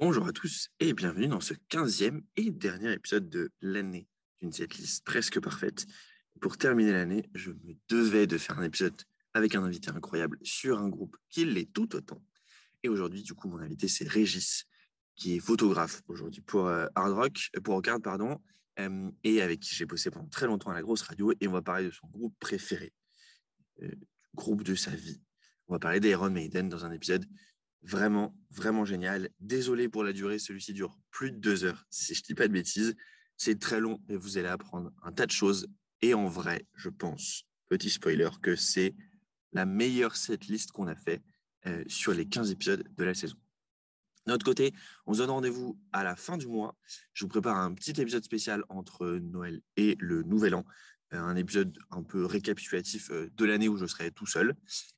Bonjour à tous et bienvenue dans ce 15e et dernier épisode de l'année d'une setlist presque parfaite. Pour terminer l'année, je me devais de faire un épisode avec un invité incroyable sur un groupe qui l'est tout autant. Et aujourd'hui, du coup, mon invité, c'est Régis, qui est photographe aujourd'hui pour euh, Hard Rock, euh, pour Rockard, pardon, euh, et avec qui j'ai bossé pendant très longtemps à la grosse radio. Et on va parler de son groupe préféré, du groupe de sa vie. On va parler d'Iron Maiden dans un épisode Vraiment, vraiment génial. Désolé pour la durée, celui-ci dure plus de deux heures, si je ne dis pas de bêtises. C'est très long, mais vous allez apprendre un tas de choses. Et en vrai, je pense, petit spoiler, que c'est la meilleure setlist qu'on a fait euh, sur les 15 épisodes de la saison. De notre côté, on se donne rendez-vous à la fin du mois. Je vous prépare un petit épisode spécial entre Noël et le Nouvel An un épisode un peu récapitulatif euh, de l'année où je serai tout seul.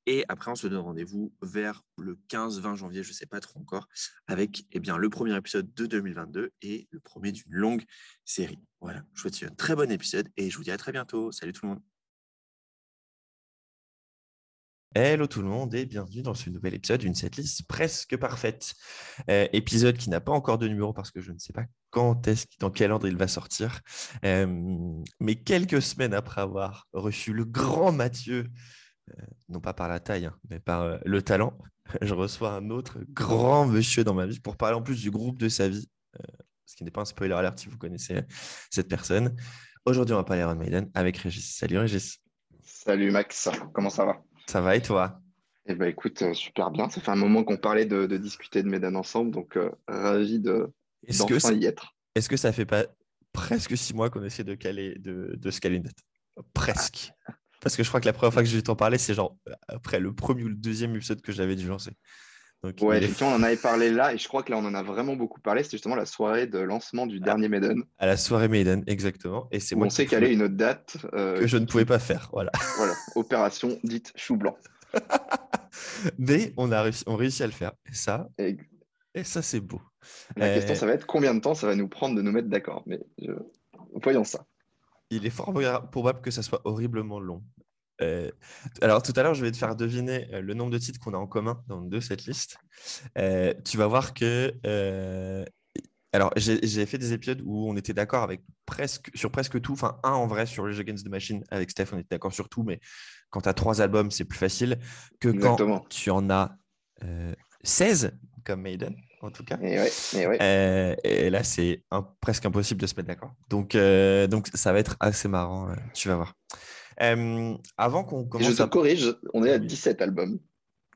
Et après, on se donne rendez-vous vers le 15-20 janvier, je ne sais pas trop encore, avec eh bien, le premier épisode de 2022 et le premier d'une longue série. Voilà, je vous souhaite un très bon épisode et je vous dis à très bientôt. Salut tout le monde. Hello tout le monde et bienvenue dans ce nouvel épisode d'une setlist presque parfaite. Euh, épisode qui n'a pas encore de numéro parce que je ne sais pas quand est-ce, dans quel ordre il va sortir. Euh, mais quelques semaines après avoir reçu le grand Mathieu, euh, non pas par la taille, hein, mais par le talent, je reçois un autre grand monsieur dans ma vie pour parler en plus du groupe de sa vie, ce qui n'est pas un spoiler alert si vous connaissez cette personne. Aujourd'hui, on va parler Iron Maiden avec Régis. Salut Régis. Salut Max, comment ça va? Ça va et toi? Eh ben écoute, euh, super bien. Ça fait un moment qu'on parlait de, discuter de Medan ensemble, donc euh, ravi de d'enfin y être. Est-ce que ça fait pas presque six mois qu'on essaie de caler de, de se caler une date? Presque. Parce que je crois que la première fois que je vais t'en parler, c'est genre euh, après le premier ou le deuxième épisode que j'avais dû lancer. Donc, ouais, effectivement, on en avait parlé là, et je crois que là, on en a vraiment beaucoup parlé. C'était justement la soirée de lancement du dernier Maiden. À la soirée Maiden, exactement. Et c'est. On s'est calé une autre date euh, que je ne pouvais pas faire. Voilà. voilà. Opération dite chou blanc. Mais on a réussi, on réussit à le faire. Et ça, et, ça, c'est beau. La question, ça va être combien de temps ça va nous prendre de nous mettre d'accord. Mais voyons ça. Il est fort probable que ça soit horriblement long. Euh, alors tout à l'heure, je vais te faire deviner euh, le nombre de titres qu'on a en commun dans de cette liste. Euh, tu vas voir que... alors j'ai fait des épisodes où on était d'accord avec presque, sur presque tout. Enfin, un en vrai sur les Against the Machine avec Steph, on était d'accord sur tout. Mais quand tu as trois albums, c'est plus facile que quand tu en as 16 comme Maiden en tout cas. Et, ouais, et, là, c'est presque impossible de se mettre d'accord. Donc, donc, ça va être assez marrant, tu vas voir. Euh, avant qu'on commence. je te corrige, on est à 17 albums.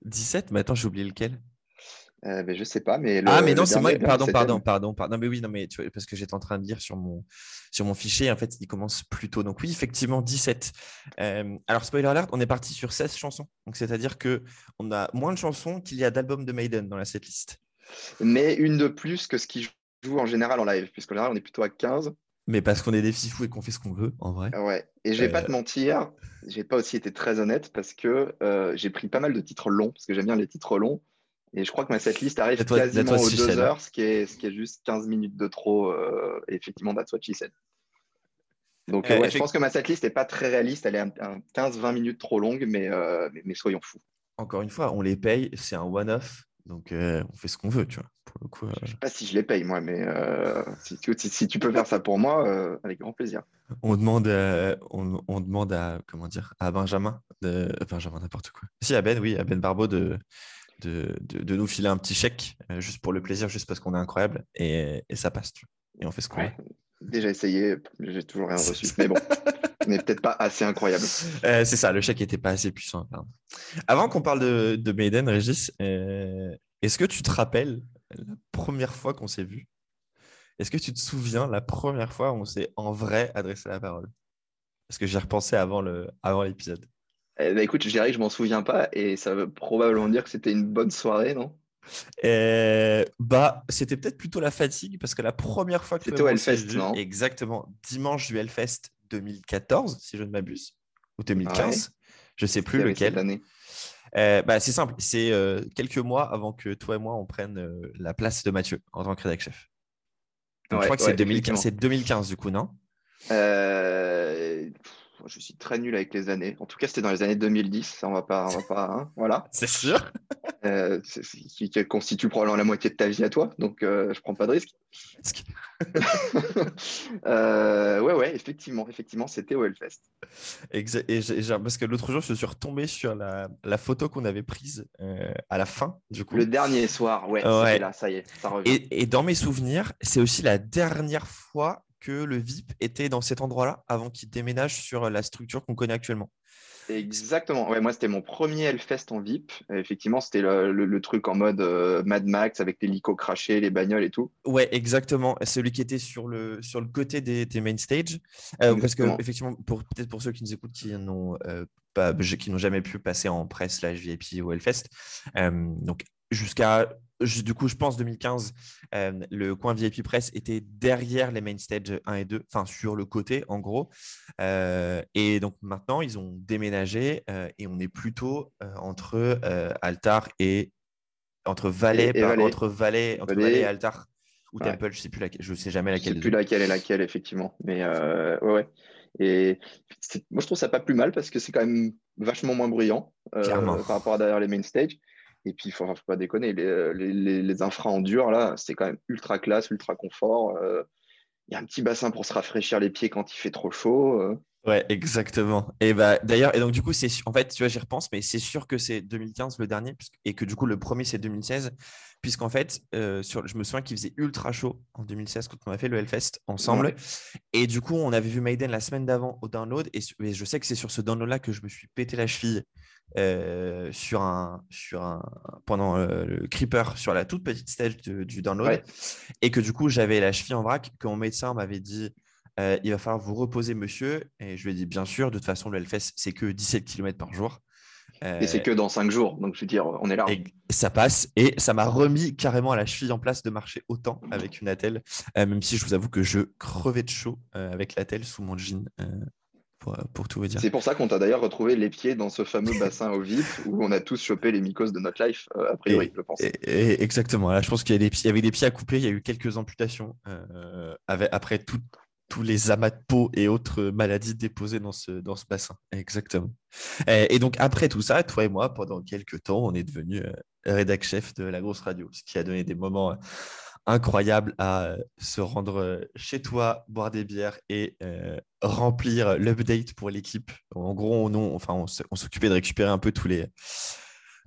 17 Mais attends, j'ai oublié lequel. Euh, mais je sais pas, mais ah mais non c'est moi pardon pardon pardon pardon. Non mais oui non mais tu vois, parce que j'étais en train de lire sur mon sur mon fichier en fait il commence plus tôt. Donc oui effectivement 17 euh, alors spoiler alert on est parti sur 16 chansons. Donc c'est à dire que on a moins de chansons qu'il y a d'albums de Maiden dans la setlist. Mais une de plus que ce qui joue en général en live puisqu'en général on est plutôt à 15 mais parce qu'on est des fifous et qu'on fait ce qu'on veut, en vrai. Ouais. Et je vais pas te euh. mentir, j'ai pas aussi été très honnête parce que euh, j'ai pris pas mal de titres longs, parce que j'aime bien les titres longs. Et je crois que ma setlist arrive quasiment aux deux heures, ce qui, est, ce qui est juste 15 minutes de trop. Euh, effectivement, that's what she said. Donc, ouais, je pense que ma setlist n'est pas très réaliste. Elle est 15-20 minutes trop longue, mais, mais, mais, soyons fous. Encore une fois, on les paye. C'est un one-off. Donc, euh, on fait ce qu'on veut, tu vois. Pour le coup, Je ne sais pas si je les paye, moi, mais euh, si, tu, peux faire ça pour moi, euh, avec grand plaisir. On demande, on, demande à, comment dire, à Benjamin, de, Benjamin, n'importe quoi. Si, à Ben, oui, à Ben Barbeau de, de, de, nous filer un petit chèque, juste pour le plaisir, juste parce qu'on est incroyable, et, et ça passe, tu vois. Et on fait ce qu'on veut. Déjà essayé, j'ai toujours rien reçu, mais bon. mais peut-être pas assez incroyable. c'est ça, le chèque n'était pas assez puissant. Avant qu'on parle de, de Maiden, Régis, est-ce que tu te rappelles la première fois qu'on s'est vu? Est-ce que tu te souviens la première fois où on s'est en vrai adressé la parole? Parce que j'ai repensé avant l'épisode. Avant eh ben, écoute, je dirais que je m'en souviens pas et ça veut probablement dire que c'était une bonne soirée, non? Bah, c'était peut-être plutôt la fatigue parce que la première fois que c'était au Hellfest, non? Exactement, dimanche du Hellfest 2014, si je ne m'abuse, ou 2015, je sais plus lequel. Euh, bah, c'est simple, c'est euh, quelques mois avant que toi et moi on prenne euh, la place de Mathieu en tant que rédacteur chef. je crois que c'est 2015, 2015 du coup, non? Je suis très nul avec les années. En tout cas, c'était dans les années 2010. Ça, on va pas, on va pas, hein, voilà. C'est sûr. Euh, qui, constitue probablement la moitié de ta vie à toi, donc euh, je prends pas de risque. euh, ouais, ouais, effectivement, effectivement, c'était au Hellfest. Et, parce que l'autre jour, je suis retombé sur la, la photo qu'on avait prise euh, à la fin, du coup. Le dernier soir, ouais, ouais. là, ça y est, ça revient. Et, et dans mes souvenirs, c'est aussi la dernière fois que le VIP était dans cet endroit-là avant qu'il déménage sur la structure qu'on connaît actuellement. Exactement. Ouais, moi, c'était mon premier Hellfest en VIP. effectivement, c'était le, truc en mode euh, Mad Max avec les licos crachés, les bagnoles et tout. Ouais, exactement. Celui qui était sur le, sur le côté des, main stage. Euh, parce que, effectivement, pour, peut-être pour ceux qui nous écoutent qui n'ont euh, pas, qui n'ont jamais pu passer en presse, slash VIP ou Hellfest, donc jusqu'à du coup, je pense 2015, euh, le coin VIP Press était derrière les main stage 1 et 2, enfin sur le côté en gros. Euh, et donc maintenant, ils ont déménagé euh, et on est plutôt entre Altar et entre Valais, entre Valais, entre Valais et Altar ou Temple, je sais plus laquelle, je sais jamais laquelle. Je sais plus laquelle est laquelle effectivement, mais ouais, ouais. Et moi, je trouve ça pas plus mal parce que c'est quand même vachement moins bruyant par rapport à derrière les main stage. Et puis, il ne faut, pas déconner, les, les, les, infras en dur, là, c'est quand même ultra classe, ultra confort. Euh, il y a un petit bassin pour se rafraîchir les pieds quand il fait trop chaud. Euh. Ouais, exactement. Et bah d'ailleurs, et donc du coup, c'est en fait, tu vois, j'y repense, mais c'est sûr que c'est 2015 le dernier, et que du coup, le premier c'est 2016, puisqu'en fait, euh, sur, je me souviens qu'il faisait ultra chaud en 2016 quand on a fait le Hellfest ensemble. Et du coup, on avait vu Maiden la semaine d'avant au download, et, je sais que c'est sur ce download-là que je me suis pété la cheville euh, sur un, sur un, pendant euh, le creeper sur la toute petite stage du download, et que du coup, j'avais la cheville en vrac, que mon médecin m'avait dit euh, il va falloir vous reposer, monsieur. Et je lui ai dit, bien sûr, de toute façon, le Hellfest, c'est que 17 km par jour. et c'est que dans 5 jours. Donc, je veux dire, on est là. Et ça passe. Et ça m'a remis carrément à la cheville en place de marcher autant avec une attelle. Même si je vous avoue que je crevais de chaud avec l'attelle sous mon jean. Pour, tout vous dire. C'est pour ça qu'on t'a d'ailleurs retrouvé les pieds dans ce fameux bassin au vif où on a tous chopé les mycoses de notre life, a priori, je pense. exactement. Là, je pense qu'il y, y, avait des pieds à couper, il y a eu quelques amputations après tout, tous les amas de peau et autres maladies déposées dans ce, dans ce bassin. Exactement. Et, donc, après tout ça, toi et moi, pendant quelques temps, on est devenu euh, rédac chef de la grosse radio, ce qui a donné des moments euh, incroyables à euh, se rendre chez toi, boire des bières et remplir l'update pour l'équipe. En gros, on, enfin, on s'occupait de récupérer un peu tous les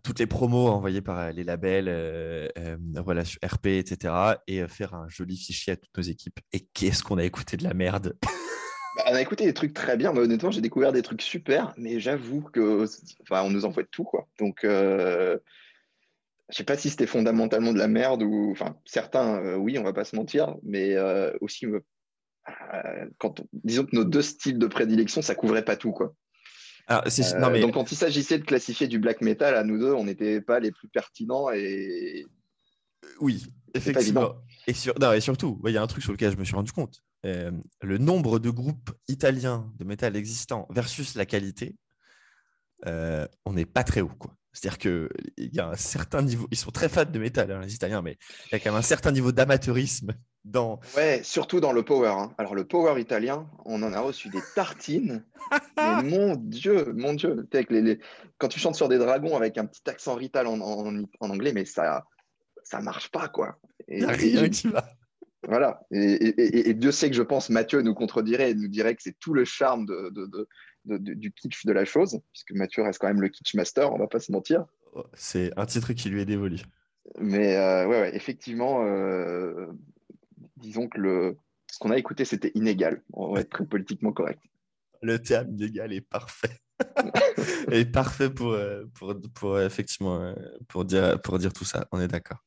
toutes les promos envoyées par euh, les labels, euh, euh, relations RP, etc. et faire un joli fichier à toutes nos équipes. Et qu'est-ce qu'on a écouté de la merde? Bah, On a écouté des trucs très bien, mais honnêtement, j'ai découvert des trucs super, mais j'avoue que, enfin, on nous envoie de tout, quoi. Donc, je je sais pas si c'était fondamentalement de la merde ou, enfin, certains, oui, on va pas se mentir, mais aussi, quand disons que nos deux styles de prédilection, ça couvrait pas tout, quoi. Euh, donc, quand il s'agissait de classifier du black metal, à nous deux, on n'était pas les plus pertinents et. Euh, oui, effectivement. Et, sur... non, et surtout, il y a un truc sur lequel je me suis rendu compte. Euh, le nombre de groupes italiens de métal existants versus la qualité, on n'est pas très haut. Quoi. C'est-à-dire qu'il y a un certain niveau, ils sont très fans de métal, hein, les Italiens, mais il y a quand même un certain niveau d'amateurisme dans. Ouais, surtout dans le power. Hein. Alors, le power italien, on en a reçu des tartines. mais mon Dieu, mon Dieu. Les, Quand tu chantes sur des dragons avec un petit accent rital en, anglais, mais ça ça marche pas, quoi. Il n'y a rien qui va. Voilà. Et, Dieu sait que je pense Mathieu nous contredirait et nous dirait que c'est tout le charme de, du kitsch de la chose, puisque Mathieu reste quand même le kitsch master, on va pas se mentir. C'est un titre qui lui est dévolu. Mais euh, ouais, effectivement, euh, disons que le, ce qu'on a écouté, c'était inégal. On va être politiquement correct. Le terme inégal est parfait. est parfait pour, euh, pour, pour, effectivement pour dire, pour dire tout ça. On est d'accord.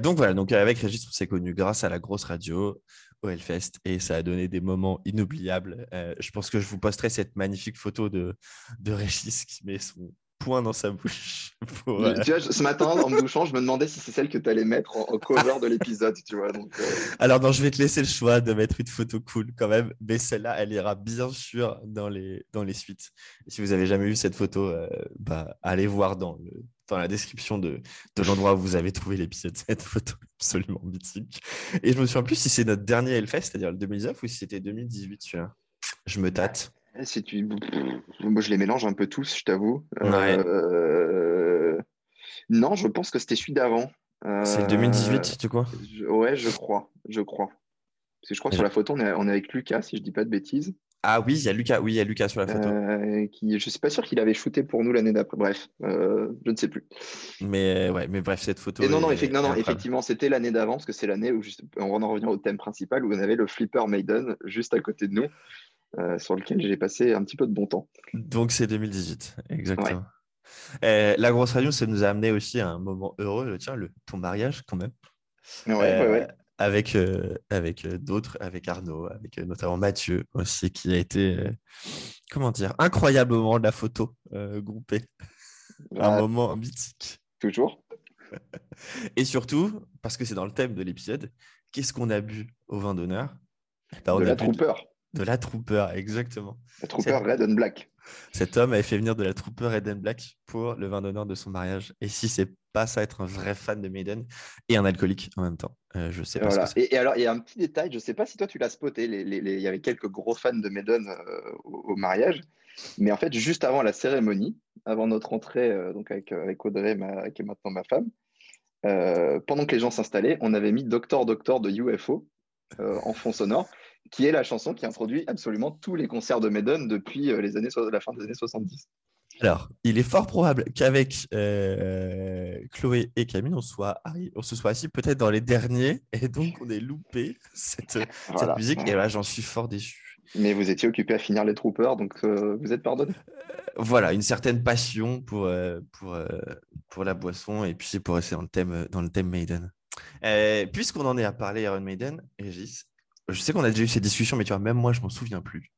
donc voilà, donc avec Régis, on s'est connu grâce à la grosse radio au Hellfest et ça a donné des moments inoubliables. Euh, je pense que je vous posterai cette magnifique photo de, de Régis qui met son poing dans sa bouche. Euh, tu vois, ce matin, en me douchant, je me demandais si c'est celle que tu allais mettre en, cover de l'épisode, tu vois. Donc, euh. Alors non, je vais te laisser le choix de mettre une photo cool quand même, mais celle-là, elle ira bien sûr dans les, dans les suites. si vous avez jamais vu cette photo, bah, allez voir dans le, dans la description de, de l'endroit où vous avez trouvé l'épisode cette photo absolument mythique. Et je me souviens plus si c'est notre dernier Hellfest, c'est-à-dire le 2019, ou si c'était 2018 celui-là. Je me tâte. Si tu... Moi, je les mélange un peu tous, je t'avoue. Non, je pense que c'était celui d'avant. C'est 2018, tu crois? Ouais, je crois. Je crois. Parce que je crois que sur la photo, on est, on est avec Lucas, si je dis pas de bêtises. Ah oui, il y a Lucas, oui, il y a Lucas sur la photo. Euh, qui, je ne suis pas sûr qu'il avait shooté pour nous l'année d'après. Bref, euh, je ne sais plus. Mais ouais, mais bref, cette photo. Et non, non, non, effectivement, c'était l'année d'avant, parce que c'est l'année où, on en revient au thème principal, où on avait le Flipper Maiden juste à côté de nous, euh, sur lequel j'ai passé un petit peu de bon temps. Donc c'est 2018, exactement. la grosse radio, ça nous a amené aussi à un moment heureux, tiens, le, ton mariage quand même. Ouais, ouais, ouais avec, euh, avec euh, d'autres, avec Arnaud, avec euh, notamment Mathieu aussi, qui a été, comment dire, incroyablement la photo groupée. Un moment mythique. Toujours. Et surtout, parce que c'est dans le thème de l'épisode, qu'est-ce qu'on a bu au vin d'honneur? Bah, De la Trooper. De la Trooper, exactement. La Trooper Red and Black. Cet homme avait fait venir de la Trooper Red and Black pour le vin d'honneur de son mariage. Et si c'est pas ça, être un vrai fan de Maiden et un alcoolique en même temps, euh, je sais pas. Ce et, alors, il y a un petit détail, je sais pas si toi tu l'as spoté. Il y avait quelques gros fans de Maiden euh, au, mariage. Mais en fait, juste avant la cérémonie, avant notre entrée euh, donc avec, avec Audrey, qui est maintenant ma femme, pendant que les gens s'installaient, on avait mis Doctor Doctor de UFO en fond sonore qui est la chanson qui introduit absolument tous les concerts de Maiden depuis euh, les années, la fin des années 70. Alors, il est fort probable qu'avec euh, Chloé et Camille, on, soit, on se soit assis peut-être dans les derniers et donc on ait loupé cette, musique. Et là, j'en suis fort déçu. Mais vous étiez occupé à finir les Troopers, donc euh, vous êtes pardonné. voilà, une certaine passion pour, pour, pour la boisson et puis pour rester dans le thème, dans le thème Maiden. Puisqu'on en est à parler Iron Maiden, Régis, je sais qu'on a déjà eu ces discussions, mais tu vois, même moi, je m'en souviens plus.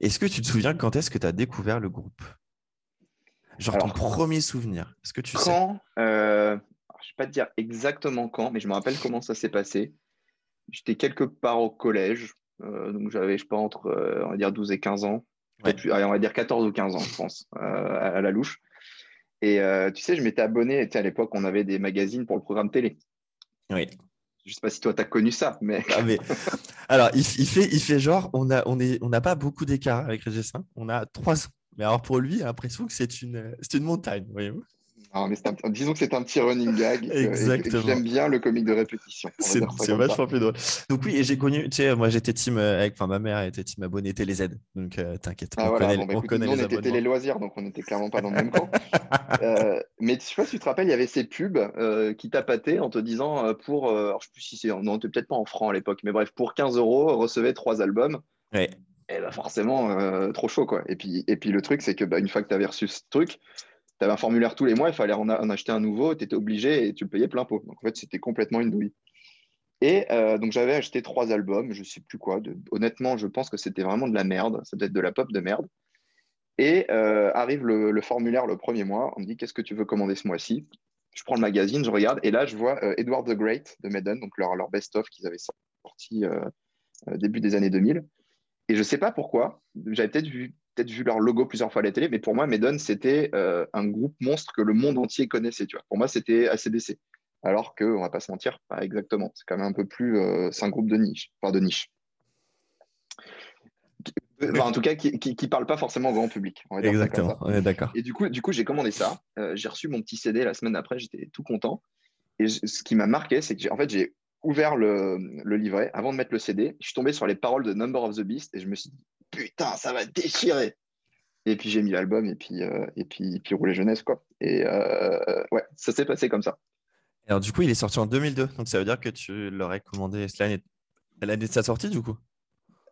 Est-ce que tu te souviens quand est-ce que tu as découvert le groupe? Genre ton premier souvenir. Est-ce que tu quand, sais euh, Je ne vais pas te dire exactement quand, mais je me rappelle comment ça s'est passé. J'étais quelque part au collège, euh, donc j'avais, je sais pas, entre euh, on va dire 12 et 15 ans. on va dire 14 ou 15 ans, je pense, à, la louche. Et tu sais, je m'étais abonné, à l'époque, on avait des magazines pour le programme télé. Oui. Je sais pas si toi, tu as connu ça, mais... Ah, alors, il, fait, il fait genre, on n'a on on pas beaucoup d'écart avec Régis. On a trois ans. Mais alors, pour lui, a l'impression que c'est une, une montagne, voyez-vous disons que c'est un petit running gag. Exactement. J'aime bien le comique de répétition. C'est vachement plus drôle. Donc oui, j'ai connu, tu sais, moi j'étais team euh, avec, enfin ma mère était team abonné Télé Z, donc euh, t'inquiète, ah, on, connaît, on connaît nous, on était télé loisirs, donc on n'était clairement pas dans le même camp. euh, mais je sais pas si tu te rappelles, il y avait ces pubs euh, qui tapataient en te disant pour, alors je sais plus si c'est, non, peut-être pas en francs à l'époque, mais bref, pour 15 euros, recevez trois albums. Ouais. Et bah forcément, trop chaud quoi. Et puis, et puis le truc, c'est que bah, une fois que tu avais reçu ce truc, tu avais un formulaire tous les mois, il fallait en, acheter un nouveau, tu étais obligé et tu le payais plein pot. Donc en fait, c'était complètement une douille. Et euh, donc j'avais acheté trois albums, je ne sais plus quoi. honnêtement, je pense que c'était vraiment de la merde. Ça peut être de la pop de merde. Et euh, arrive le, formulaire le premier mois. On me dit qu'est-ce que tu veux commander ce mois-ci? Je prends le magazine, je regarde, et là je vois euh, Edward the Great de Maiden, donc leur, leur best-of qu'ils avaient sorti début des années 2000. Et je ne sais pas pourquoi, j'avais peut-être vu peut-être vu leur logo plusieurs fois à la télé, mais pour moi, Maiden, c'était euh, un groupe monstre que le monde entier connaissait. Tu vois. Pour moi, c'était ACDC. Alors que, on va pas se mentir, pas exactement. C'est quand même un peu plus. Euh, c'est un groupe de niche. Enfin, de niche. en tout cas, qui ne parle pas forcément au grand public. Exactement, on est d'accord. Et du coup, du coup j'ai commandé ça. Euh, j'ai reçu mon petit CD la semaine d'après, j'étais tout content. Et ce qui m'a marqué, c'est que en fait, j'ai ouvert le, le, livret avant de mettre le CD. Je suis tombé sur les paroles de Number of the Beast et je me suis dit, putain, ça va déchirer. Et puis j'ai mis l'album et puis, euh, et puis, puis roulé jeunesse, quoi. Et euh, ouais, ça s'est passé comme ça. Alors du coup, il est sorti en 2002, donc ça veut dire que tu l'aurais commandé l'année de sa sortie, du coup?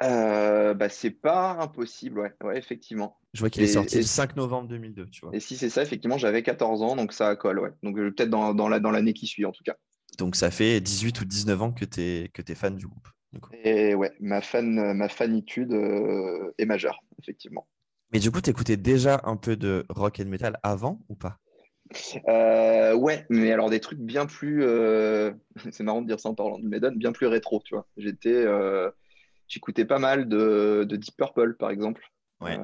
Euh, bah, c'est pas impossible, ouais, ouais effectivement. Je vois qu'il est sorti le 5 novembre 2002, tu vois. Et si c'est ça, effectivement, j'avais 14 ans, donc ça colle, ouais. Donc peut-être dans, dans l'année qui suit, en tout cas. Donc ça fait 18 ou 19 ans que tu es, que es fan du groupe. Et ouais, ma, fan, ma fanitude euh, est majeure, effectivement. Mais du coup, tu écoutais déjà un peu de rock et de metal avant ou pas? Euh, Ouais, mais alors des trucs bien plus. Euh, c'est marrant de dire ça en parlant de Maiden, bien plus rétro, tu vois. J'étais. J'écoutais pas mal de, de, Deep Purple, par exemple. Ouais.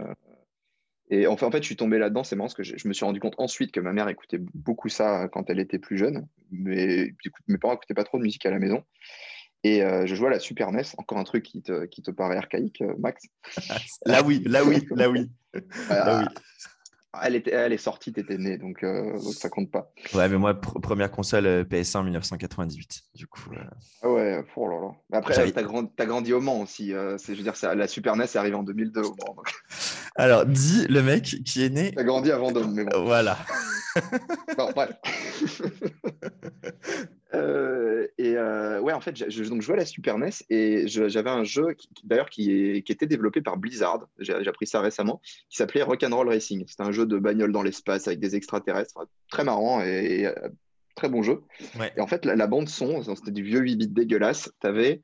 et enfin, en fait, je suis tombé là-dedans. C'est marrant parce que je, me suis rendu compte ensuite que ma mère écoutait beaucoup ça quand elle était plus jeune. Mais mes parents n'écoutaient pas trop de musique à la maison. Et je jouais à la Super NES, encore un truc qui te, qui te paraît archaïque, Max. là oui, là oui, là oui. là oui elle, était, elle est sortie, tu étais né, donc, euh, donc, ça compte pas. Ouais, mais moi, première console euh, PS1 1998, du coup. Euh. Ah ouais, oh là là. Mais après, tu as, grandi, grandi au Mans aussi. je veux dire, la Super NES est arrivée en 2002 au Mans. Alors, dis le mec qui est né. Tu as grandi à Vendôme, mais bon. Voilà. bon, bref. Euh, et euh, ouais, en fait, je, donc, je jouais à la Super NES et j'avais un jeu d'ailleurs qui, qui, était développé par Blizzard, j'ai appris ça récemment, qui s'appelait Rock'n'Roll Racing. C'était un jeu de bagnole dans l'espace avec des extraterrestres, très marrant et, euh, très bon jeu. Et en fait, la, bande son, c'était du vieux 8 bits dégueulasse. Tu avais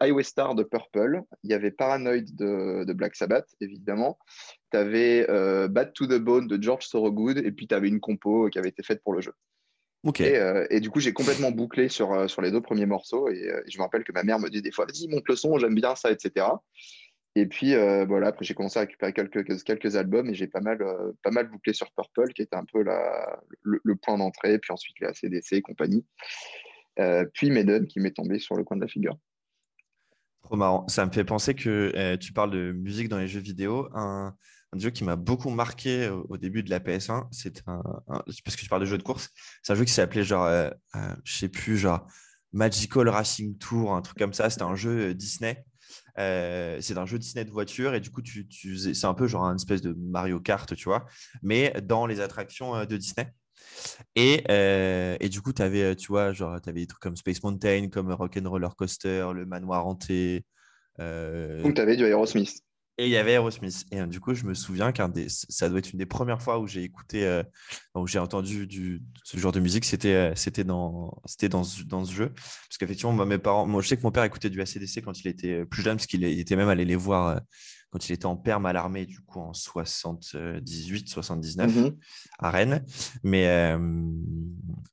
Highway Star de Purple, il y avait Paranoid de, de Black Sabbath, évidemment. Tu avais Bad to the Bone de George Thorogood et puis tu avais une compo qui avait été faite pour le jeu. Euh, et, du coup, j'ai complètement bouclé sur, euh, sur les deux premiers morceaux. Et, euh, je me rappelle que ma mère me dit des fois, vas-y, monte le son, j'aime bien ça, etc. Et puis, voilà, après, j'ai commencé à récupérer quelques, quelques albums et j'ai pas mal, pas mal bouclé sur Purple, qui était un peu la, le, point d'entrée. Puis ensuite, les ACDC et compagnie. puis Maiden, qui m'est tombé sur le coin de la figure. Trop marrant. Ça me fait penser que tu parles de musique dans les jeux vidéo. Un, un jeu qui m'a beaucoup marqué au, début de la PS1. C'est un, parce que je parle de jeu de course. C'est un jeu qui s'appelait genre, euh, euh, je sais plus, genre Magical Racing Tour, un truc comme ça. C'était un jeu euh, Disney. c'est un jeu Disney de voiture et du coup, tu, c'est un peu genre une espèce de Mario Kart, tu vois, mais dans les attractions de Disney. Et, et, du coup, tu avais, tu vois, genre, tu avais des trucs comme Space Mountain, comme Rock'n'Roller Coaster, le Manoir Hanté. Euh... Tu avais du Aerosmith. Et il y avait Aerosmith. Et euh, du coup, je me souviens qu'un des, ça doit être une des premières fois où j'ai écouté, euh, où j'ai entendu du, ce genre de musique, c'était, euh, c'était dans, c'était dans, dans ce jeu. Parce qu'effectivement, mes parents, moi, je sais que mon père écoutait du ACDC quand il était plus jeune, parce qu'il était même allé les voir quand il était en perme à l'armée, du coup en 78, 79 mhm. à Rennes. Mais, euh,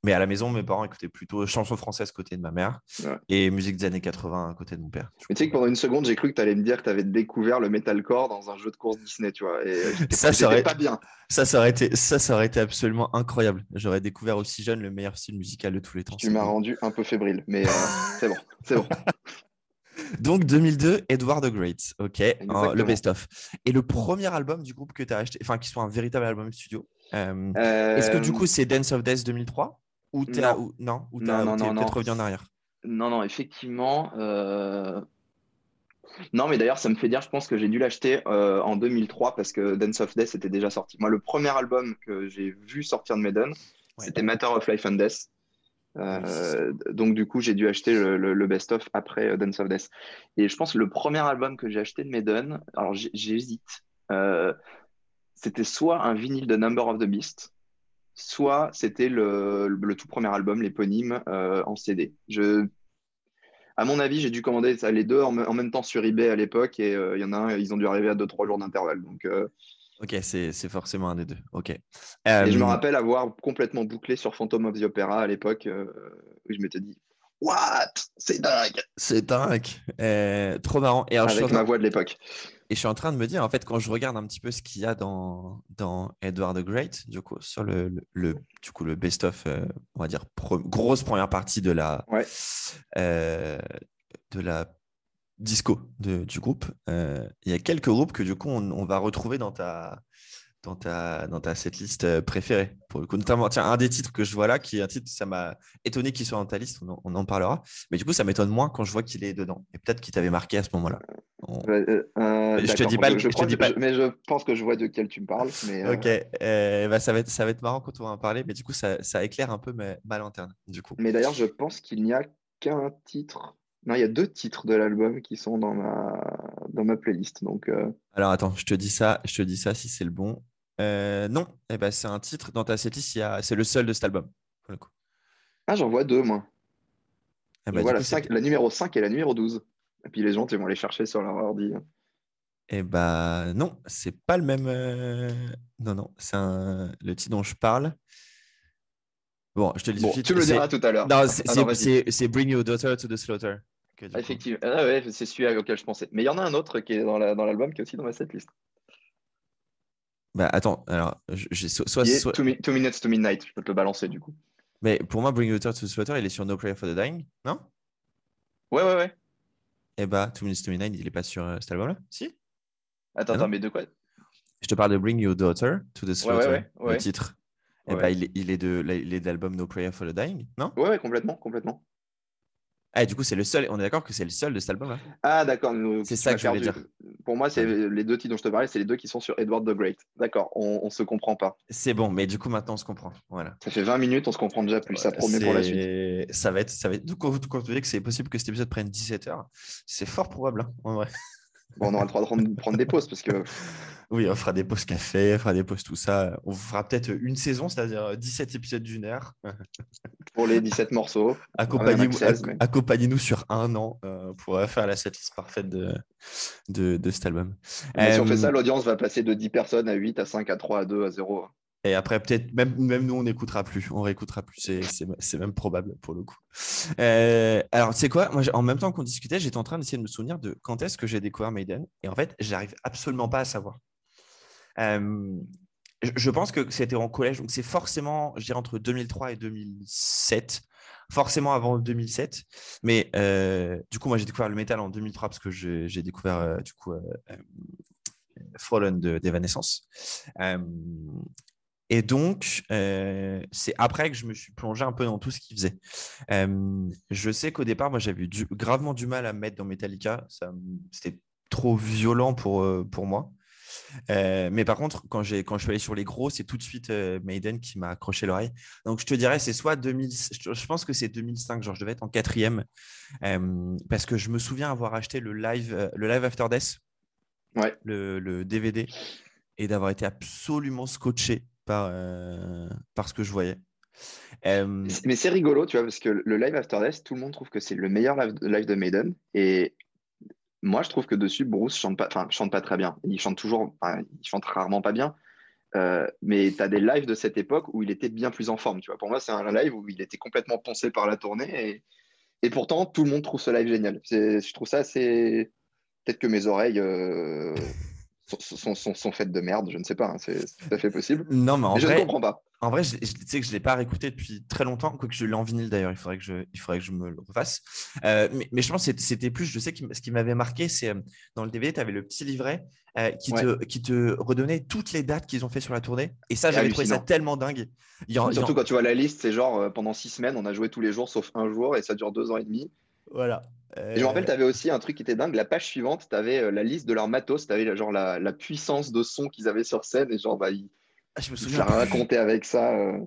mais à la maison, mes parents écoutaient plutôt chansons françaises côté de ma mère et musique des années 80 côté de mon père. Mais tu sais que pendant une seconde, j'ai cru que tu allais me dire que tu avais découvert le metalcore dans un jeu de course Disney, tu vois. Et ça, ça aurait pas bien. Ça, ça aurait été, ça, ça aurait été absolument incroyable. J'aurais découvert aussi jeune le meilleur style musical de tous les temps. Tu m'as rendu un peu fébrile, mais euh, c'est bon, c'est bon. Donc 2002, Edward the Great, ok, le best-of. Et le premier album du groupe que tu as acheté, enfin qui soit un véritable album studio, euh, est-ce que du coup c'est Dance of Death 2003 ou tu non. non, ou non, non, non, peut-être revenu en arrière? Non, non, effectivement. Euh, non, mais d'ailleurs, ça me fait dire, je pense que j'ai dû l'acheter euh, en 2003 parce que Dance of Death était déjà sorti. Moi, le premier album que j'ai vu sortir de Maiden, c'était Matter of Life and Death. Euh, donc du coup, j'ai dû acheter le, best-of après euh, Dance of Death. Et je pense que le premier album que j'ai acheté de Maiden, alors j'hésite, euh, c'était soit un vinyle de Number of the Beast, soit c'était le, tout premier album, l'éponyme, en CD. Je, à mon avis, j'ai dû commander les deux en, même temps sur eBay à l'époque et il y en a ils ont dû arriver à 2-3 jours d'intervalle. Donc Ok, c'est forcément un des deux. Ok. Et je me rappelle avoir complètement bouclé sur Phantom of the Opera à l'époque, euh, où je m'étais dit What? C'est dingue C'est dingue euh, Trop marrant. Et Avec ma voix de l'époque. Et je suis en train de me dire, en fait, quand je regarde un petit peu ce qu'il y a dans, dans Edward the Great, du coup, sur le, le, du coup, le best-of, euh, on va dire, grosse première partie de la, ouais. de la disco du groupe. Euh, il y a quelques groupes que du coup on, va retrouver dans ta dans ta dans ta setlist euh, préférée pour le coup. Notamment tiens un des titres que je vois là qui est un titre ça m'a étonné qu'il soit dans ta liste on en, parlera. Mais du coup ça m'étonne moins quand je vois qu'il est dedans. Et peut-être qu'il t'avait marqué à ce moment-là. Euh, je te dis pas je, te dis pas mais je pense que je vois de quel tu me parles mais ok bah, ça va être ça va être marrant quand on va en parler mais du coup ça, ça éclaire un peu ma, ma lanterne du coup. Mais d'ailleurs je pense qu'il n'y a qu'un titre non, il y a deux titres de l'album qui sont dans ma, dans ma playlist. Donc, euh. Alors attends, je te dis ça, je te dis ça si c'est le bon. Euh, non, eh ben, c'est un titre dans ta setlist, c'est le seul de cet album. Pour le coup. Ah, j'en vois deux, moi. Eh ben, la, la, numéro 5 et la numéro 12. Et puis les gens, ils vont les chercher sur leur ordi. Eh ben non, c'est pas le même. Euh, non, non, c'est le titre dont je parle. Bon, je te le dis bon, Tu me le diras tout à l'heure. Non, c'est Bring Your Daughter to the Slaughter. Effectivement, ah ouais, c'est celui auquel je pensais. Mais il y en a un autre qui est dans l'album la, qui est aussi dans ma setlist. Bah attends, alors, j'ai soit. soit... Two, Minutes to Midnight, je peux te le balancer du coup. Mais pour moi, Bring Your Daughter to the Slaughter, il est sur No Prayer for the Dying, non? Ouais, ouais, ouais. Eh bah, Two Minutes to Midnight, il est pas sur cet album-là? Si? Attends, attends, mais de quoi? Je te parle de Bring Your Daughter to the Slaughter, le titre. Eh bah, il, est, il est de l'album No Prayer for the Dying, non? Ouais, ouais, complètement, complètement. Ah, du coup, c'est le seul. On est d'accord que c'est le seul de cet album-là? Ah, d'accord. C'est ça que je voulais dire. Pour moi, c'est les deux titres dont je te parlais, c'est les deux qui sont sur Edward the Great. D'accord, on, on se comprend pas. C'est bon, mais du coup, maintenant, on se comprend. Voilà. Ça fait 20 minutes, on se comprend déjà plus. Ça promet pour la suite. Ça va être. Ça va être... quand, vous, quand que c'est possible que cet épisode prenne 17 heures, c'est fort probable, hein, en vrai. Bon, on aura le droit de prendre des pauses parce que. Oui, on fera des pauses café, on fera des pauses tout ça. On fera peut-être une saison, c'est-à-dire 17 épisodes d'une heure. Pour les 17 morceaux. Accompagnez-nous sur un an euh, pour faire la setlist parfaite de, de, cet album. Mais si on fait ça, euh, l'audience va passer de 10 personnes à 8, à 5, à 3, à 2, à 0. Et après, peut-être, même, même nous, on n'écoutera plus. On réécoutera plus. C'est même probable pour le coup. Euh, alors, tu sais quoi? Moi, en même temps qu'on discutait, j'étais en train d'essayer de me souvenir de quand est-ce que j'ai découvert Maiden. Et en fait, j'arrive absolument pas à savoir. Euh, je pense que c'était en collège. Donc, c'est forcément, je dirais, entre 2003 et 2007. Forcément avant 2007. Mais euh, du coup, moi, j'ai découvert le métal en 2003 parce que j'ai découvert, du coup, Fallen d'Evanescence. Et donc, euh, c'est après que je me suis plongé un peu dans tout ce qu'il faisait. Euh, je sais qu'au départ, moi, j'avais eu gravement du mal à me mettre dans Metallica. C'était trop violent pour, euh, pour moi. Mais par contre, quand, quand je suis allé sur les gros, c'est tout de suite Maiden qui m'a accroché l'oreille. Donc, je te dirais, c'est soit 2000, je pense que c'est 2005, genre je devais être en quatrième, parce que je me souviens avoir acheté le live, le live After Death, ouais. le, le DVD, et d'avoir été absolument scotché par, euh, ce que je voyais. Mais c'est rigolo, tu vois, parce que le live After Death, tout le monde trouve que c'est le meilleur live, de Maiden. Et moi, je trouve que dessus, Bruce chante pas, chante pas très bien. Il chante toujours, il chante rarement pas bien. Euh, mais tu as des lives de cette époque où il était bien plus en forme. Tu vois. Pour moi, c'est un live où il était complètement poncé par la tournée. Et, et pourtant, tout le monde trouve ce live génial. Je trouve ça assez. Peut-être que mes oreilles euh, sont, sont, sont, faites de merde, je ne sais pas, hein, c'est tout à fait possible. Non, mais en vrai, je ne comprends pas. En vrai, je, sais que je ne l'ai pas réécouté depuis très longtemps, quoique je l'ai en vinyle d'ailleurs, il, faudrait que je, il faudrait que je me le refasse. Euh, mais, mais, je pense que c'était plus, je sais que ce qui m'avait marqué, c'est euh, dans le DVD, tu avais le petit livret euh, qui, te, qui te redonnait toutes les dates qu'ils ont fait sur la tournée. Et ça, j'avais trouvé ça tellement dingue. Surtout quand tu vois la liste, c'est genre pendant six semaines, on a joué tous les jours sauf un jour et ça dure deux ans et demi. Voilà. Et je me rappelle, tu avais aussi un truc qui était dingue. La page suivante, tu avais euh, la liste de leur matos, tu avais genre la, la, puissance de son qu'ils avaient sur scène. Et genre, bah, ils, ah, je me souviens raconté avec ça. Euh.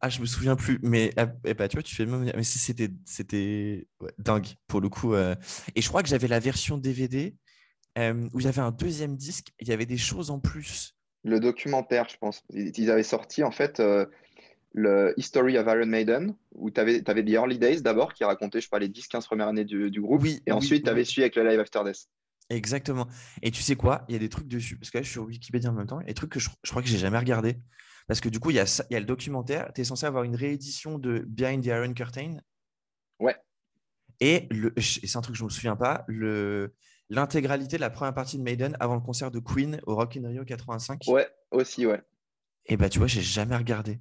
Ah, je me souviens plus. Mais ah, eh bah, tu vois, tu fais même. Mais c'était c'était dingue pour le coup. Euh. Et je crois que j'avais la version DVD où il y avait un deuxième disque. Il y avait des choses en plus. Le documentaire, je pense. Ils avaient sorti en fait le History of Iron Maiden, où tu avais, avais, The Early Days d'abord, qui racontait, je sais pas, les 10-15 premières années du, groupe. Oui, et ensuite, tu avais suivi avec le Live After Death. Exactement. Et tu sais quoi? Il y a des trucs dessus, parce que là, je suis sur Wikipédia en même temps, et des trucs que je, crois que j'ai jamais regardé. Parce que du coup, il y a, il y a le documentaire, tu es censé avoir une réédition de Behind the Iron Curtain. Ouais. Et, c'est un truc que je ne me souviens pas, l'intégralité de la première partie de Maiden avant le concert de Queen au Rock in Rio 85. Ouais, aussi, ouais. Et bah, tu vois, j'ai jamais regardé.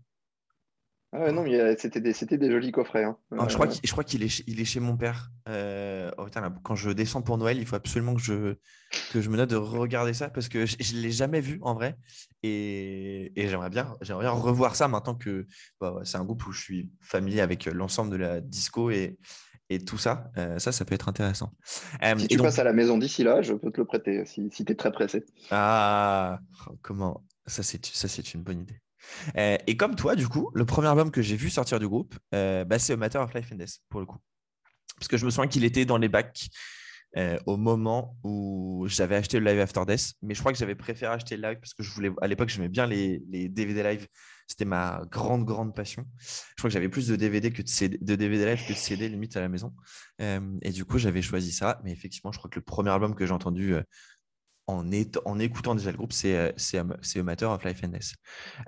Ah non, c'était des, des, jolis coffrets. Hein. Ah, je crois qu'il est, il est chez mon père. Euh, oh, quand je descends pour Noël, il faut absolument que je, que je me note de regarder ça parce que je ne l'ai jamais vu en vrai. Et, j'aimerais bien, bien revoir ça maintenant que bah, c'est un groupe où je suis familier avec l'ensemble de la disco et, et tout ça. Euh, ça, ça peut être intéressant. Euh, si tu passes à la maison d'ici là, je peux te le prêter si, si tu es très pressé. Ah, comment? Ça, c'est une bonne idée. Euh, et comme toi, du coup, le premier album que j'ai vu sortir du groupe, euh, bah, c'est Matter of Life and Death, pour le coup. Parce que je me souviens qu'il était dans les bacs euh, au moment où j'avais acheté le Live After Death. Mais je crois que j'avais préféré acheter le live parce que je voulais, à l'époque, j'aimais bien les, DVD live. C'était ma grande, grande passion. Je crois que j'avais plus de DVD, que de, de DVD live que de CD limite à la maison. et du coup, j'avais choisi ça. Mais effectivement, je crois que le premier album que j'ai entendu en, écoutant déjà le groupe, c'est euh, A Matter of Life and Death.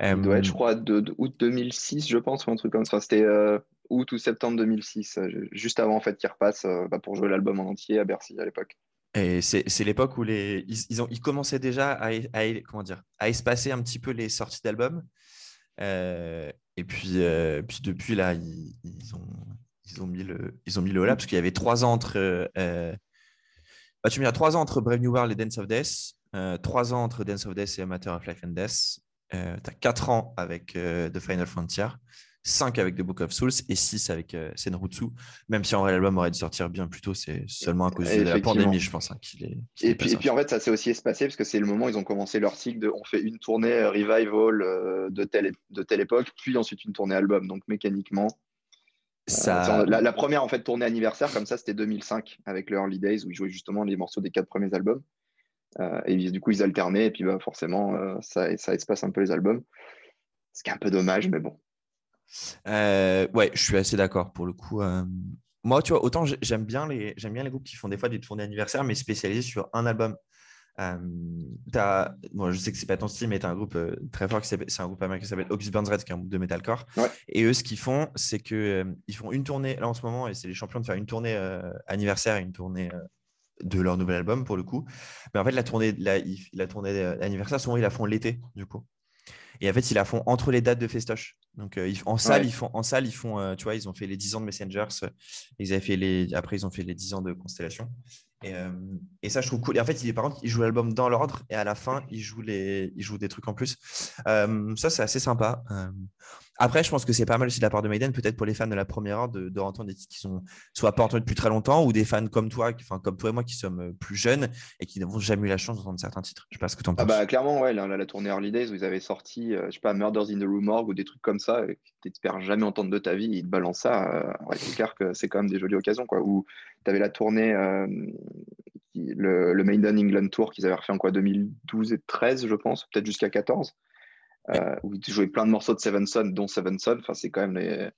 Il doit être, je crois, de, août 2006, je pense, ou un truc comme ça. C'était euh, août ou septembre 2006, euh, juste avant en fait qu'ils repassent bah, pour jouer l'album en entier à Bercy à l'époque. Et c'est l'époque où les, ils, ont, ils commençaient déjà à, comment dire, à espacer un petit peu les sorties d'albums. et puis, puis depuis là, ils, ont, ils ont mis le, ils ont mis le là parce qu'il y avait trois ans entre. Bah, tu mets trois ans entre Brave New World et Dance of Death, trois ans entre Dance of Death et Amateur of Life and Death. tu as quatre ans avec The Final Frontier. 5 avec The Book of Souls et 6 avec euh, Senrutsu, même si en vrai l'album aurait dû sortir bien plus tôt, c'est seulement à cause de la pandémie, je pense. Hein, qu'il est, et, puis, et, puis, en fait, ça s'est aussi espacé parce que c'est le moment où ils ont commencé leur cycle de on fait une tournée euh, revival euh, de, telle, de telle époque, puis ensuite une tournée album. Donc mécaniquement, ça... la, première en fait tournée anniversaire comme ça, c'était 2005 avec le Early Days où ils jouaient justement les morceaux des quatre premiers albums. et du coup, ils alternaient et puis bah, forcément, ça, ça espace un peu les albums. Ce qui est un peu dommage, mais bon, euh, ouais, je suis assez d'accord pour le coup. Euh, moi, tu vois, autant j'aime bien, les, bien les groupes qui font des fois des tournées anniversaires, mais spécialisés sur un album. Euh, as, bon, je sais que c'est pas ton style, mais tu as un groupe euh, très fort, c'est un groupe américain qui s'appelle August Burns Red, qui est un groupe de metalcore. Et eux, ce qu'ils font, c'est qu'ils ils font une tournée, là en ce moment, et c'est les champions de faire une tournée anniversaire et une tournée de leur nouvel album pour le coup. Mais en fait, la tournée, la, la tournée anniversaire, souvent ils la font l'été, du coup. Et en fait, ils la font entre les dates de festoche. Donc, euh, en salle, ils font, en salle, ils font, euh, tu vois, ils ont fait les 10 ans de Messengers. Ils avaient fait les, après, ils ont fait les 10 ans de Constellation. Et, ça, je trouve cool. Et en fait, il, par contre, ils jouent l'album dans l'ordre et à la fin, ils jouent, les, ils jouent des trucs en plus. ça, c'est assez sympa. Après, je pense que c'est pas mal aussi de la part de Maiden, peut-être pour les fans de la première heure, de, de entendre des titres qui sont soit pas entendus depuis très longtemps, ou des fans comme toi, enfin comme toi et moi qui sommes euh, plus jeunes et qui n'avont jamais eu la chance d'entendre certains titres. Je sais pas ce que tu en ah penses. Ah bah, clairement, ouais, la, la, tournée Early Days où ils avaient sorti, euh, je sais pas, Murders in the Rue Morgue ou des trucs comme ça, que tu n'espères jamais entendre de ta vie, ils te balancent ça. Euh, c'est clair que c'est quand même des jolies occasions, quoi. Ou tu avais la tournée, le, le Maiden England Tour qu'ils avaient refait en quoi, 2012 et 13, je pense, peut-être jusqu'à 14 euh, où il jouait plein de morceaux de Seven Son, dont Seven Son. Enfin, c'est quand même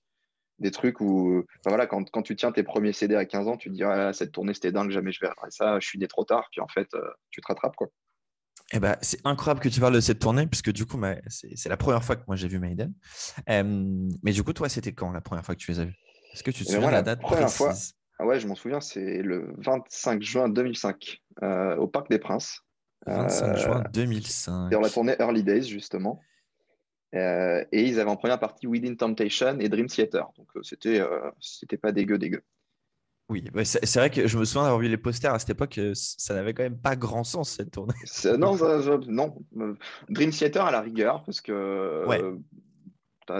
des trucs où, voilà, quand, quand, tu tiens tes premiers CD à 15 ans, tu te dis, ah, cette tournée, c'était dingue, jamais je verrai ça, je suis né trop tard. Puis en fait, euh, tu te rattrapes, quoi. Eh ben, c'est incroyable que tu parles de cette tournée, puisque du coup, c'est la première fois que moi j'ai vu Maiden. Euh, mais du coup, toi, c'était quand la première fois que tu les as vus? Est-ce que tu te souviens de la date précise fois, ah Ouais, je m'en souviens, c'est le 25 juin 2005, au Parc des Princes. 25 juin 2005. Dans la tournée Early Days, justement. Euh, et ils avaient en première partie Within Temptation et Dream Theater. Donc euh, c'était euh, c'était pas dégueu dégueu. Oui, c'est vrai que je me souviens d'avoir vu les posters à cette époque, ça n'avait quand même pas grand sens cette tournée. Non, non. Dream Theater à la rigueur, parce que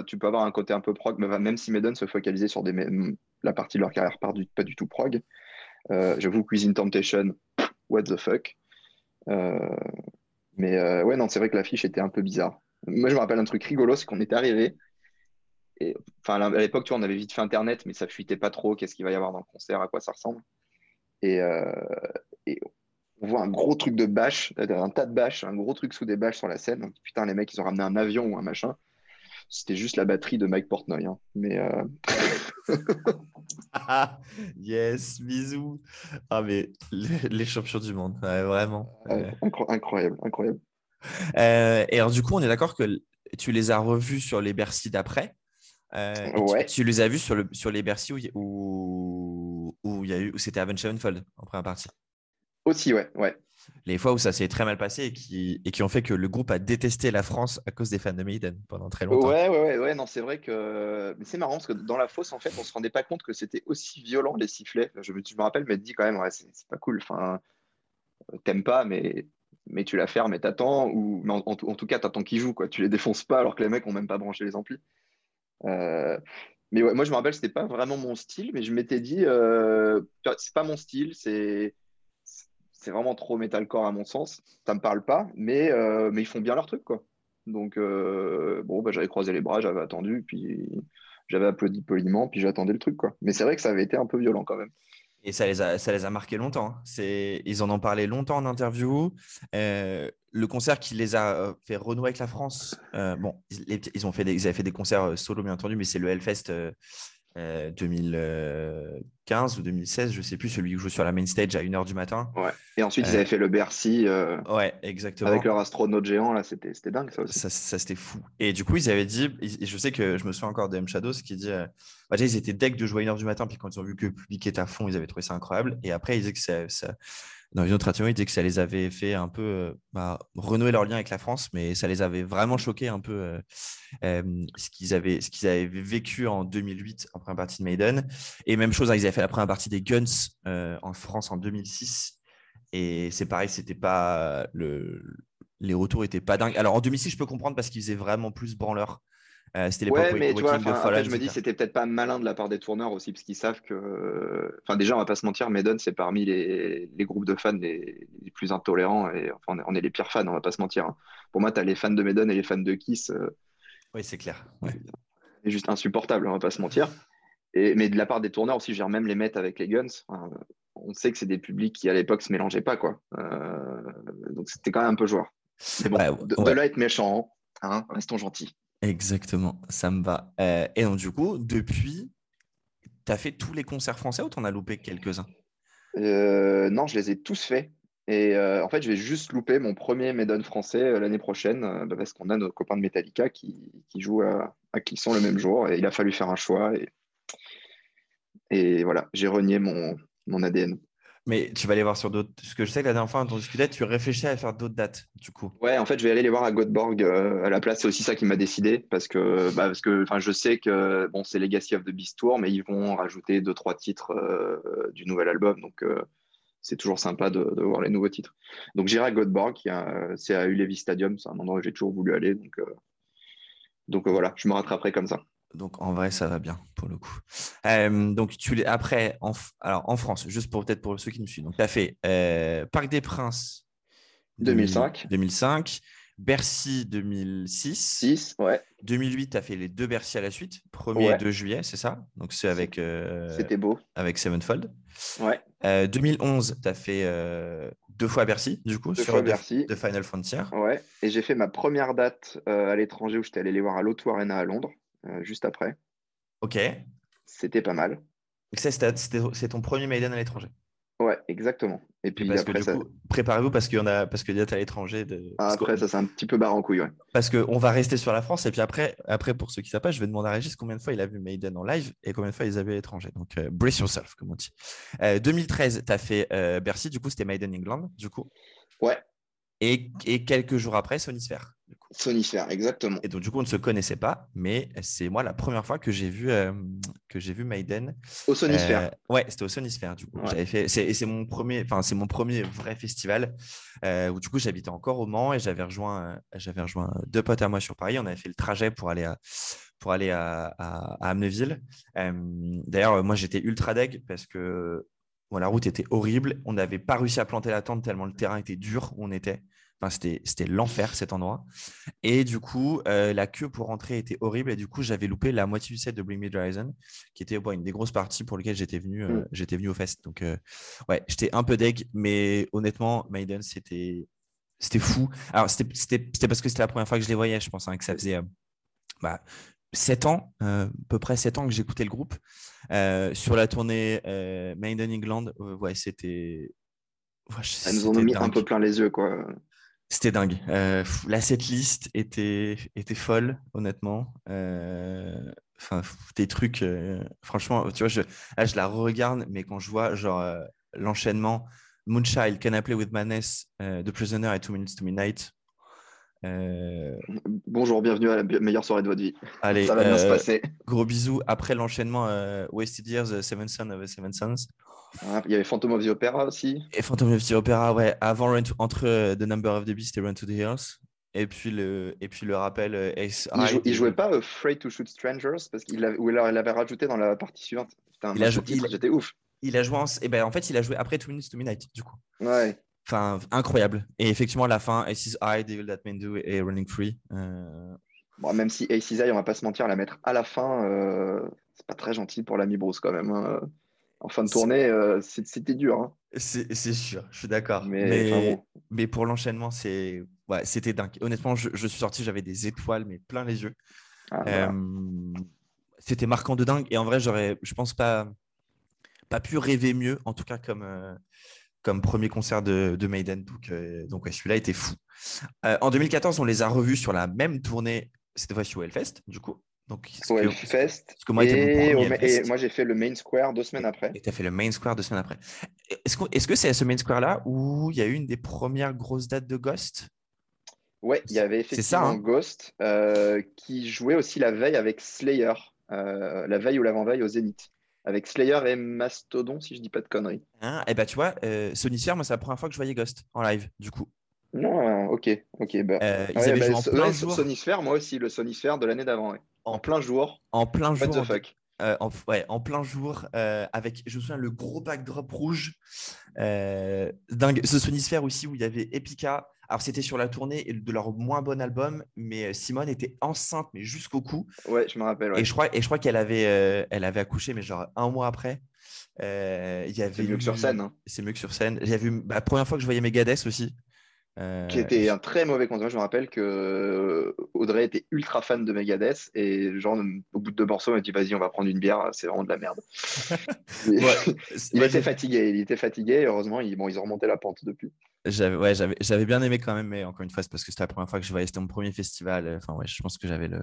tu peux avoir un côté un peu prog, mais même si Maiden se focalisait sur des, la partie de leur carrière pas du, pas du tout prog. J'avoue que Within Temptation, what the fuck. mais ouais, non, c'est vrai que l'affiche était un peu bizarre. Moi, je me rappelle un truc rigolo, c'est qu'on était arrivé. Et, enfin, à l'époque, tu vois, on avait vite fait Internet, mais ça fuitait pas trop. Qu'est-ce qu'il va y avoir dans le concert, à quoi ça ressemble. Et, euh, on voit un gros truc de bâche, un tas de bâches, un gros truc sous des bâches sur la scène. Donc, putain, les mecs, ils ont ramené un avion ou un machin. C'était juste la batterie de Mike Portnoy. Hein. Mais. Euh... yes, bisous. Ah, mais les, champions du monde, vraiment. incroyable, incroyable. Euh, et alors, du coup, on est d'accord que tu les as revus sur les Bercy d'après. Euh, tu, les as vus sur, le, sur les Bercy où, où, y a eu, où c'était Avenged Sevenfold en première partie. Aussi, ouais, ouais. Les fois où ça s'est très mal passé et qui, et qui ont fait que le groupe a détesté la France à cause des fans de Maiden pendant très longtemps. Ouais, ouais, ouais, ouais non, c'est vrai que. Mais c'est marrant parce que dans la fosse, en fait, on se rendait pas compte que c'était aussi violent les sifflets. Je me, je me rappelle m'être dit quand même, ouais, c'est pas cool. Enfin, t'aimes pas, mais mais tu la fermes et t'attends, ou en, tout cas, t'attends qu'ils jouent. Tu les défonces pas alors que les mecs ont même pas branché les amplis. Euh, mais moi, je me rappelle, c'était pas vraiment mon style, mais je m'étais dit, euh, c'est pas mon style, c'est vraiment trop metalcore à mon sens. Ça me parle pas, mais, euh, mais ils font bien leur truc. Donc, bon, bah, j'avais croisé les bras, j'avais attendu, puis j'avais applaudi poliment, puis j'attendais le truc, quoi. Mais c'est vrai que ça avait été un peu violent quand même. Et ça les a, ça les a marqués longtemps. Hein. Ils en ont parlé longtemps en interview. Euh, le concert qui les a euh, fait renouer avec la France, euh, bon, ils, ont fait des, ils avaient fait des concerts solo, bien entendu, mais c'est le Hellfest 2015 ou 2016, je sais plus, celui où joue sur la main stage à 1h du matin. Ouais. Et ensuite, ils avaient fait le Bercy. ouais, exactement. Avec leur astronaute géant, là, c'était dingue ça aussi. Ça, c'était fou. Et du coup, ils avaient dit, je sais que je me souviens encore de M Shadows qui dit bah, déjà, ils étaient deck de jouer à 1h du matin, puis quand ils ont vu que le public était à fond, ils avaient trouvé ça incroyable. Et après, ils disaient que ça, dans une autre interview, il disait que ça les avait fait un peu bah, renouer leur lien avec la France, mais ça les avait vraiment choqué un peu ce qu'ils avaient, qu'ils avaient vécu en 2008 en première partie de Maiden. Et même chose, hein, ils avaient fait la première partie des Guns en France en 2006. Et c'est pareil, c'était pas le, les retours n'étaient pas dingues. Alors en 2006, je peux comprendre parce qu'ils faisaient vraiment plus branleur. Euh, c'était l'époque ouais, mais tu vois, je me dis c'était peut-être pas malin de la part des tourneurs aussi parce qu'ils savent que, enfin déjà on va pas se mentir, Maiden c'est parmi les, les, groupes de fans les, plus intolérants et enfin on est, les pires fans, on va pas se mentir. Hein. Pour moi, tu as les fans de Maiden et les fans de Kiss. Euh, oui, c'est clair. Ouais. C'est juste insupportable, on va pas se mentir. Et, mais de la part des tourneurs aussi, vais même les mettre avec les Guns. on sait que c'est des publics qui à l'époque se mélangeaient pas quoi. Euh, donc c'était quand même un peu joueur. Mais bon, de, là être méchant, hein, restons gentils. Exactement, ça me va. Euh, et donc, du coup, depuis, tu as fait tous les concerts français ou tu en as loupé quelques-uns? Euh, Non, je les ai tous faits. Et euh, en fait, je vais juste louper mon premier Maiden français l'année prochaine bah, parce qu'on a nos copains de Metallica qui, qui jouent à, à sont le même jour et il a fallu faire un choix. Et, voilà, j'ai renié mon ADN. Mais tu vas aller voir sur d'autres. Ce que je sais que la dernière fois, on discutait, tu réfléchissais à faire d'autres dates, du coup. Ouais, en fait, je vais aller les voir à Göteborg euh, à la place. C'est aussi ça qui m'a décidé parce que, bah, parce que je sais que bon, c'est Legacy of the Beast Tour, mais ils vont rajouter deux, trois titres euh, du nouvel album. Donc, euh, c'est toujours sympa de, voir les nouveaux titres. Donc, j'irai à Göteborg. C'est à Ulevi Stadium. C'est un endroit où j'ai toujours voulu aller. Donc, donc voilà, je me rattraperai comme ça. Donc en vrai, ça va bien pour le coup. Euh, donc tu après en, alors, en France, juste pour peut-être pour ceux qui me suivent. Donc tu as fait euh, Parc des Princes 2005. 2005. Bercy 2006. 6, ouais. 2008, tu as fait les deux Bercy à la suite, 1er et 2 juillet, c'est ça? Donc c'est avec. Euh, C'était beau. Avec Sevenfold. Ouais. 2011, tu as fait deux fois Bercy, du coup, sur Bercy. de Final Frontier. Ouais. Et j'ai fait ma première date à l'étranger où j'étais allé les voir à l'Auto Arena à Londres. Euh, juste après. Ok. C'était pas mal. C'est ton premier Maiden à l'étranger. Ouais, exactement. Et puis après, ça... préparez-vous parce qu'il y en a, parce que d'être à l'étranger. De... Ah, après, ça c'est un petit peu barre en couille, ouais. Parce qu'on va rester sur la France et puis après, après pour ceux qui savent pas, je vais demander à Régis combien de fois il a vu Maiden en live et combien de fois ils avaient à l'étranger. Donc, euh, brace yourself, comme on dit. 2013, tu as fait euh, Bercy, du coup, c'était Maiden England, du coup. Ouais. Et, et quelques jours après, Sonisphère. Sonisphère, exactement. Et donc, du coup, on ne se connaissait pas, mais c'est moi la première fois que j'ai vu, euh, que j'ai vu Maiden. Au Sonisphère. Euh, ouais, c'était au Sonisphère, du coup. J'avais fait, c'est, c'est mon premier, enfin, c'est mon premier vrai festival euh, où, du coup, j'habitais encore au Mans et j'avais rejoint, j'avais rejoint deux potes à moi sur Paris. On avait fait le trajet pour aller à, pour aller à, à, Amneville. d'ailleurs, moi, j'étais ultra deg parce que la route était horrible. On n'avait pas réussi à planter la tente tellement le terrain était dur où on était c'était l'enfer cet endroit. Et du coup, euh, la queue pour rentrer était horrible. Et du coup, j'avais loupé la moitié du set de Bring Me the Horizon, qui était une des grosses parties pour lesquelles j'étais venu, euh, mm. j'étais venu au fest. Donc, euh, ouais, j'étais un peu deg, mais honnêtement, Maiden, c'était c'était fou. Alors, c'était parce que c'était la première fois que je les voyais, je pense, hein, que ça faisait bah, 7 ans, à peu près 7 ans que j'écoutais le groupe. sur la tournée Maiden England, ouais, c'était. Ouais, nous en a mis un peu plein les yeux, quoi. C'était dingue. Euh, la setlist était, était folle, honnêtement. Euh, enfin, des trucs. Euh, franchement, tu vois, je, là, je la regarde, mais quand je vois genre l'enchaînement Moonchild, Can I Play with Madness, The Prisoner et Two Minutes to Midnight. Bonjour, bienvenue à la meilleure soirée de votre vie. Allez, ça va bien se passer. Gros bisous. Après l'enchaînement Wasted Years, Seven Sons of Seven Sons. Ah, il y avait Phantom of the Opera aussi. Et Phantom of the Opera, ouais, avant entre euh, The Number of the Beast et Run to the Hills. Et puis le, et puis le rappel euh, Ace Il, jouait pas Afraid to Shoot Strangers parce qu'il ou alors il l'avait rajouté dans la partie suivante. Un il a joué, j'étais ouf. Il a joué en, et eh ben en fait il a joué après Two Minutes to Midnight du coup. Ouais. Enfin incroyable. Et effectivement la fin Ace's Eye, Devil That Men Do et Running Free. Euh... Bon, même si Ace's Eye on va pas se mentir la mettre à la fin, euh... c'est pas très gentil pour l'ami Bruce quand même. Hein en fin de tournée, euh, c'était dur. Hein. C'est sûr, je suis d'accord. Mais, mais, pour l'enchaînement, ouais, c'était dingue. Honnêtement, je, suis sorti, j'avais des étoiles, mais plein les yeux. Ah, euh, c'était marquant de dingue. Et en vrai, j'aurais, je pense pas, pas pu rêver mieux, en tout cas comme, euh, comme premier concert de, de Maiden. Donc, donc celui-là était fou. en 2014, on les a revus sur la même tournée, cette fois sur Hellfest, du coup. Donc, Hellfest. que moi, et, moi, j'ai fait le Main Square deux semaines après. Et tu as fait le Main Square deux semaines après. Est-ce que c'est à ce Main Square-là où il y a eu une des premières grosses dates de Ghost? Ouais, il y avait effectivement ça, hein Ghost euh, qui jouait aussi la veille avec Slayer, euh, la veille ou l'avant-veille au Zénith. Avec Slayer et Mastodon, si je dis pas de conneries. Hein et eh bah, tu vois, euh, Sonisphere, moi, c'est la première fois que je voyais Ghost en live, du coup. Non, ok, ok. Bah. Euh, ils avaient bah, en plein jour. Sonisphere, moi aussi, le Sonisphere de l'année d'avant. En, plein jour. En plein jour. What the fuck euh, en, ouais, en, plein jour, euh, avec, je me souviens, le gros backdrop rouge. Euh, dingue. Ce Sonisphere aussi, où il y avait Epica. Alors, c'était sur la tournée de leur moins bon album, mais Simone était enceinte, mais jusqu'au cou. Ouais, je me rappelle. Et je crois, et je crois qu'elle avait, elle avait accouché, mais genre un mois après. il y avait c'est mieux que sur scène. Hein. C'est mieux que sur scène. J'ai vu bah, la première fois que je voyais Megadeth aussi. Euh, qui était un très mauvais concert. Je me rappelle que euh, Audrey était ultra fan de Megadeth et genre au bout de deux morceaux, elle m'a dit vas-y, on va prendre une bière, c'est vraiment de la merde. il était fatigué, il était fatigué. heureusement, ils, bon, ils ont remonté la pente depuis. J'avais ouais, j'avais bien aimé quand même, mais encore une fois, c'est parce que c'était la première fois que je voyais, c'était mon premier festival. Enfin ouais, je pense que j'avais le,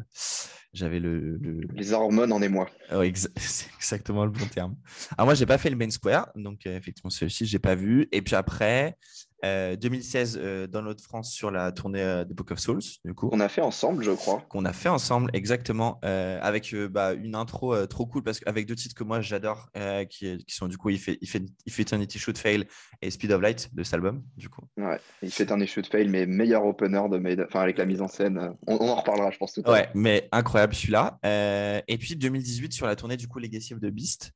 j'avais le, les hormones en émoi. Ouais, c'est exactement le bon terme. Alors moi, j'ai pas fait le main square, donc euh, effectivement celui-ci, j'ai pas vu. Et puis après, 2016 euh, euh, dans notre France sur la tournée euh, de Book of Souls, du coup. Qu'on a fait ensemble, je crois. Qu'on a fait ensemble, exactement, avec bah, une intro trop cool, parce qu'avec deux titres que moi j'adore, qui, qui, sont du coup, il fait, il fait, il fait Eternity Shoot Fail et Speed of Light de cet album, du coup. Ouais, fait Eternity Shoot Fail, mais meilleur opener de Made, enfin avec la mise en scène. On, en reparlera, je pense, tout à l'heure. Ouais, mais incroyable celui-là. et puis 2018 sur la tournée, du coup, Legacy of the Beast.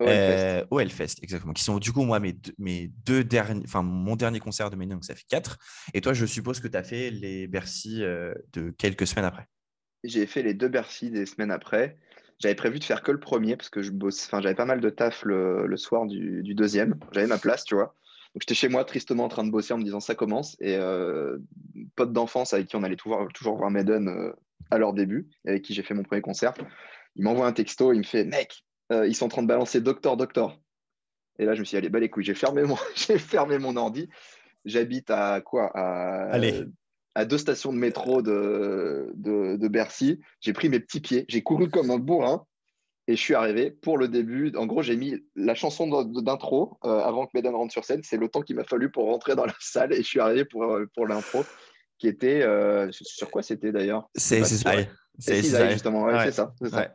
Au Hellfest. au Hellfest, exactement. Qui sont du coup, moi, mes, mes deux derniers, enfin, mon dernier concert de Ménin, donc ça fait 4. Et toi, je suppose que tu as fait les Bercy euh, de quelques semaines après. J'ai fait les deux Bercy des semaines après. J'avais prévu de faire que le premier parce que je bosse, enfin, j'avais pas mal de taf le, soir du, deuxième. J'avais ma place, tu vois. Donc j'étais chez moi tristement en train de bosser en me disant ça commence. Et euh, pote d'enfance avec qui on allait toujours, voir Maiden euh, à leur début, avec qui j'ai fait mon premier concert, il m'envoie un texto, il me fait Mec, ils sont en train de balancer Docteur, Docteur. Et là, je me suis dit, allez, bah les couilles, j'ai fermé, j'ai fermé mon ordi. J'habite à quoi? À, à deux stations de métro de, de, Bercy. J'ai pris mes petits pieds, j'ai couru comme un bourrin et je suis arrivé pour le début. En gros, j'ai mis la chanson d'intro euh, avant que Mesdames rentre sur scène. C'est le temps qu'il m'a fallu pour rentrer dans la salle et je suis arrivé pour, euh, pour l'intro qui était. Euh, sur quoi c'était d'ailleurs? C'est ça. C'est justement, c'est ça. ça.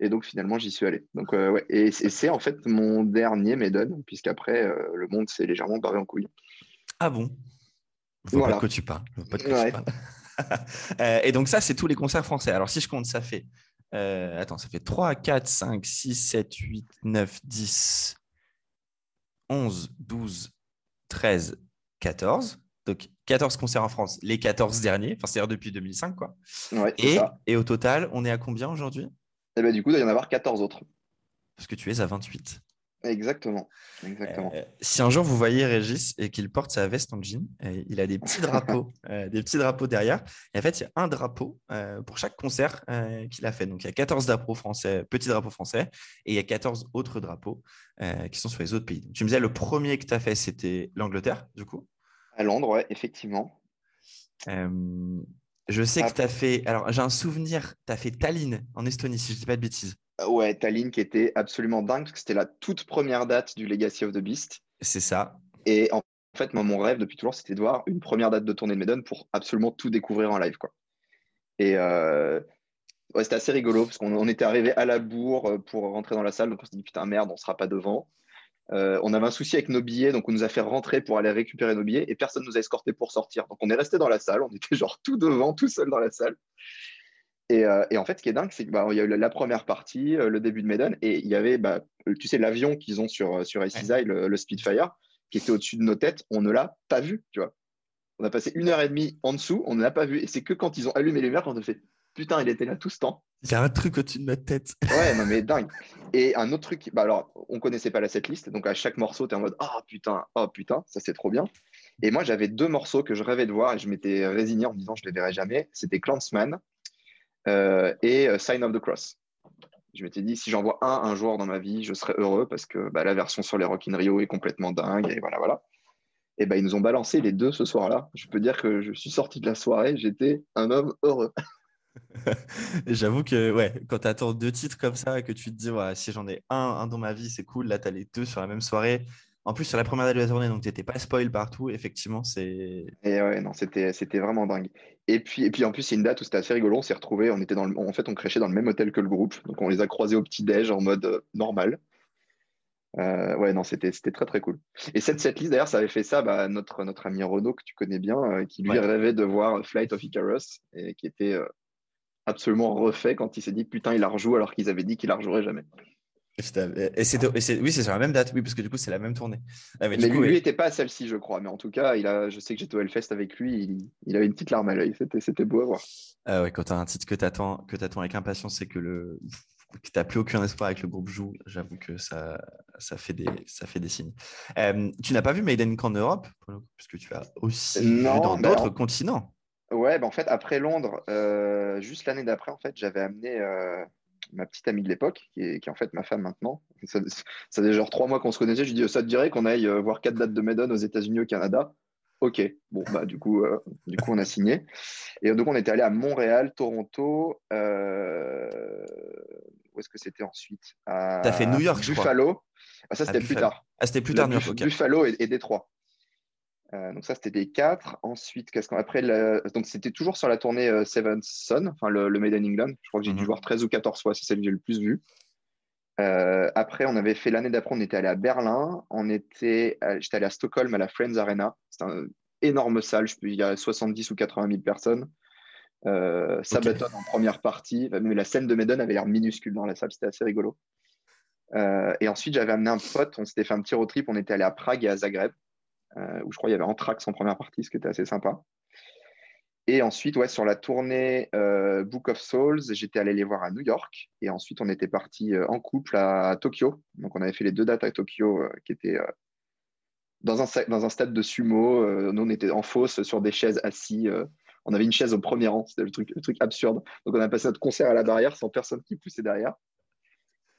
Et donc finalement, j'y suis allé. Donc, ouais. Et c'est en fait mon dernier Maiden, puisqu'après, le monde s'est légèrement barré en couille. Ah bon? Je vois pas de quoi tu parles. Euh, et donc ça, c'est tous les concerts français. Alors si je compte, ça fait... Euh, attends, ça fait 3, 4, 5, 6, 7, 8, 9, 10, 11, 12, 13, 14. Donc 14 concerts en France, les 14 derniers, enfin c'est-à-dire depuis 2005 quoi. et, et, au total, on est à combien aujourd'hui? Eh ben du coup, il doit y en avoir 14 autres. Parce que tu es à 28. Exactement. Exactement. Euh, si un jour vous voyez Régis et qu'il porte sa veste en jean, euh, il a des petits drapeaux, euh, des petits drapeaux derrière. Et en fait, il y a un drapeau pour chaque concert qu'il a fait. Donc, il y a 14 drapeaux français, petits drapeaux français, et il y a 14 autres drapeaux qui sont sur les autres pays. tu me disais, le premier que tu as fait, c'était l'Angleterre, du coup? À Londres, ouais, effectivement. je sais que tu as fait. Alors, j'ai un souvenir, tu as fait Tallinn en Estonie, si je ne dis pas de bêtises. Ouais, Tallinn qui était absolument dingue parce que c'était la toute première date du Legacy of the Beast. C'est ça. Et en fait, moi, mon rêve depuis toujours, c'était de voir une première date de tournée de Maiden pour absolument tout découvrir en live. Quoi. Et euh, c'était assez rigolo parce qu'on était arrivé à la bourre euh, pour rentrer dans la salle. Donc on s'est dit putain, merde, on sera pas devant. Euh, on avait un souci avec nos billets, donc on nous a fait rentrer pour aller récupérer nos billets et personne nous a escorté pour sortir. Donc on est resté dans la salle, on était genre tout devant, tout seul dans la salle. Euh, et, en fait, ce qui est dingue, c'est qu'il bah, y a eu la première partie, euh, le début de Maiden, et il y avait, bah, tu sais, l'avion qu'ils ont sur, euh, sur SCI, le, Speedfire, qui était au-dessus de nos têtes, on ne l'a pas vu, tu vois. On a passé une heure et demie en dessous, on ne l'a pas vu. Et c'est que quand ils ont allumé les lumières qu'on a fait Putain, il était là tout ce temps. Il y a un truc au-dessus de notre tête. Ouais, non, mais dingue. Et un autre truc, bah alors, on connaissait pas la setlist, donc à chaque morceau, tu es en mode Ah putain, oh putain, ça c'est trop bien. Et moi, j'avais deux morceaux que je rêvais de voir et je m'étais résigné en me disant Je les verrai jamais. C'était Clansman euh, et euh, Sign of the Cross. Je m'étais dit, si j'en vois un un jour dans ma vie, je serais heureux parce que bah, la version sur les Rock in Rio est complètement dingue. Et voilà, voilà. Et ben, ils nous ont balancé les deux ce soir-là. Je peux dire que je suis sorti de la soirée, j'étais un homme heureux. J'avoue que ouais, quand tu attends deux titres comme ça, que tu te dis si j'en ai un, un dans ma vie, c'est cool. Là, tu as les deux sur la même soirée. En plus, sur la première date de la tournée, donc tu n'étais pas spoil partout. Effectivement, c'est. Et ouais, non, c'était, c'était vraiment dingue. Et puis, et puis en plus, c'est une date où c'était assez rigolo. On s'est retrouvés, on était dans le... en fait, on crêchait dans le même hôtel que le groupe. Donc, on les a croisés au petit-déj en mode euh, normal. Euh, ouais, non, c'était, c'était très très cool. Et cette liste d'ailleurs, ça avait fait ça, bah, notre, notre ami Renaud, que tu connais bien, euh, qui lui rêvait de voir Flight of Icarus et qui était absolument refait quand il s'est dit putain, il la rejoue alors qu'ils avaient dit qu'il la rejouerait jamais. Et c'est, oui, c'est sur la même date, oui, parce que du coup, c'est la même tournée. Ah, mais, lui, n'était pas à celle-ci, je crois. Mais en tout cas, il a, je sais que j'étais au Hellfest avec lui, il, avait une petite larme à l'œil. C'était, c'était beau à voir. Ah ouais, quand tu as un titre que tu attends, que attends avec impatience, c'est que le que tu n'as plus aucun espoir avec le groupe joue, j'avoue que ça, ça, fait des, ça fait des signes. Euh, tu n'as pas vu Maiden qu'en Europe, parce que tu as aussi vu dans bah, d'autres continents. Ouais, bah en fait, après Londres, euh, juste l'année d'après, en fait, j'avais amené euh, ma petite amie de l'époque, qui est, qui est, en fait ma femme maintenant. Ça, ça faisait genre trois mois qu'on se connaissait. Je lui dis, ça te dirait qu'on aille euh, voir quatre dates de Maiden aux États-Unis, au Canada? Ok, bon, bah, du, coup, euh, du coup, on a signé. Et donc, on était allé à Montréal, Toronto. Euh... Où est-ce que c'était ensuite? Tu as fait New York, Buffalo. Ah, ça, c'était plus tard. Ah, c'était plus tard, New York. Buffalo et, et Détroit. Euh, donc ça, c'était des quatre. Ensuite, qu'est-ce qu'on après Donc c'était toujours sur la tournée euh, Seven Son, enfin le, Made in England. Je crois que j'ai dû mhm. voir 13 ou 14 fois, c'est celle que j'ai le plus vue. Euh, après, on avait fait l'année d'après, on était allé à Berlin. On était, j'étais allé à Stockholm à la Friends Arena. C'est une énorme salle. Je peux, il y a 70 ou 80 000 personnes. Euh, Sabaton en première partie. Mais la scène de Maiden avait l'air minuscule dans la salle. C'était assez rigolo. et ensuite, j'avais amené un pote. On s'était fait un petit road trip. On était allé à Prague et à Zagreb. Euh, où je crois qu'il y avait Anthrax en première partie, ce qui était assez sympa. Et ensuite, ouais, sur la tournée euh, Book of Souls, j'étais allé les voir à New York. Et ensuite, on était parti euh, en couple à, Tokyo. Donc, on avait fait les deux dates à Tokyo qui étaient dans, un, dans un stade de sumo. nous, on était en fosse sur des chaises assis. on avait une chaise au premier rang. C'était le truc, le truc absurde. Donc, on a passé notre concert à la barrière sans personne qui poussait derrière.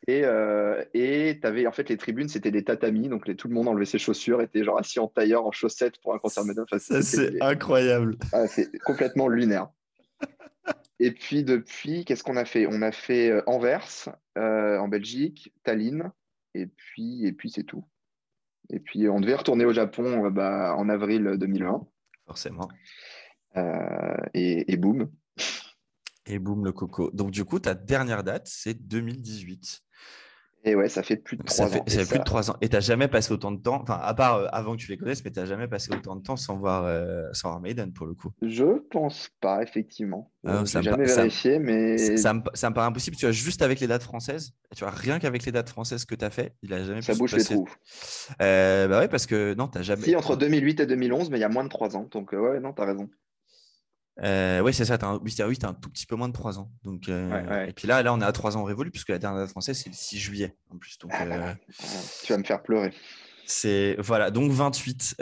Et euh, tu avais en fait les tribunes, c'était des tatamis, donc les, tout le monde enlevait ses chaussures, était genre assis en tailleur, en chaussettes pour un concert Madonna. ça, c'est incroyable. Ah, c'est complètement lunaire. et puis depuis, qu'est-ce qu'on a fait? On a fait euh, Anvers euh, en Belgique, Tallinn, et puis, et puis c'est tout. Et puis on devait retourner au Japon euh, bah, en avril 2020. Forcément. et, et boum. Et boum le coco. Donc du coup, ta dernière date, c'est 2018. Et ouais, ça fait plus de trois ans. Ça fait plus de trois ans. Et tu n'as jamais passé autant de temps, enfin, à part euh, avant que tu les connaisses, mais tu n'as jamais passé autant de temps sans voir, euh, sans voir Maiden pour le coup. Je pense pas, effectivement. Ah, je n'ai jamais vérifié, mais. Ça me, ça me, paraît impossible. Tu vois, juste avec les dates françaises, tu vois, rien qu'avec les dates françaises que tu as fait, il a jamais Ça bouge les trous. Euh, bah ouais, parce que non, tu n'as jamais. Si, entre 2008 et 2011, mais il y a moins de trois ans. Donc, ouais, non, tu as raison. Euh, oui, c'est ça. Un... Oui, tu as un tout petit peu moins de 3 ans. Donc, euh, Et puis là, là, on est à 3 ans révolu, puisque la dernière date française, c'est le 6 juillet en plus. Donc, euh, Tu vas me faire pleurer. C'est voilà, donc 28.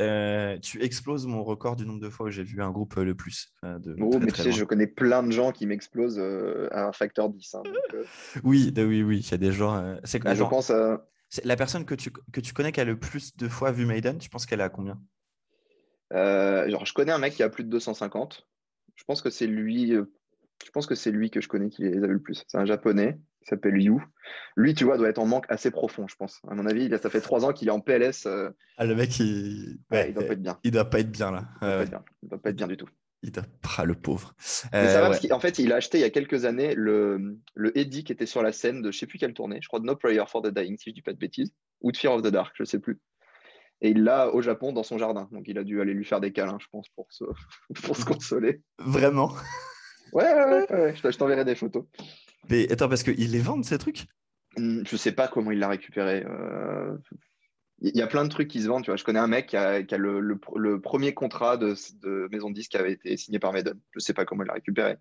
tu exploses mon record du nombre de fois où j'ai vu un groupe le plus. De, oh, mais tu sais, je connais plein de gens qui m'explosent à un facteur 10. Hein, oui, oui, oui, il y a des gens. c'est je pense La personne que tu, que tu connais qui a le plus de fois vu Maiden, tu penses qu'elle a combien? Genre, je connais un mec qui a plus de 250. Je pense que c'est lui. Euh, je pense que c'est lui que je connais qui les a vu le plus. C'est un japonais qui s'appelle Yu. Lui, tu vois, doit être en manque assez profond, je pense. À mon avis, ça fait trois ans qu'il est en PLS. Euh. Ah, le mec, il... Ouais, il doit pas être bien. Il doit pas être bien là. Il doit, pas, être bien. doit pas être bien du tout. Il doit pas le pauvre. Mais ça va euh, parce qu'en fait, il a acheté il y a quelques années le, le Eddie qui était sur la scène de je sais plus quelle tournée. Je crois de No Prayer for the Dying, si je dis pas de bêtises, ou de Fear of the Dark, je sais plus. Et il l'a au Japon dans son jardin. Donc il a dû aller lui faire des câlins, je pense, pour se, pour se consoler. Vraiment? Ouais, ouais, ouais, je t'enverrai des photos. Mais attends, parce qu'ils les vendent ces trucs? Hmm, Je sais pas comment il l'a récupéré. Euh, il y a plein de trucs qui se vendent. Tu vois. Je connais un mec qui a, le, premier contrat de, maison de disque qui avait été signé par Maiden. Je sais pas comment il l'a récupéré.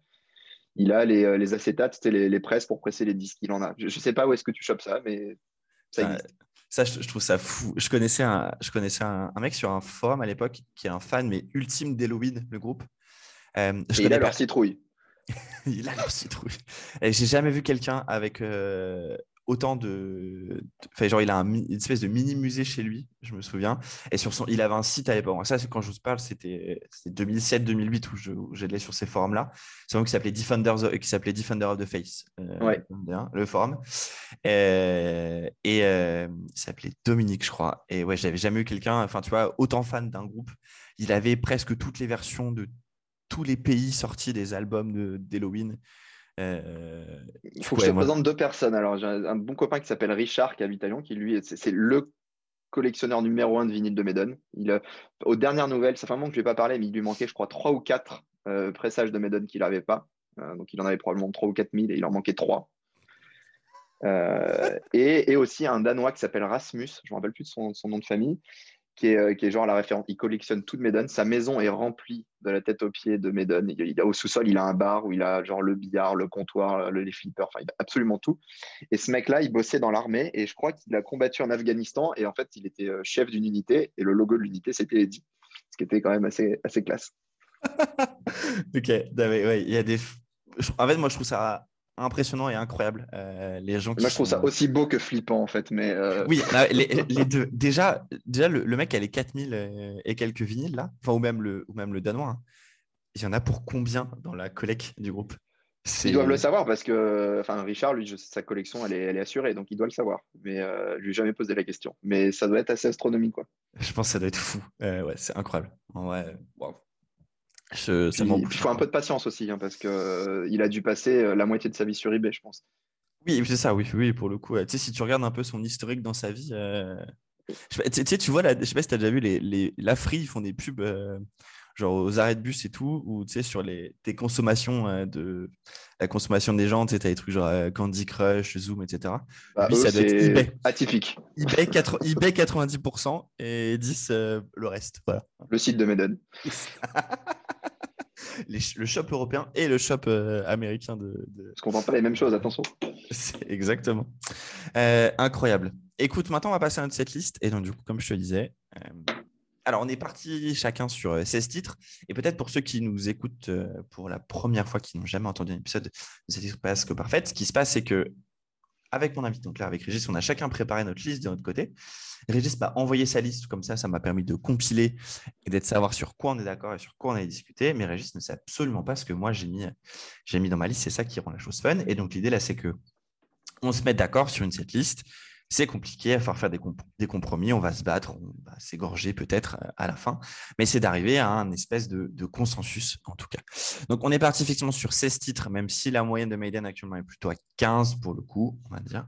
Il a les, euh, les acétates, c'était les, les, presses pour presser les disques. Il en a. Je, ne sais pas où est-ce que tu chopes ça, mais ça existe. Ça, je, trouve ça fou. Je connaissais un, je connaissais un, mec sur un forum à l'époque qui est un fan, mais ultime d'Halloween, le groupe. Euh, il a leur citrouille. il a leur citrouille. J'ai jamais vu quelqu'un avec euh, autant de. Enfin, genre, il a une espèce de mini musée chez lui, je me souviens. Et sur son, il avait un site à l'époque. Ça, quand je vous parle, c'était 2007-2008 où j'allais sur ces forums-là. C'est un qui s'appelait Defender, qui s'appelait Defender of the Face, euh, le forum. Et, et euh, il s'appelait Dominique, je crois. Et ouais, j'avais jamais eu quelqu'un, enfin, tu vois, autant fan d'un groupe. Il avait presque toutes les versions de tous les pays sortis des albums d'Halloween. Euh, il faut que je te présente deux personnes. Alors, j'ai un bon copain qui s'appelle Richard, qui habite à Lyon, qui lui, c'est le collectionneur numéro un de vinyle de Maiden. Il, aux dernières nouvelles, ça fait un moment que je ne vais pas parler, mais il lui manquait, je crois, trois ou quatre euh, pressages de Maiden qu'il n'avait pas. Euh, donc, il en avait probablement trois ou quatre mille et il en manquait trois. et, aussi un Danois qui s'appelle Rasmus, je ne me rappelle plus de son, nom de famille, qui est, euh, qui est, genre la référence. Il collectionne tout de Maiden. Sa maison est remplie de la tête aux pieds de a, au sous-sol, il a un bar où il a genre le billard, le comptoir, le, les flippers, enfin, il a absolument tout. Et ce mec-là, il bossait dans l'armée et je crois qu'il a combattu en Afghanistan et en fait, il était euh, chef d'une unité et le logo de l'unité, c'était Eddie, ce qui était quand même assez, assez classe. ok, ouais, il y a des. En fait, moi, je trouve ça impressionnant et incroyable. Euh, les gens Moi, je trouve ça aussi beau que flippant, en fait. Mais euh, Oui, les, deux. Déjà, déjà le, mec, a les 4000 et quelques vinyles, là. Enfin, ou même le, ou même le danois. Hein. Il y en a pour combien dans la collecte du groupe? Ils doivent le savoir parce que enfin, Richard, lui, sa collection, elle est, elle est, assurée, donc il doit le savoir. Mais euh, je lui ai jamais posé la question. Mais ça doit être assez astronomique, quoi. Je pense que ça doit être fou. ouais, c'est incroyable. Il faut un peu de patience aussi, hein, parce qu'il euh, il a dû passer euh, la moitié de sa vie sur eBay, je pense. Oui, c'est ça, oui, oui, pour le coup. Tu sais, si tu regardes un peu son historique dans sa vie, euh, tu sais, tu vois, je sais pas si tu as déjà vu, les, les, la Free, ils font des pubs genre aux arrêts de bus et tout, ou tu sais, sur les, tes consommations de la consommation des gens, tu sais, as des trucs genre Candy Crush, Zoom, etc. Bah, ça doit être eBay. Atypique. eBay, 90% et 10 le reste. Voilà. Le site de Meden. le shop européen et le shop euh, américain de, Parce qu'on vend pas les mêmes choses, attention. Exactement. Euh, incroyable. Écoute, maintenant, on va passer à cette liste. Et donc, du coup, comme je te disais, euh, alors, on est parti chacun sur 16 titres. Et peut-être pour ceux qui nous écoutent pour la première fois, qui n'ont jamais entendu un épisode de cette presque parfaite, ce qui se passe, c'est que avec mon invité, donc là, avec Régis, on a chacun préparé notre liste de notre côté. Régis m'a envoyé sa liste comme ça, ça m'a permis de compiler et d'être savoir sur quoi on est d'accord et sur quoi on a discuté. Mais Régis ne sait absolument pas ce que moi j'ai mis, j'ai mis dans ma liste. C'est ça qui rend la chose fun. Et donc l'idée là, c'est que on se mette d'accord sur une cette liste c'est compliqué, il va falloir faire des, compromis, on va se battre, on va s'égorger peut-être euh, à la fin, mais c'est d'arriver à un espèce de, consensus en tout cas. Donc on est parti effectivement sur 16 titres, même si la moyenne de Maiden actuellement est plutôt à 15 pour le coup, on va dire.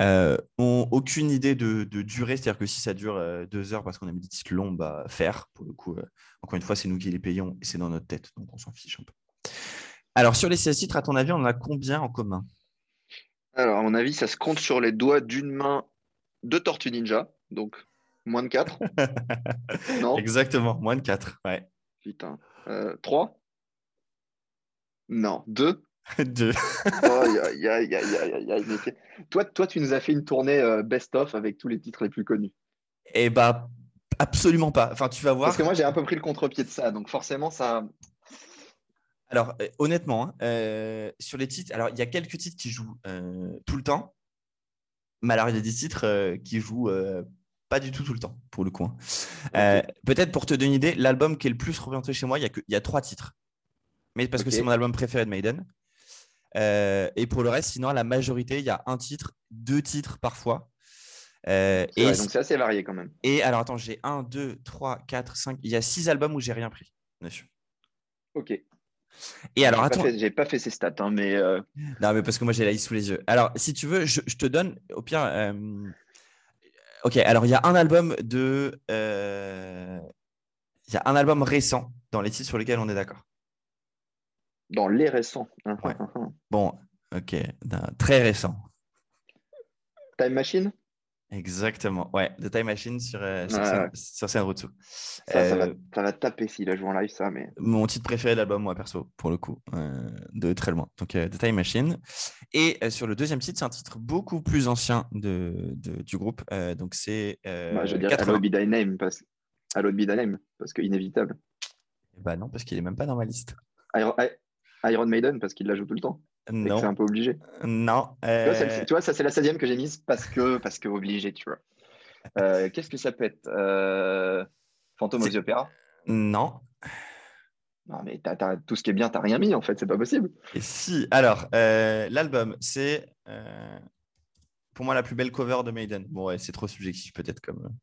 Euh, on, aucune idée de, durée, c'est-à-dire que si ça dure euh, deux heures parce qu'on a mis des titres longs, bah faire pour le coup. encore une fois, c'est nous qui les payons et c'est dans notre tête, donc on s'en fiche un peu. Alors sur les 16 titres, à ton avis, on en a combien en commun? Alors, à mon avis, ça se compte sur les doigts d'une main de Tortue Ninja, donc moins de 4. non Exactement, moins de 4, ouais. Putain. Euh, 3 Non, 2 2. toi, toi, tu nous as fait une tournée euh, best-of avec tous les titres les plus connus. Eh bah, absolument pas. Enfin, tu vas voir. Parce que moi, j'ai un peu pris le contre-pied de ça, donc forcément, ça, alors, euh, honnêtement, hein, euh, sur les titres, alors il y a quelques titres qui jouent euh, tout le temps, mais alors il y a des titres qui jouent pas du tout tout le temps, pour le coup. Hein. Peut-être pour te donner une idée, l'album qui est le plus représenté chez moi, il y a, y a trois titres. Mais parce que c'est mon album préféré de Maiden. et pour le reste, sinon, la majorité, il y a un titre, deux titres parfois. et donc c'est assez varié quand même. Et alors attends, j'ai un, deux, trois, quatre, cinq. Il y a six albums où j'ai rien pris, dessus. Ok. Et alors, attends. J'ai pas fait ces stats, hein, mais. Euh, non, mais parce que moi, j'ai la liste sous les yeux. Alors, si tu veux, je, te donne, au pire. Euh, ok, alors il y a un album de. Euh, il y a un album récent dans les titres sur lesquels on est d'accord. Dans les récents. Hum, bon, ok, très récent. Time Machine? Exactement, ouais, The Time Machine sur, euh, sur, Ça, ça, va, euh, ça va taper s'il a joué en live, ça. Mais... Mon titre préféré de l'album, moi, perso, pour le coup, euh, de très loin. Donc, The Time Machine. Et sur le deuxième titre, c'est un titre beaucoup plus ancien de, du groupe. donc, c'est. Bah, je dirais Hello Be Thy Name, parce... Hello Be Thy Name, parce que inévitable. Bah non, parce qu'il est même pas dans ma liste. Iron, Iron Maiden, parce qu'il la joue tout le temps. Non. C'est un peu obligé. Non. Tu, vois, ça, c'est la 16e que j'ai mise parce que, parce que obligé, tu vois. Qu'est-ce que ça peut être Phantom of the Opera Non. Non, mais tout ce qui est bien, tu rien mis, en fait, c'est pas possible. Et si, alors, l'album, c'est pour moi la plus belle cover de Maiden. Bon, ouais, c'est trop subjectif, peut-être, comme.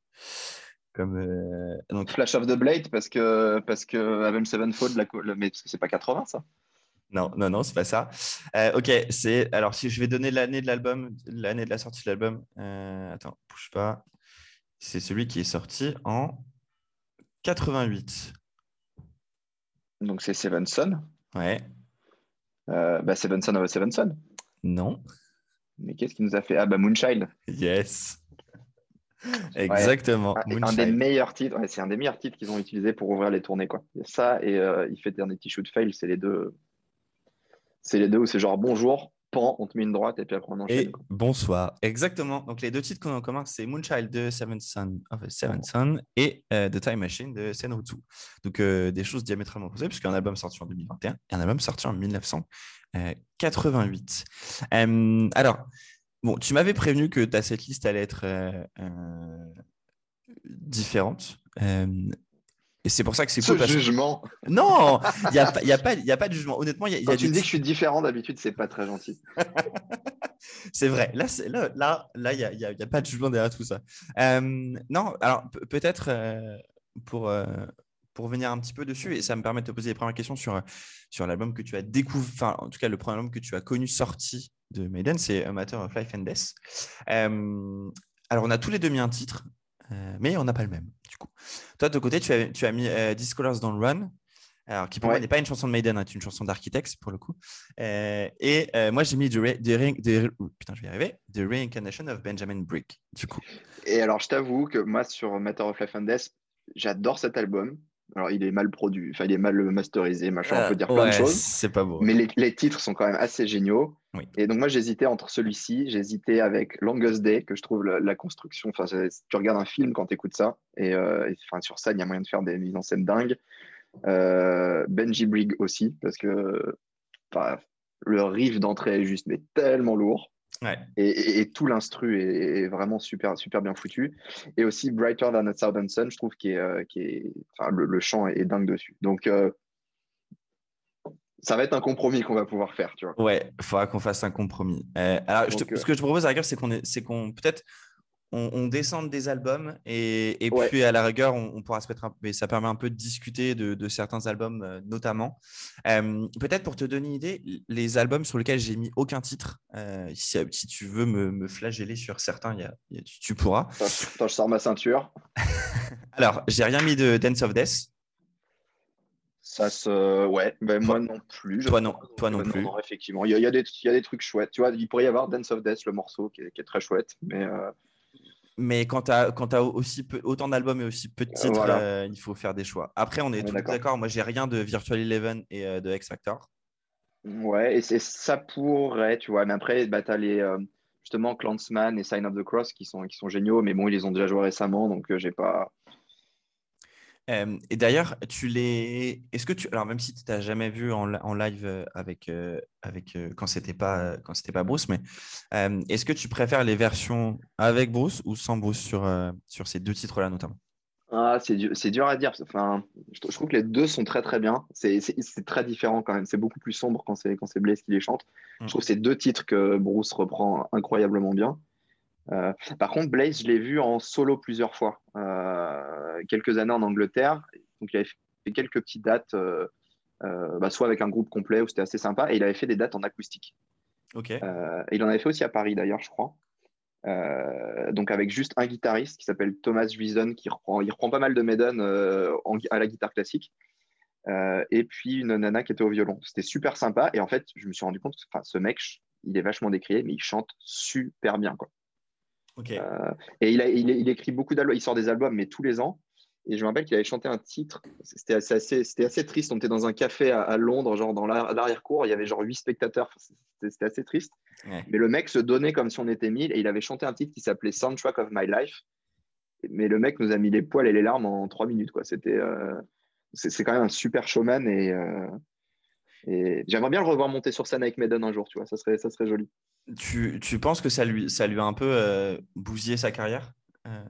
comme donc... Flash of the Blade, parce que, parce que Avenged Sevenfold, la... mais parce que c'est pas 80, ça non, non, non, c'est pas ça. Euh, ok, c'est. Alors, si je vais donner l'année de l'album, l'année de la sortie de l'album, euh, attends, bouge pas. C'est celui qui est sorti en 88. Donc, c'est Seven Son Ouais. Euh, bah, Seven Son of Seven Son Non. Mais qu'est-ce qui nous a fait? Ah, bah, Moonchild. Yes. Exactement. Un, des meilleurs titres, c'est un des meilleurs titres qu'ils ont utilisé pour ouvrir les tournées. Quoi. ça et il fait des Shoot Fail, c'est les deux c'est les deux où c'est genre bonjour, pan, on te met une droite et puis après on enchaîne. Et bonsoir, exactement. Donc les deux titres qu'on a en commun, c'est Moonchild de Seven Sun, Seven Sun et euh, The Time Machine de Senrutsu. Donc euh, des choses diamétralement opposées, puisqu'un album sorti en 2021 et un album sorti en 1988. Euh, alors, bon, tu m'avais prévenu que ta liste allait être différente. Et c'est pour ça que c'est cool. Ce jugement. Non, il n'y a, y a, pas, y a pas de jugement. Honnêtement, il y a, Quand tu me dis que je suis différent d'habitude, c'est pas très gentil. c'est vrai. Là, là, là, là, il n'y a, y a, pas de jugement derrière tout ça. Euh, non, alors peut-être euh, pour, euh, pour venir un petit peu dessus, et ça me permet de te poser les premières questions sur, sur l'album que tu as découvert, enfin, en tout cas, le premier album que tu as connu sorti de Maiden, c'est A Matter of Life and Death. alors, on a tous les deux mis un titre. Euh, mais on n'a pas le même, du coup. Toi, de ton côté, tu as, tu as mis euh, Discolors Don't Run, alors, qui pour moi n'est pas une chanson de Maiden, c'est hein, une chanson d'Architects pour le coup. Euh, et moi, j'ai mis the, putain, je vais y arriver, the, Reincarnation of Benjamin Brick, du coup. Et alors, je t'avoue que moi, sur Matter of Life and Death, j'adore cet album. Alors, il est mal produit, enfin, il est mal masterisé, machin, on peut dire plein de choses. C'est pas beau. Mais les, les, titres sont quand même assez géniaux. Et donc, moi, j'hésitais entre celui-ci, j'hésitais avec Longest Day, que je trouve la, construction. Enfin, tu regardes un film quand tu écoutes ça, et, euh, enfin, sur ça, il y a moyen de faire des mises en scène dingues. Euh, Benji Brigg aussi, parce que le riff d'entrée est juste mais tellement lourd. Et, tout l'instru est, vraiment super, super bien foutu. Et aussi Brighter Than a Southern Sun, je trouve qui est, euh, qui est, enfin, le, chant est, dingue dessus. Donc, euh, ça va être un compromis qu'on va pouvoir faire, tu vois. Ouais, il faudra qu'on fasse un compromis. Euh, alors, ce que je te propose à la c'est qu'on c'est qu'on peut-être on, descend des albums et, et puis à la rigueur, on, pourra se mettre un peu, ça permet un peu de discuter de, certains albums euh, notamment. Euh, peut-être pour te donner une idée, les albums sur lesquels j'ai mis aucun titre, euh, si, tu veux me, flageller sur certains, tu, pourras. Attends, je sors ma ceinture. Alors, j'ai rien mis de Dance of Death. Ça se. Ouais, ben moi non plus. Toi non, toi non, plus. effectivement, il y, a, des, il y, a, des, trucs chouettes. Tu vois, il pourrait y avoir Dance of Death, le morceau, qui est, qui est très chouette. Mais mais quand tu as, aussi autant d'albums et aussi peu de titres, euh, il faut faire des choix. Après, on est tous d'accord. Moi, j'ai rien de Virtual Eleven et euh, de X Factor. Ouais, et ça pourrait, tu vois. Mais après, bah, tu as les, euh, justement Clansman et Sign of the Cross qui sont, qui sont géniaux. Mais bon, ils les ont déjà joués récemment, donc j'ai pas. Euh, et d'ailleurs, tu les. Est-ce que tu. Alors, même si tu n'as jamais vu en, live euh, avec, euh, avec quand c'était pas quand c'était pas Bruce, mais est-ce que tu préfères les versions avec Bruce ou sans Bruce sur, sur ces deux titres-là notamment? Ah, c'est dur, dur, à dire. Enfin, je, trouve que les deux sont très très bien. C'est très différent quand même. C'est beaucoup plus sombre quand c'est Blaze qui les chante. Je mm. trouve c'est deux titres que Bruce reprend incroyablement bien. Euh, par contre, Blaze, je l'ai vu en solo plusieurs fois, euh, quelques années en Angleterre. Donc, il avait fait quelques petites dates, euh, bah, soit avec un groupe complet où c'était assez sympa, et il avait fait des dates en acoustique. Ok. il en avait fait aussi à Paris d'ailleurs, je crois. donc avec juste un guitariste qui s'appelle Thomas Juison, qui reprend, il reprend pas mal de Maiden à la guitare classique. et puis une nana qui était au violon. C'était super sympa. Et en fait, je me suis rendu compte que ce mec, il est vachement décrié, mais il chante super bien. Quoi. Euh, et il, a, il, écrit beaucoup d'albums, il sort des albums, mais tous les ans. Et je me rappelle qu'il avait chanté un titre, c'était assez, assez, assez, triste. On était dans un café à, Londres, genre dans l'arrière-cour, il y avait genre huit spectateurs, c'était assez triste. Mais le mec se donnait comme si on était mille et il avait chanté un titre qui s'appelait Soundtrack of My Life. Mais le mec nous a mis les poils et les larmes en trois minutes. Quoi. C'était, euh, c'est, quand même un super showman et, euh, Et j'aimerais bien le revoir monter sur scène avec Maiden un jour, tu vois, ça serait, ça serait joli. Tu, tu penses que ça lui, ça lui a un peu euh, bousillé sa carrière euh,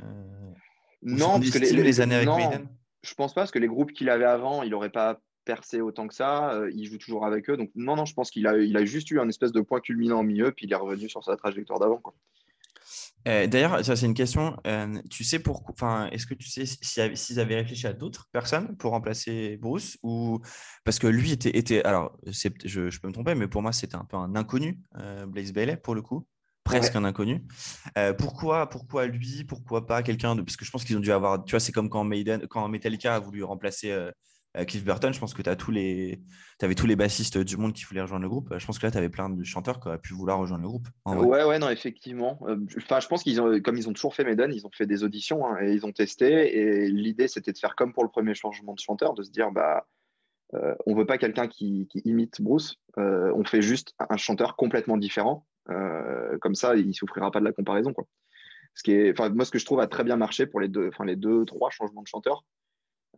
Non, parce que les, les, années avec Maiden Je pense pas, parce que les groupes qu'il avait avant, il n'aurait pas percé autant que ça. Euh, il joue toujours avec eux. Donc, non, non, je pense qu'il a, il a juste eu un espèce de point culminant au milieu, puis il est revenu sur sa trajectoire d'avant. Euh, d'ailleurs, ça c'est une question. Euh, tu sais pourquoi Enfin, est-ce que tu sais s'ils avaient réfléchi à d'autres personnes pour remplacer Bruce ou parce que lui était, était alors je, je, peux me tromper, mais pour moi c'était un peu un inconnu, euh, Blaze Bailey pour le coup, presque un inconnu. pourquoi, pourquoi lui Pourquoi pas quelqu'un de Parce que je pense qu'ils ont dû avoir. Tu vois, c'est comme quand Maiden, quand Metallica a voulu remplacer euh, Cliff Burton, je pense que tu avais tous les bassistes du monde qui voulaient rejoindre le groupe. Je pense que là, tu avais plein de chanteurs qui auraient pu vouloir rejoindre le groupe. Ouais, ouais, non, effectivement. Euh, je pense qu'ils ont, comme ils ont toujours fait Maiden, ils ont fait des auditions hein, et ils ont testé. Et l'idée, c'était de faire comme pour le premier changement de chanteur, de se dire, bah, euh, on veut pas quelqu'un qui, imite Bruce, on fait juste un chanteur complètement différent. comme ça, il souffrira pas de la comparaison. Ce moi, ce que je trouve a très bien marché pour les deux, enfin, les deux, trois changements de chanteur,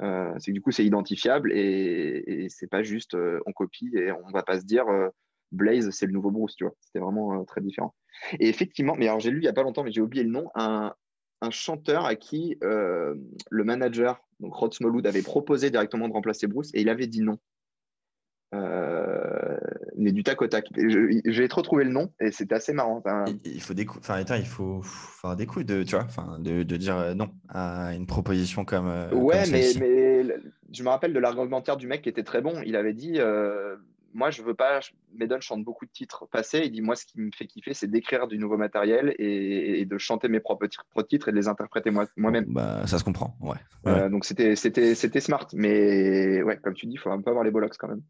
euh, c'est que du coup, c'est identifiable et, c'est pas juste euh, on copie et on va pas se dire euh, Blaze, c'est le nouveau Bruce, tu vois. C'était vraiment très différent. Et effectivement, mais alors j'ai lu il y a pas longtemps, mais j'ai oublié le nom, un, un chanteur à qui le manager, donc Rod Smallwood, avait proposé directement de remplacer Bruce et il avait dit non. Euh, mais du tac au tac. J'ai trop trouvé le nom et c'était assez marrant. Il faut des coups, enfin, il faut faire des coups de, tu vois, enfin, de, de, dire euh, non à une proposition comme. Euh, ouais, mais, mais, je me rappelle de l'argumentaire du mec qui était très bon. Il avait dit Moi, je veux pas. Maiden chante beaucoup de titres passés. Il dit Moi, ce qui me fait kiffer, c'est d'écrire du nouveau matériel et, de chanter mes propres titres et de les interpréter moi-même. bah, ça se comprend, ouais. donc, c'était smart. Mais ouais, comme tu dis, il faut un peu avoir les bollocks quand même.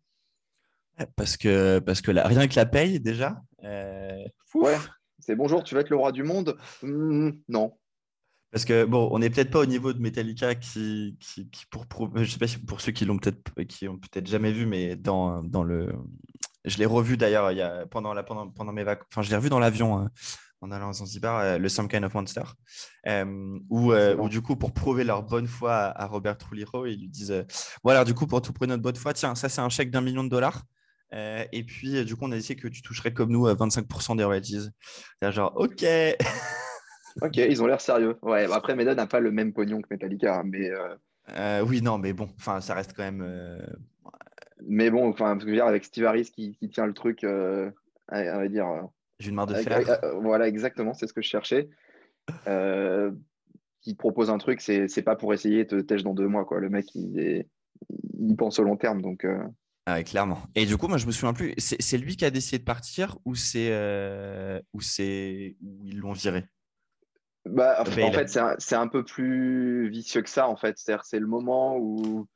Parce que, parce que rien que la paye, déjà. Euh, ouais, c'est bonjour, tu vas être le roi du monde mmh, Non. Parce que, bon, on n'est peut-être pas au niveau de Metallica qui, qui, pour, je sais pas si pour ceux qui l'ont peut-être qui ont peut-être jamais vu, mais dans, dans le. Je l'ai revu d'ailleurs il y a, pendant, la, pendant, pendant mes vacances. Enfin, je l'ai revu dans l'avion. Hein, en allant à Zanzibar, euh, le Some Kind of Monster, euh, où, du coup, pour prouver leur bonne foi à, Robert Trujillo, ils lui disent Voilà, du coup, pour tout prouver notre bonne foi, tiens, ça, c'est un chèque d'un million de dollars. Euh, et puis, euh, du coup, on a décidé que tu toucherais comme nous à 25% des royalties. C'est genre, OK. ok, ils ont l'air sérieux. Ouais, bah, après, Medan n'a pas le même pognon que Metallica, hein, mais. Euh, oui, non, mais bon, enfin, ça reste quand même. Mais bon, enfin, je veux dire, avec Steve Harris qui, tient le truc, on va dire. J'ai une marre de fer. voilà, exactement, c'est ce que je cherchais. qui propose un truc, c'est pas pour essayer de te tèche dans deux mois, quoi. Le mec, il, il pense au long terme, donc. Ah clairement. Et du coup, moi, je me souviens plus. C'est lui qui a décidé de partir ou c'est euh, ou c'est où ils l'ont viré? Bah, En fait, c'est un, peu plus vicieux que ça. En fait, c'est le moment où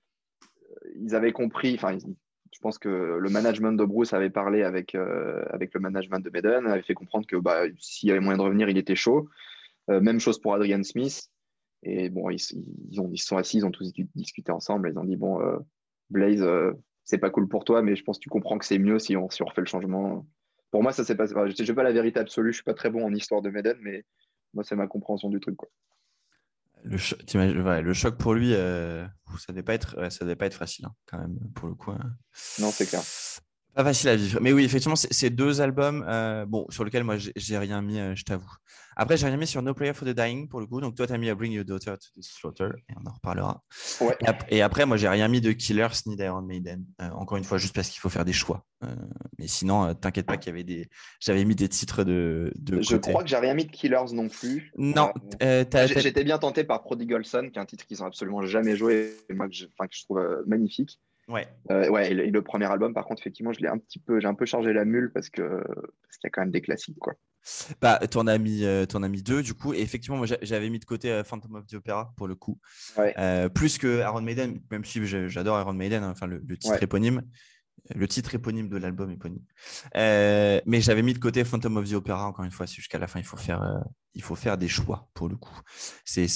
euh, ils avaient compris. Enfin, je pense que le management de Bruce avait parlé avec euh, avec le management de Maiden, avait fait comprendre que bah, s'il y avait moyen de revenir, il était chaud. même chose pour Adrian Smith. Et bon, ils, ils, ont, ils sont assis, ils ont tous discuté ensemble. Ils ont dit bon, Blaze c'est pas cool pour toi, mais je pense que tu comprends que c'est mieux si on, si refait le changement. Pour moi, ça s'est passé. je n'ai pas la vérité absolue, je suis pas très bon en histoire de Meden, mais moi, c'est ma compréhension du truc. Quoi. Le, le choc pour lui, euh, ça ne devait, pas être, ça devait pas être facile, hein, quand même, pour le coup. Hein. Non, c'est clair. Pas facile à vivre. Mais oui, effectivement, c'est deux albums euh, bon, sur lesquels moi, j'ai rien mis, euh, je t'avoue. Après, j'ai rien mis sur No Player for the Dying pour le coup. Donc, toi, tu as mis à Bring Your Daughter to the Slaughter et on en reparlera. Et, après, moi, j'ai rien mis de Killers ni d'Iron Maiden. Euh, encore une fois, juste parce qu'il faut faire des choix. mais sinon, t'inquiète pas qu'il y avait des. J'avais mis des titres de. de je crois que j'ai rien mis de Killers non plus. Non. J'étais bien tenté par Prodigal Son, qui est un titre qu'ils n'ont absolument jamais joué, et moi, que je, que je trouve magnifique. Ouais. Euh, ouais, et le, premier album, par contre, effectivement, je l'ai un petit peu, j'ai un peu chargé la mule parce que parce qu'il y a quand même des classiques, quoi. Bah, t'en as mis, euh, en as mis deux, du coup. Et effectivement, moi, j'avais mis de côté euh, Phantom of the Opera pour le coup, plus que Iron Maiden, même si j'adore Iron Maiden, hein, enfin le, titre éponyme, le titre éponyme de l'album éponyme. mais j'avais mis de côté Phantom of the Opera encore une fois. Jusqu'à la fin, il faut faire, il faut faire des choix pour le coup. C'est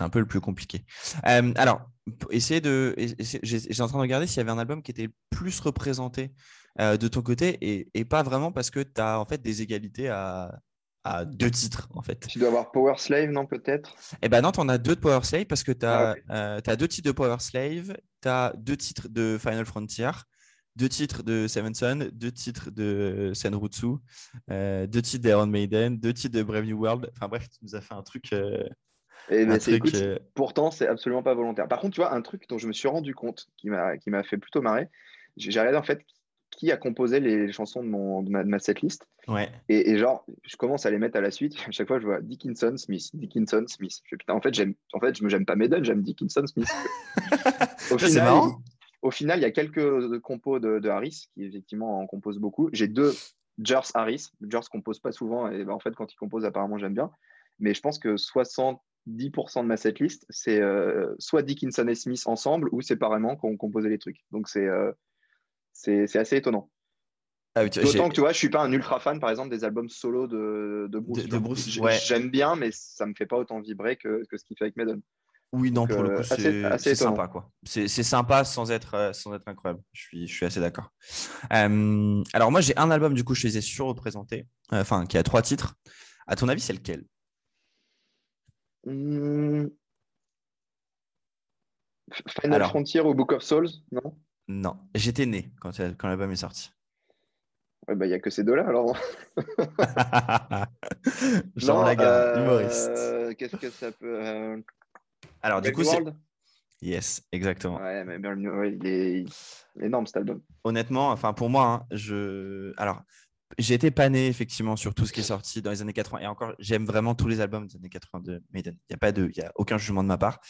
un peu le plus compliqué. alors, essayer de. J'étais en train de regarder s'il y avait un album qui était plus représenté euh, de ton côté et, et, pas vraiment parce que tu as en fait des égalités à, à deux titres en fait. Tu dois avoir Power Slave, non peut-être? Eh ben non, tu en as deux de Power Slave parce que tu as, ah, euh, as, deux titres de Power Slave, tu as deux titres de Final Frontier deux titres de Seven Son, deux titres de Senrutsu, euh, deux titres d'Iron Maiden, deux titres de Brave New World. Enfin bref, tu nous as fait un truc. Euh, et un truc euh, Pourtant, c'est absolument pas volontaire. Par contre, tu vois, un truc dont je me suis rendu compte qui m'a fait plutôt marrer, j'ai regardé en fait qui a composé les chansons de, mon, de, ma, setlist. Ouais. Et, genre, je commence à les mettre à la suite. À chaque fois, je vois Dickinson, Smith, Dickinson, Smith. Je putain, en fait, j'aime, en fait, je j'aime pas Maiden, j'aime Dickinson, Smith. au, final, il, au final, il y a quelques compos de, Harris qui effectivement en composent beaucoup. J'ai deux Jers Harris. Jers compose pas souvent et ben, en fait, quand il compose, apparemment, j'aime bien. Mais je pense que 70% de ma setlist, c'est euh, soit Dickinson et Smith ensemble ou séparément qu'on composait les trucs. Donc c'est euh, c'est assez étonnant. Ah D'autant que tu vois, je suis pas un ultra fan, par exemple, des albums solo de, de Bruce. J'aime bien, mais ça me fait pas autant vibrer que, que ce qu'il fait avec Maiden. Oui, non, pour le coup, euh, c'est sympa. quoi. C'est sympa sans être, euh, sans être incroyable. Je suis, je suis assez d'accord. Euh, alors, moi, j'ai un album, du coup, je les ai surreprésentés, enfin, qui a trois titres. À ton avis, c'est lequel? Hmm. Final Frontier ou Book of Souls, non? Non, j'étais né quand, quand l'album est sorti. Il bah, n'y a que ces deux-là alors. Jean Lagarde, euh, humoriste. Qu'est-ce que ça peut. Euh, alors, du coup, c'est. Yes, exactement. Ouais, mais il, est... énorme cet album. Honnêtement, enfin pour moi, hein, je. Alors, j'ai été pané effectivement sur tout ce qui est sorti dans les années 80 et encore j'aime vraiment tous les albums des années 80 de Maiden. Il n'y a pas de, il y a aucun jugement de ma part.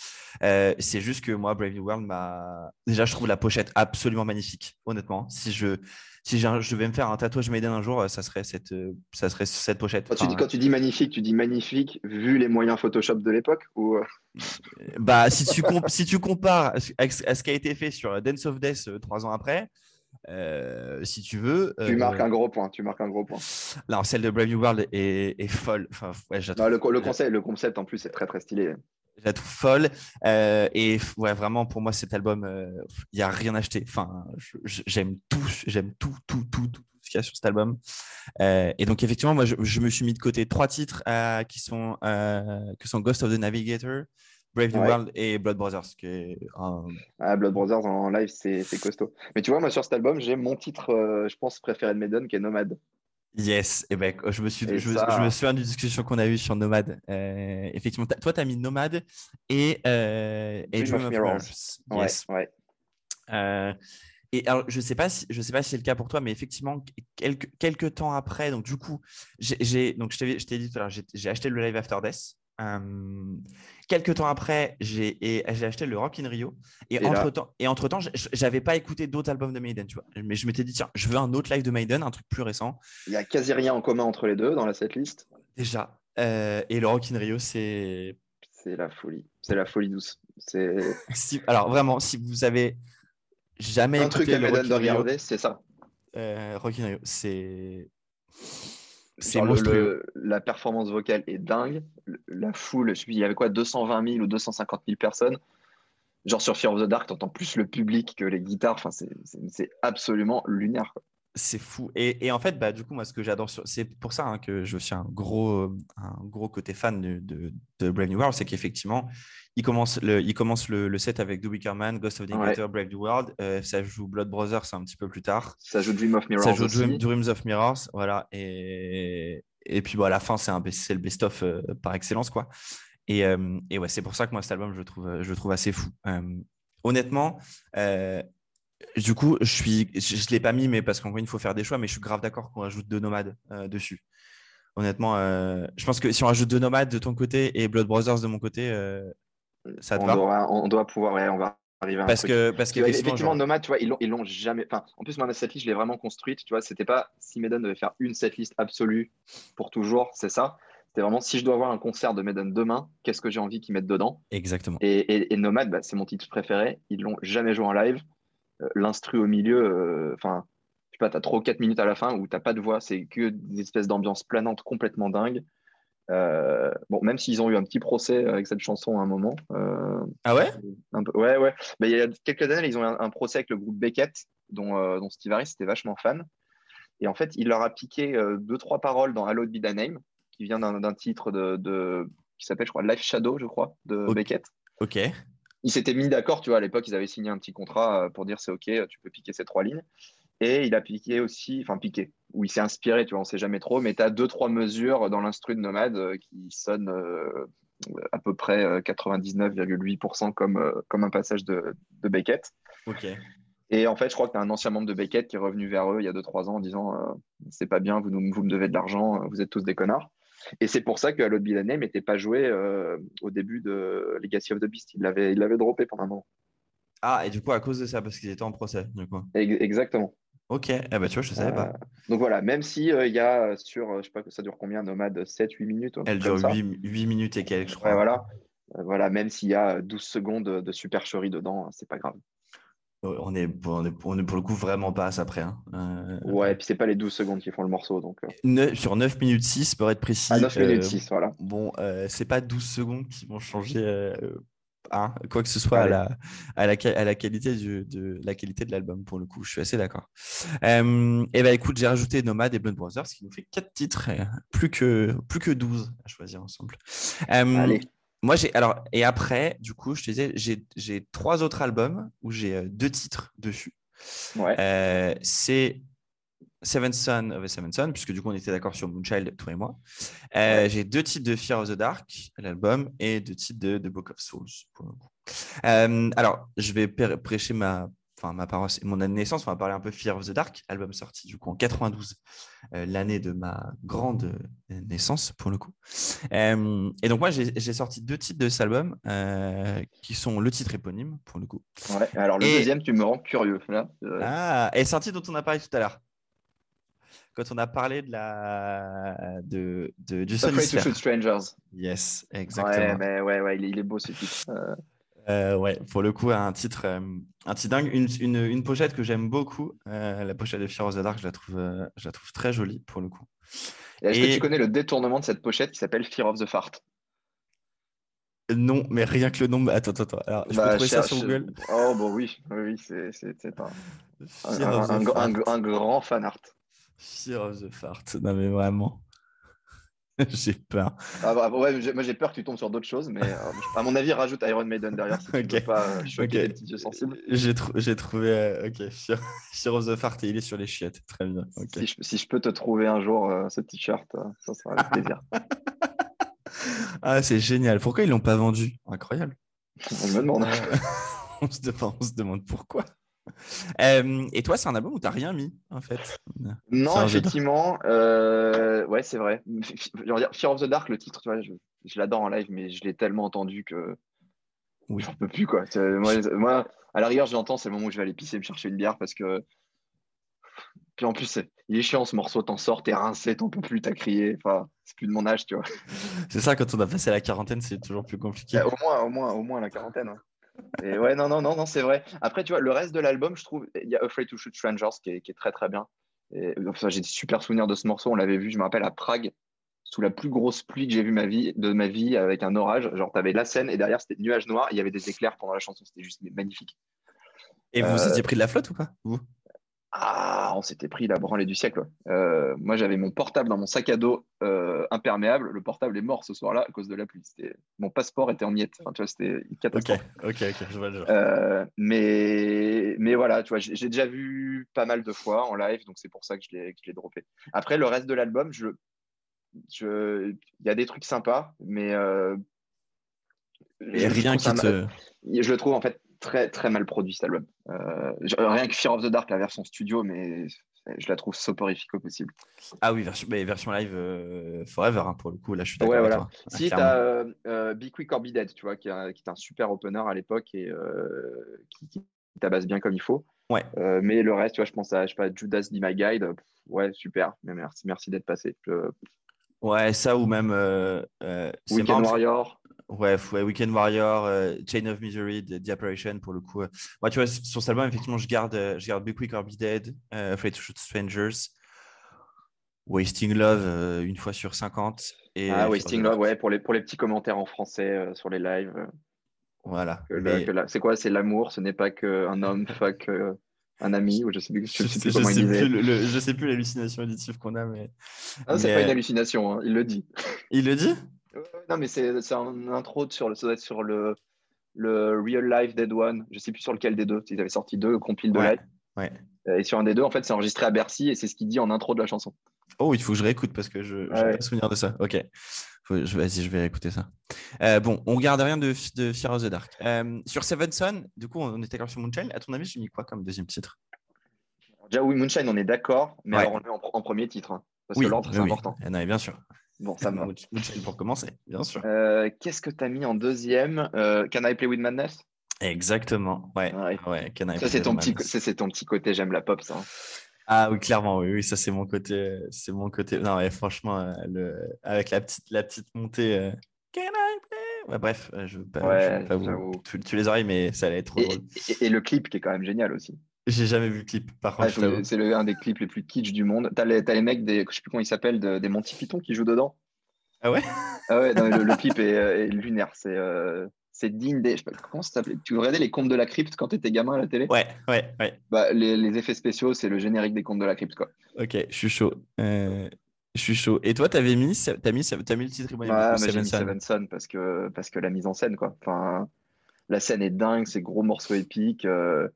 Euh, c'est juste que moi Brave New World m'a déjà je trouve la pochette absolument magnifique. Honnêtement, si je si je devais me faire un tatouage Maiden un jour, ça serait cette ça serait cette pochette. Quand, tu, dis, quand tu dis magnifique, tu dis magnifique vu les moyens Photoshop de l'époque ou euh? bah si tu si tu compares à ce qui a été fait sur Dance of Death euh, trois ans après. Euh, si tu veux. Tu marques un gros point. Tu marques un gros point. Alors, celle de Brave New World est, est folle. Enfin, ouais, le, le, concept, le concept, en plus, est très, très stylé. Je la trouve folle. Euh, et ouais, vraiment, pour moi, cet album, il euh, n'y a rien à acheter. Enfin, j'aime tout, j'aime tout, tout, tout, tout, ce qu'il y a sur cet album. et donc, effectivement, moi, je, je, me suis mis de côté trois titres qui sont, que sont Ghost of the Navigator, Brave New World et Blood Brothers. Qui ah, Blood Brothers en live, c'est costaud. Mais tu vois, moi, sur cet album, j'ai mon titre, euh, je pense, préféré de Maiden, qui est Nomad. Yes, et eh ben, je, me suis, je, me, souviens d'une discussion qu'on a eue sur Nomad. Euh, effectivement, toi, tu as mis Nomad et, euh, et Dream, of, Mirrors. Yes. Ouais, euh, et alors, je ne sais pas si, je sais pas si c'est le cas pour toi, mais effectivement, quelques, quelques temps après, donc du coup, j'ai, donc je t'ai dit tout à l'heure, j'ai acheté le Live After Death. Euh, quelques temps après, j'ai acheté le Rock in Rio. Et, entre-temps, et entre-temps, j'avais pas écouté d'autres albums de Maiden, tu vois. Mais je m'étais dit, tiens, je veux un autre live de Maiden, un truc plus récent. Il y a quasi rien en commun entre les deux dans la setlist. Déjà. Euh, et le Rock in Rio, c'est. C'est la folie. C'est la folie douce. C'est. alors vraiment, si vous avez jamais un truc à Maiden de regarder, c'est ça. Euh, Rock in Rio, c'est c'est le, la performance vocale est dingue. La foule, il y avait quoi, 220 000 ou 250 000 personnes. Genre sur Fear of the Dark, t'entends plus le public que les guitares. Enfin, c'est absolument lunaire. C'est fou. Et, et, en fait, bah, du coup, moi, ce que j'adore, c'est pour ça hein, que je suis un gros, un gros côté fan de, de, de Brave New World, c'est qu'effectivement, il commence le, il commence le, le, set avec The Wicker Man, Ghost of the Invader, Brave New World. Euh, ça joue Blood Brothers un petit peu plus tard. Ça joue Dream of Mirrors. Ça joue Dreams of Mirrors. Voilà. Et, et puis, bon, à la fin, c'est le best-of euh, par excellence. quoi. Et, euh, et ouais, c'est pour ça que moi, cet album, je le trouve, je trouve assez fou. honnêtement, du coup, je suis, je, ne l'ai pas mis, mais parce qu'en il faut faire des choix, mais je suis grave d'accord qu'on ajoute deux nomades dessus. Honnêtement, je pense que si on ajoute deux nomades de ton côté et Blood Brothers de mon côté, ça on, doit, on doit pouvoir, on va arriver à parce que parce qu'effectivement Nomad tu vois ils l'ont ils l'ont jamais enfin en plus moi cette liste je l'ai vraiment construite tu vois c'était pas si Maiden devait faire une setlist absolue pour toujours c'est ça. C'était vraiment si je dois avoir un concert de Maiden demain qu'est-ce que j'ai envie qu'ils mettent dedans? Exactement. Et, et, Nomad bah, c'est mon titre préféré ils l'ont jamais joué en live. euh, l'instru au milieu euh, enfin je sais pas t'as 3 ou 4 minutes à la fin où t'as pas de voix c'est que des espèces d'ambiance planante complètement dingue euh, bon, même s'ils ont eu un petit procès avec cette chanson à un moment. Euh, ah ouais? Ouais, ouais. Mais il y a quelques années, ils ont eu un, procès avec le groupe Beckett, dont, euh, dont Steve Harris était vachement fan. Et en fait, il leur a piqué deux, trois paroles dans Hello Be Thy Name, qui vient d'un titre de, qui s'appelle, je crois, Life Shadow, je crois, de Beckett. Ok. Ils s'étaient mis d'accord, tu vois, à l'époque, ils avaient signé un petit contrat pour dire c'est OK, tu peux piquer ces trois lignes. Et il a piqué aussi, enfin piqué, où il s'est inspiré, tu vois, on ne sait jamais trop, mais tu as deux, trois mesures dans l'instru de Nomade qui sonnent à peu près 99,8% comme, comme un passage de, de Beckett. Ok. Et en fait, je crois que tu as un ancien membre de Beckett qui est revenu vers eux il y a 2-3 ans en disant euh, c'est pas bien, vous, vous me devez de l'argent, vous êtes tous des connards. Et c'est pour ça que Alot Bilanem n'était pas joué euh, au début de Legacy of the Beast. Il l'avait il droppé pendant un moment. Ah, et du coup, à cause de ça, parce qu'ils étaient en procès, du coup. Exactement. Ok, eh ben, tu vois, je ne savais pas. Euh, donc voilà, même si il y a sur, je sais pas, ça dure combien, Nomade 7-8 minutes Elle dure 8, 8, minutes et quelques, je crois. voilà. voilà, même s'il y a 12 secondes de supercherie dedans, c'est pas grave. On est, on, est, pour le coup vraiment pas à ça près. Hein. Euh, ouais, et puis c'est pas les 12 secondes qui font le morceau. Donc, euh. sur 9 minutes 6, pour être précis. À 9 minutes 6, euh, voilà. Bon, c'est pas 12 secondes qui vont changer hein, quoi que ce soit à, la, à, la, à la qualité du, de la qualité de l'album, pour le coup. Je suis assez d'accord. et ben écoute, j'ai rajouté Nomad et Blood Brothers, ce qui nous fait 4 titres, plus que, plus que 12 à choisir ensemble. Allez. Moi, j'ai. Alors, et après, du coup, je te disais, j'ai trois autres albums où j'ai euh, deux titres dessus. Ouais. Euh, c'est Seven Son of a Seven Son, puisque du coup, on était d'accord sur Moonchild, toi et moi. Euh, j'ai deux titres de Fear of the Dark, l'album, et deux titres de The Book of Souls, pour le coup. alors, je vais prêcher ma enfin ma parole, mon année de naissance, on va parler un peu Fear of the Dark, album sorti du coup en 92, euh, l'année de ma grande euh, naissance pour le coup. Euh, et donc moi j'ai sorti deux titres de cet album qui sont le titre éponyme pour le coup. Ouais, alors le deuxième tu me rends curieux là. Ah, et c'est un titre dont on a parlé tout à l'heure. Quand on a parlé de la de, de du Afraid to Shoot Strangers. Yes, exactement. Ouais, mais ouais, ouais, il est beau ce titre. Euh, ouais, pour le coup, un titre, euh, un titre dingue, une, une, une pochette que j'aime beaucoup. Euh, la pochette de Fear of the Dark, je la trouve, je la trouve très jolie pour le coup. Est-ce que tu connais le détournement de cette pochette qui s'appelle Fear of the Fart? Non, mais rien que le nom. Attends, attends, attends. Alors, je peux bah, trouver ça sur Google? Oh, bon, oui, oui, c'est un, un, un, un, grand fan art. Fear of the Fart, non, mais vraiment. j'ai peur. Ah, bah, ouais, moi j'ai peur que tu tombes sur d'autres choses, mais euh, à mon avis, rajoute Iron Maiden derrière si tu veux pas euh, choquer les petits yeux sensibles. J'ai, trouvé, euh, ok, Fear of the Fart et il est sur les chiottes, très bien. Si, je, peux te trouver un jour ce t-shirt, ça sera avec plaisir. ah, c'est génial. Pourquoi ils l'ont pas vendu? Incroyable. On me demande. on, se demande on se demande pourquoi. Euh, et toi, c'est un album où tu n'as rien mis, en fait? Non, effectivement. Euh, ouais, c'est vrai. Fear of the Dark, le titre, tu vois, je, l'adore en live, mais je l'ai tellement entendu que oui. j'en peux plus. Quoi. Moi, à la rigueur, j'entends, c'est le moment où je vais aller pisser, me chercher une bière parce que. Puis en plus, il est chiant ce morceau, t'en sors, t'es rincé, t'en peux plus, t'as crié. Enfin, c'est plus de mon âge, tu vois. C'est ça, quand on a passé la quarantaine, c'est toujours plus compliqué. au moins, au moins, au moins la quarantaine. Hein. Et ouais, non, non, non, non c'est vrai. Après, tu vois, le reste de l'album, je trouve, il y a Afraid to Shoot Strangers qui est, qui est très, très bien. Enfin, j'ai des super souvenirs de ce morceau. On l'avait vu, je me rappelle, à Prague, sous la plus grosse pluie que j'ai vue ma vie, de ma vie, avec un orage. Genre, tu avais la scène et derrière, c'était nuage noir. Il y avait des éclairs pendant la chanson. C'était juste magnifique. Et vous euh... étiez pris de la flotte ou pas vous? Ah, on s'était pris la branlée du siècle. Euh, moi, j'avais mon portable dans mon sac à dos euh, imperméable. Le portable est mort ce soir-là à cause de la pluie. Mon passeport était en miettes. Enfin, tu vois, c'était une catastrophe. Ok, ok, ok, je vois le euh, mais, mais voilà, tu vois, j'ai déjà vu pas mal de fois en live, donc c'est pour ça que je l'ai droppé. Après, le reste de l'album, je, je, il y a des trucs sympas, mais. rien qui te. Je le trouve en fait très très mal produit cet album. Euh, rien que Fear of the Dark, la version studio, mais je la trouve soporifique au possible. Ah oui, version, mais version live euh, forever hein, pour le coup. Là, je suis d'accord. Ouais, voilà. si tu as euh, Be Quick or Be Dead, tu vois, qui, est un super opener à l'époque et qui, qui tabasse bien comme il faut. Ouais. mais le reste, tu vois, je pense à je sais pas, Judas Be My Guide. ouais, super. Mais merci, merci d'être passé. Ouais, ça ou même Weekend Warrior. Ouais, Weekend Warrior, euh, Chain of Misery, The, Apparition pour le coup. Moi, tu vois, sur cet album, effectivement, je garde, euh, je garde Be Quick or Be Dead, euh, Afraid to Shoot Strangers, Wasting Love une fois sur 50. Et ah, Wasting Love, ouais, pour les, pour les petits commentaires en français sur les lives. Voilà. C'est quoi C'est l'amour, ce n'est pas qu'un homme fuck un ami, ou je sais plus, je sais plus comment il disait. je sais plus l'hallucination auditive qu'on a, mais. Ah, c'est pas une hallucination, hein, il le dit. Il le dit? Non, mais c'est un intro sur le, ça doit être sur le, le Real Life Dead One, je sais plus sur lequel des deux, ils avaient sorti deux compiles de Ouais, live. ouais. Euh, Et sur un des deux, en fait, c'est enregistré à Bercy et c'est ce qu'il dit en intro de la chanson. Oh, il faut que je réécoute parce que je n'ai Ouais. pas souvenir de ça. Ok. Vas-y, je vais écouter ça. Euh, bon, on regarde rien de, de Fear of the Dark. Euh, sur Seven Son, du coup, on était d'accord sur Moonshine. À ton avis, j'ai mis quoi comme deuxième titre? Déjà, oui, Moonshine, on est d'accord, mais Ouais. alors on le met en, en premier titre, hein, parce Oui, que l'ordre, c'est oui. important. Ah non, mais bien sûr. Bon, ça me pour commencer, bien sûr. Euh, Qu'est-ce que tu as mis en deuxième Euh, Can I Play With Madness? Exactement. Ouais. Ouais. ouais. Can I Ça, c'est ton, petit, c'est ton petit côté, j'aime la pop, ça. hein. Ah oui, clairement, oui, oui, ça c'est mon côté, c'est mon côté. Non, ouais, franchement, euh, le... avec la petite, la petite montée. euh, Can I play? Ouais, bref, je veux pas, Ouais, je veux pas vous tu, tu les oreilles, mais ça allait être trop Et, drôle. et- et le clip qui est quand même génial aussi. J'ai jamais vu le clip, par Ah, contre. t'avoue. c'est le- un des clips les plus kitsch du monde. T'as les, les mecs des, je sais plus comment ils s'appellent, de- des Monty Python qui jouent dedans. Ah ouais? Ah ouais, non, le, le clip est, est lunaire. C'est euh, digne des. Je sais pas, comment ça s'appelait? Tu regardais les contes de la crypte quand t'étais gamin à la télé? Ouais, ouais, ouais. bah, les, les effets spéciaux, c'est le générique des contes de la crypte. Quoi. Ok, je suis chaud. Euh, je suis chaud. Et toi, t'avais mis, t'as mis, mis le titre Ouais, j'ai Seven mis. Seven parce que, parce que la mise en scène, quoi. Enfin, la scène est dingue, c'est gros morceaux épiques. euh,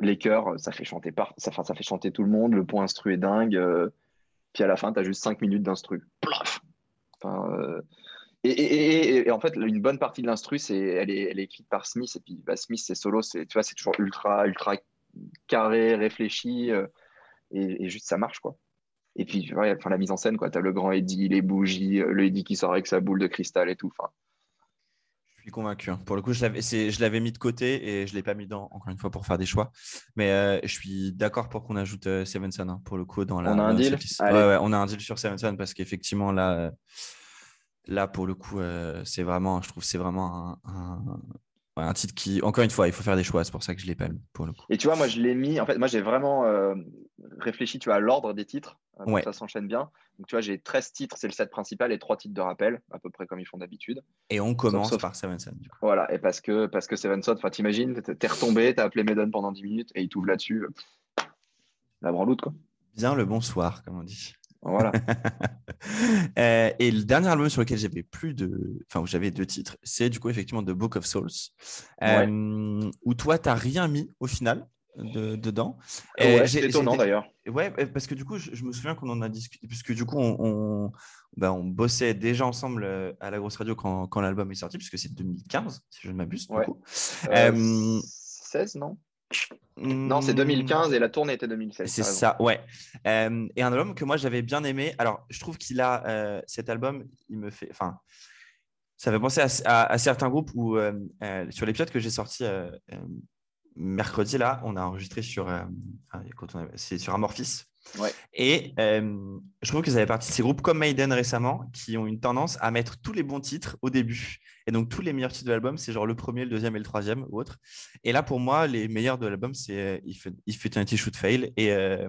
les chœurs, ça fait chanter ça, fait chanter tout le monde. Le point instru est dingue. euh, puis à la fin, tu as juste 5 minutes d'instru. Plaf euh, et, en fait, une bonne partie de l'instru, c'est, elle, est, écrite par Smith. Et puis bah, Smith, c'est solo, c'est, tu vois, c'est toujours ultra, ultra carré, réfléchi. euh, et, juste, ça marche, quoi. Et puis, enfin, la mise en scène, quoi. Tu as le grand Eddie, les bougies, le Eddie qui sort avec sa boule de cristal et tout. Suis convaincu. hein. Pour le coup, je l'avais, mis de côté et je l'ai pas mis dans, encore une fois, pour faire des choix. Mais euh, je suis d'accord pour qu'on ajoute euh, Seven Son, hein, pour le coup, dans la. On a un deal? Ouais, ouais, on a un deal sur Seven Son parce qu'effectivement, là, euh, là, pour le coup, euh, c'est vraiment, je trouve, c'est vraiment un, un titre qui, encore une fois, il faut faire des choix. C'est pour ça que je l'ai pas mis, pour le coup. Et tu vois, moi, je l'ai mis. En fait, moi, j'ai vraiment euh, réfléchi, tu vois, à l'ordre des titres. euh, Ouais. ça s'enchaîne bien. Donc, tu vois, j'ai 13 titres, c'est le set principal, et 3 titres de rappel, à peu près comme ils font d'habitude. Et on commence sauf- par Seven Son, du coup. Voilà. Et parce que, parce que Seven Son, enfin, t'imagines, t'es retombé, t'as appelé Maiden pendant 10 minutes, et il t'ouvre là-dessus. La branloute, quoi. Bien le bonsoir, comme on dit. Voilà. Euh, et le dernier album sur lequel j'avais plus de, enfin où j'avais deux titres, c'est du coup effectivement The Book of Souls, Ouais. euh, où toi t'as rien mis au final de- dedans. ouais, j'ai- c'est étonnant d'ailleurs. Ouais, euh, parce que du coup je, je me souviens qu'on en a discuté, puisque du coup on, on, bah, on bossait déjà ensemble euh, à la grosse radio quand, quand l'album est sorti, puisque c'est 2015 si je ne m'abuse. Ouais. coup. Euh, Euh, 16, non? Non, c'est 2015 et la tournée était 2016. C'est ça, ouais. Euh, et un album que moi j'avais bien aimé. Alors, je trouve qu'il a euh, cet album, il me fait, enfin, ça fait penser à, à- à certains groupes où euh, sur l'épisode que j'ai sorti mercredi là, on a enregistré sur, quand on avait- c'est sur Amorphis. Ouais. Et euh, je trouve que ça fait partie de ces groupes comme Maiden récemment qui ont une tendance à mettre tous les bons titres au début. Et donc tous les meilleurs titres de l'album, c'est genre le premier, le deuxième et le troisième ou autre. Et là, pour moi, les meilleurs de l'album, c'est euh, If, If Eternity Should Fail et, euh,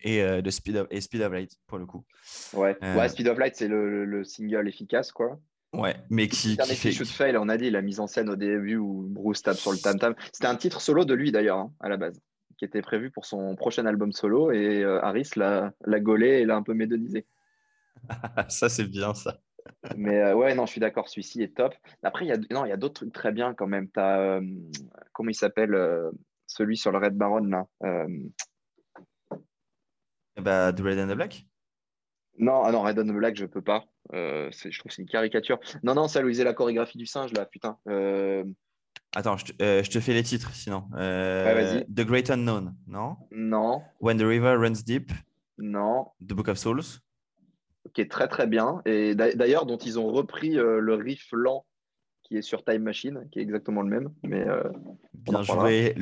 et, euh, The Speed of, et Speed of Light, pour le coup. Ouais. Ouais, Speed of Light, c'est le, le- le single efficace, quoi. Ouais, mais qui, qui fait. Should Fail, on a dit la mise en scène au début où Bruce tape sur le tam-tam. C'était un titre solo de lui d'ailleurs, hein, à la base, qui était prévu pour son prochain album solo et euh, Harris l'a l'a gaulé et l'a un peu médonisé. ça, c'est bien ça. Mais euh, ouais, non, je suis d'accord, celui-ci est top. Après, il y a, non, il y a d'autres trucs très bien quand même. Tu as, comment il s'appelle, euh, celui sur le Red Baron là Euh, Bah, The Red and the Black? Non, ah non, Red on the Black, je peux pas. Euh, c'est- je trouve que c'est une caricature. Non, non, il faisait la chorégraphie du singe là, putain. Attends, je te, euh, je te fais les titres sinon. Euh, Ouais. The Great Unknown, non? Non, When the River Runs Deep, non. The Book of Souls. qui est très très bien et d'a- d'ailleurs dont ils ont repris euh, le riff lent qui est sur Time Machine, qui est exactement le même. Mais Bien joué,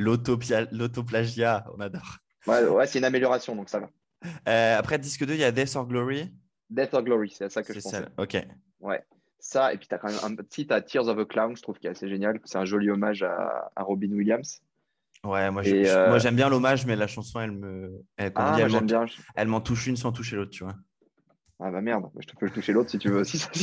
l'autoplagiat, on adore. ouais, ouais, c'est une amélioration, donc ça va. Après, disque 2, il y a Death or Glory. Death or Glory, c'est à ça que je C'est pensais. ça, ok. Ça, et puis tu as quand même un petit à Tears of a Clown, je trouve qu'il est assez génial. C'est un joli hommage à, à Robin Williams. Ouais, moi, euh, moi j'aime bien l'hommage, mais la chanson, elle me, elle, Ah, dit, elle j'aime bien. elle m'en touche une sans toucher l'autre, tu vois. Ah bah merde, je te peux toucher l'autre si tu veux aussi.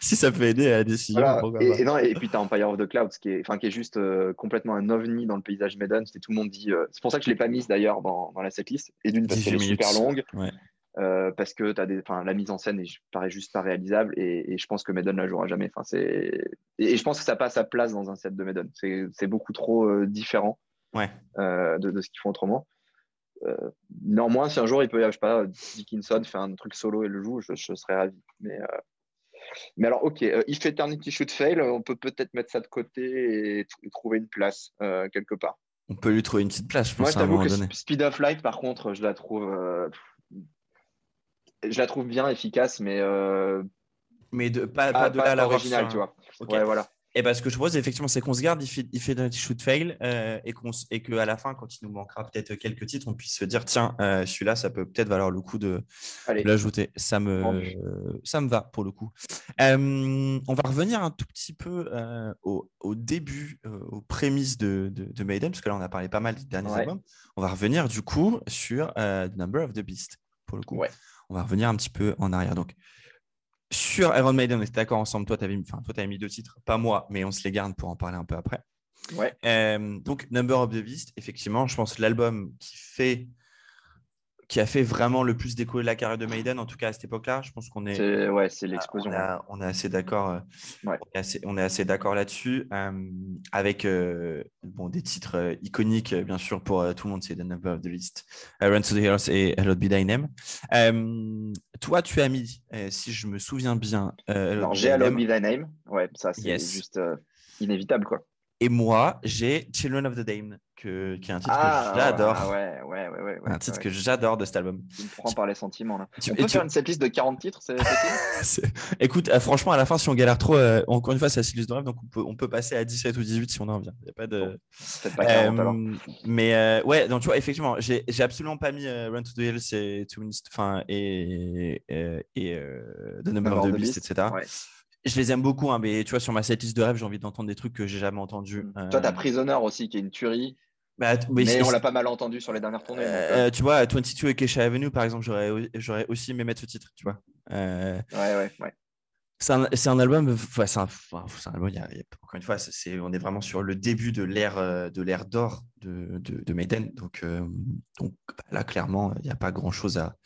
si ça- peut aider à la décision, Voilà. Et, non, et puis tu as Empire of the Clouds qui est, qui est juste euh, complètement un ovni dans le paysage Maiden. C'est tout le monde dit. euh, c'est pour ça que je l'ai pas mise d'ailleurs dans, dans la setlist. Et d'une parce 18 qu'elle est super longue. Ouais. Euh, parce que as des, la mise en scène est, paraît juste pas réalisable et, je pense que Maiden la jouera jamais. Enfin, et, et, je pense que ça passe sa place dans un set de Maiden. C'est beaucoup trop euh, différent ouais. euh, de, de, ce qu'ils font autrement. Néanmoins, si un jour il peut, je sais pas, Dickinson fait un truc solo et le joue, je, je serais ravi. Mais, mais alors, ok, If Eternity Should Fail, on peut peut-être mettre ça de côté et, trouver une place quelque part. On peut lui trouver une petite place, je pense. Moi, je t'avoue que Speed of Light, par contre, je la trouve je la trouve bien efficace, mais. Euh, mais de, pas, pas, de là à l'original, tu vois. Ouais, voilà. Et parce que je propose, effectivement, c'est qu'on se garde, il fait, il fait un shoot fail euh, et, qu'on, et qu'à la fin, quand il nous manquera peut-être quelques titres, on puisse se dire tiens, euh, celui-là, ça peut peut-être valoir le coup de, l'ajouter. Ça me, ça me va pour le coup. on va revenir un tout petit peu au, au, début, aux prémices de, de, Maiden, parce que là, on a parlé pas mal des derniers albums. On va revenir du coup sur The Number of the Beast, pour le coup. Ouais on va revenir un petit peu en arrière. Donc, sur Iron Maiden, on était d'accord ensemble. Toi, tu avais, avais, mis deux titres, pas moi, mais on se les garde pour en parler un peu après. Ouais. Euh, donc, Number of the Beast, effectivement, je pense l'album qui fait qui a fait vraiment le plus décoller la carrière de Maiden, en tout cas à cette époque-là. Je pense qu'on est. ouais, c'est l'explosion. On, est assez d'accord. Euh, on est assez, d'accord là-dessus, euh, avec euh, bon, des titres iconiques, bien sûr, pour tout le monde, c'est The Number of the List, Run to the Heroes et Hello Be Thy Name. toi, tu as mis, si je me souviens bien. j'ai Hello Be Thy Name. Ouais, ça, c'est juste inévitable, quoi. Et moi, j'ai Children of the Dame, que, qui est un titre que ah, j'adore. Ouais, ouais, ouais, ouais, Un titre que j'adore de cet album. Tu me prends par les sentiments. Là. Tu, On peut faire une setlist de 40 titres c'est Écoute, euh, franchement, à la fin, si on galère trop, euh, encore une fois, c'est la setlist de rêve, donc on peut, on peut passer à 17 ou 18 si on en vient. Il n'y a pas de. pas 40, alors. Euh, mais ouais, donc tu vois, effectivement, j'ai absolument pas mis Run to the Hills et, enfin, et, et, et The Number of the Beast, etc. Je les aime beaucoup, hein, mais tu vois, sur ma setlist de rêve, j'ai envie d'entendre des trucs que j'ai jamais entendus. Mmh. Toi, tu as Prisoner aussi, qui est une tuerie. Bah, mais, on l'a pas mal entendu sur les dernières tournées. Euh, euh, tu vois, 22 et Kesha Avenue, par exemple, j'aurais aussi aimé mettre ce titre, tu vois. Euh, ouais, ouais, ouais. C'est un, un, album, c'est un, un, album, encore une fois, on est vraiment sur le début de l'ère de l'ère d'or de, de, de, Maiden. Donc, donc bah, là, clairement, il n'y a pas grand chose à,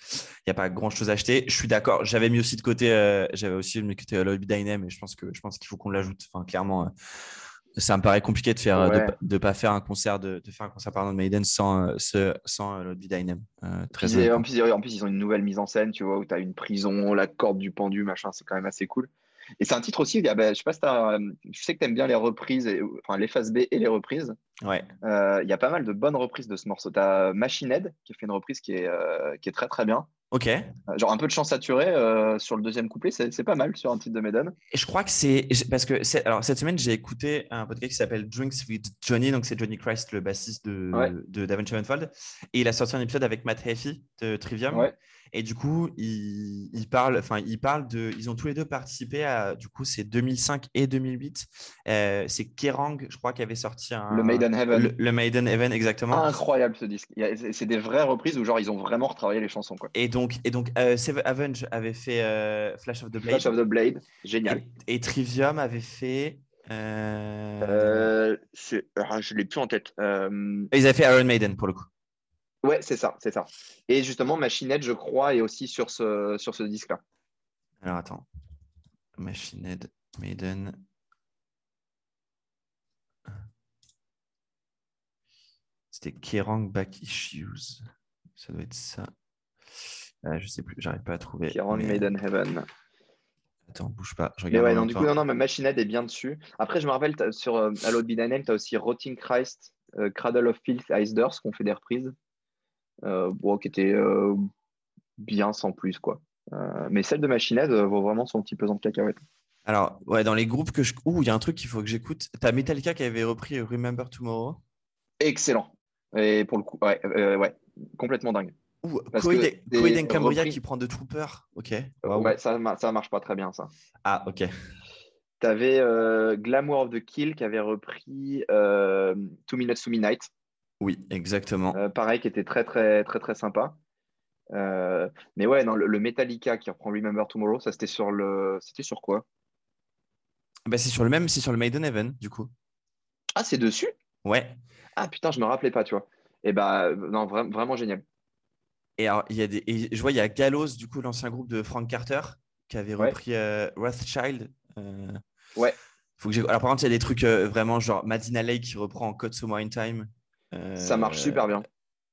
il a pas grand chose à acheter. Je suis d'accord. J'avais mis aussi de côté, j'avais aussi mis de côté Dynam, et je pense que je pense qu'il faut qu'on l'ajoute. Enfin, clairement, ça me paraît compliqué de faire de, pas faire un concert de, de faire un concert pardon, de Maiden sans euh, ce, sans euh, Dynam. Euh, très en, plus, en plus ils ont une nouvelle mise en scène tu vois où tu as une prison la corde du pendu machin c'est quand même assez cool et c'est un titre aussi je sais pas si as, je sais que tu aimes bien les reprises et, enfin les phases B et les reprises ouais il y a pas mal de bonnes reprises de ce morceau tu as Machine Head qui fait une reprise qui est qui est très très bien Ok. Euh, genre un peu de chant saturé euh, sur le deuxième couplet, c'est pas mal sur un titre de Maiden. Et je crois que c'est parce que alors cette semaine j'ai écouté un podcast qui s'appelle Drinks with Johnny, donc c'est Johnny Christ le bassiste de, de Daven et il a sorti un épisode avec Matt Heffy de Trivium. Ouais. Et du coup, ils, ils parlent, enfin, ils parlent de, ils ont tous les deux participé à, du coup, c'est 2005 et 2008. Euh, c'est Kerrang, je crois, qui avait sorti un, le Maiden Heaven. Le, Maiden Heaven, exactement. Incroyable ce disque. C'est des vraies reprises où genre ils ont vraiment retravaillé les chansons, quoi. Et donc, et donc, euh, Seven Avenge avait fait euh, Flash of the Blade. Flash of the Blade, génial. Et, Trivium avait fait. Euh... Ah, je l'ai plus en tête. Ils avaient fait Iron Maiden pour le coup. Ouais, c'est ça, c'est ça. Et justement, Machinette, je crois, est aussi sur ce, sur ce disque-là. Alors attends. Machinette, Maiden. C'était Kerrang Back Issues. Ça doit être ça. Euh, je sais plus, j'arrive pas à trouver. Kerrang Maiden Heaven. Attends, bouge pas. Je regarde mais ouais, non, du coup, non, non, Machinette est bien dessus. Après, je me rappelle, sur euh, Hello Be tu as aussi Rotting Christ, euh, Cradle of Filth, Ice Doors, qu'on fait des reprises. Euh, qui était euh, bien sans plus. quoi. Euh, mais celle de Machinette vaut vraiment son petit pesant de cacahuètes. Alors, ouais, dans les groupes que je. Ouh, il y a un truc qu'il faut que j'écoute. T'as Metallica qui avait repris Remember Tomorrow? Excellent. Et pour le coup, ouais, ouais complètement dingue. Ouh, Coed Cambria qui prend de Trooper. Ok. Ouais, ça, ça marche pas très bien, ça. Ah, ok. T'avais euh, Glamour of the Kill qui avait repris euh, Two Minutes to Midnight. Oui, exactement. Euh, pareil, qui était très, très, très, très sympa. Euh, mais ouais, non, le, Metallica qui reprend Remember Tomorrow, ça c'était sur le. C'était sur quoi? Bah, C'est sur le même, c'est sur le Maiden Heaven, du coup. Ah, c'est dessus? Ouais. Ah putain, je me rappelais pas, tu vois. Et eh bah, non, vraiment génial. Et alors, il y a des, je vois, il y a Gallows, du coup, l'ancien groupe de Frank Carter, qui avait repris Rothschild. ouais. Faut que alors, par contre, il y a des trucs vraiment genre Madina Lake qui reprend en Code Sumo in Time. Ça marche super bien.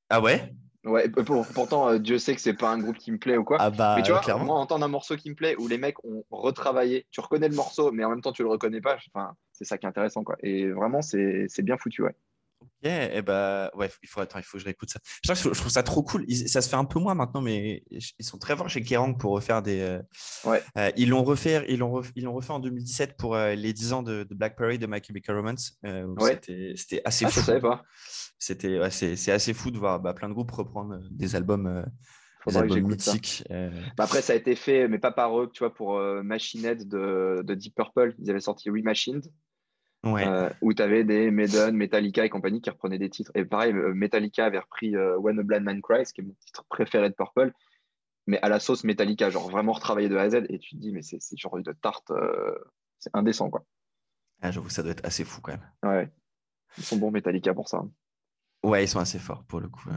Ah ouais? Ouais, pourtant, Dieu sait que c'est pas un groupe qui me plaît ou quoi. Ah bah, mais tu vois, moi, entendre un morceau qui me plaît où les mecs ont retravaillé, tu reconnais le morceau, mais en même temps, tu le reconnais pas. Enfin, c'est ça qui est intéressant, quoi. Et vraiment, c'est bien foutu, ouais. Et eh bah, ouais, il faut, attends, il faut que je réécoute ça. Je, trouve, je trouve ça trop cool. ça se fait un peu moins maintenant, mais ils sont très forts chez Kerrang pour refaire des. Euh, ouais. Euh, ils l'ont refait, ils l'ont refait, refait, en 2017 pour euh, les 10 ans de, Black Parade de My Chemical Romance. ouais. C'était assez ah, fou. Je savais pas. C'était, ouais, c'est assez fou de voir bah, plein de groupes reprendre des albums. Des albums mythiques. Bah, après, ça a été fait, mais pas par eux, tu vois, pour Machine Head de, de Deep Purple. Ils avaient sorti Remachined. Euh, où tu avais des Maiden, Metallica et compagnie qui reprenaient des titres. Et pareil, euh, Metallica avait repris euh, When a Blind Man Cries, qui est mon titre préféré de Purple, mais à la sauce Metallica, genre vraiment retravaillé de A à Z. Et tu te dis, mais c'est genre de tarte, c'est indécent, quoi. Ah, J'avoue, ça doit être assez fou quand même. Ouais, ils sont bons Metallica pour ça. Ouais, ils sont assez forts pour le coup.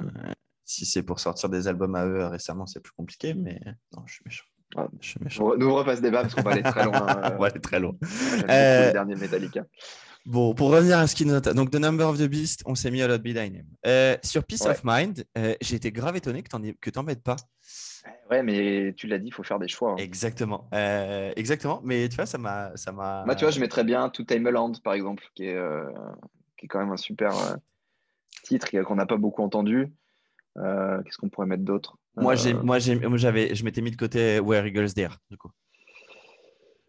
Si c'est pour sortir des albums à eux récemment, c'est plus compliqué, mais non, je suis méchant. Ah, je Nous refasse débat parce qu'on va aller très loin. on va aller très loin. Euh... Le dernier Metallica. Bon, pour revenir à ce qui note, donc The Number of the Beast, on s'est mis à l'autre Be euh, sur Peace of Mind, euh, j'ai été grave étonné que tu n'en mettes pas. Ouais, mais tu l'as dit, il faut faire des choix. Hein. Exactement. Euh, exactement. Mais tu vois, ça m'a. Moi, tu vois, je mettrais bien To Timeland, par exemple, qui est, qui est quand même un super titre qu'on n'a pas beaucoup entendu. Qu'est-ce qu'on pourrait mettre d'autre? Moi, j'ai, euh. moi, j'avais, je m'étais mis de côté Where Eagles Dare, du coup.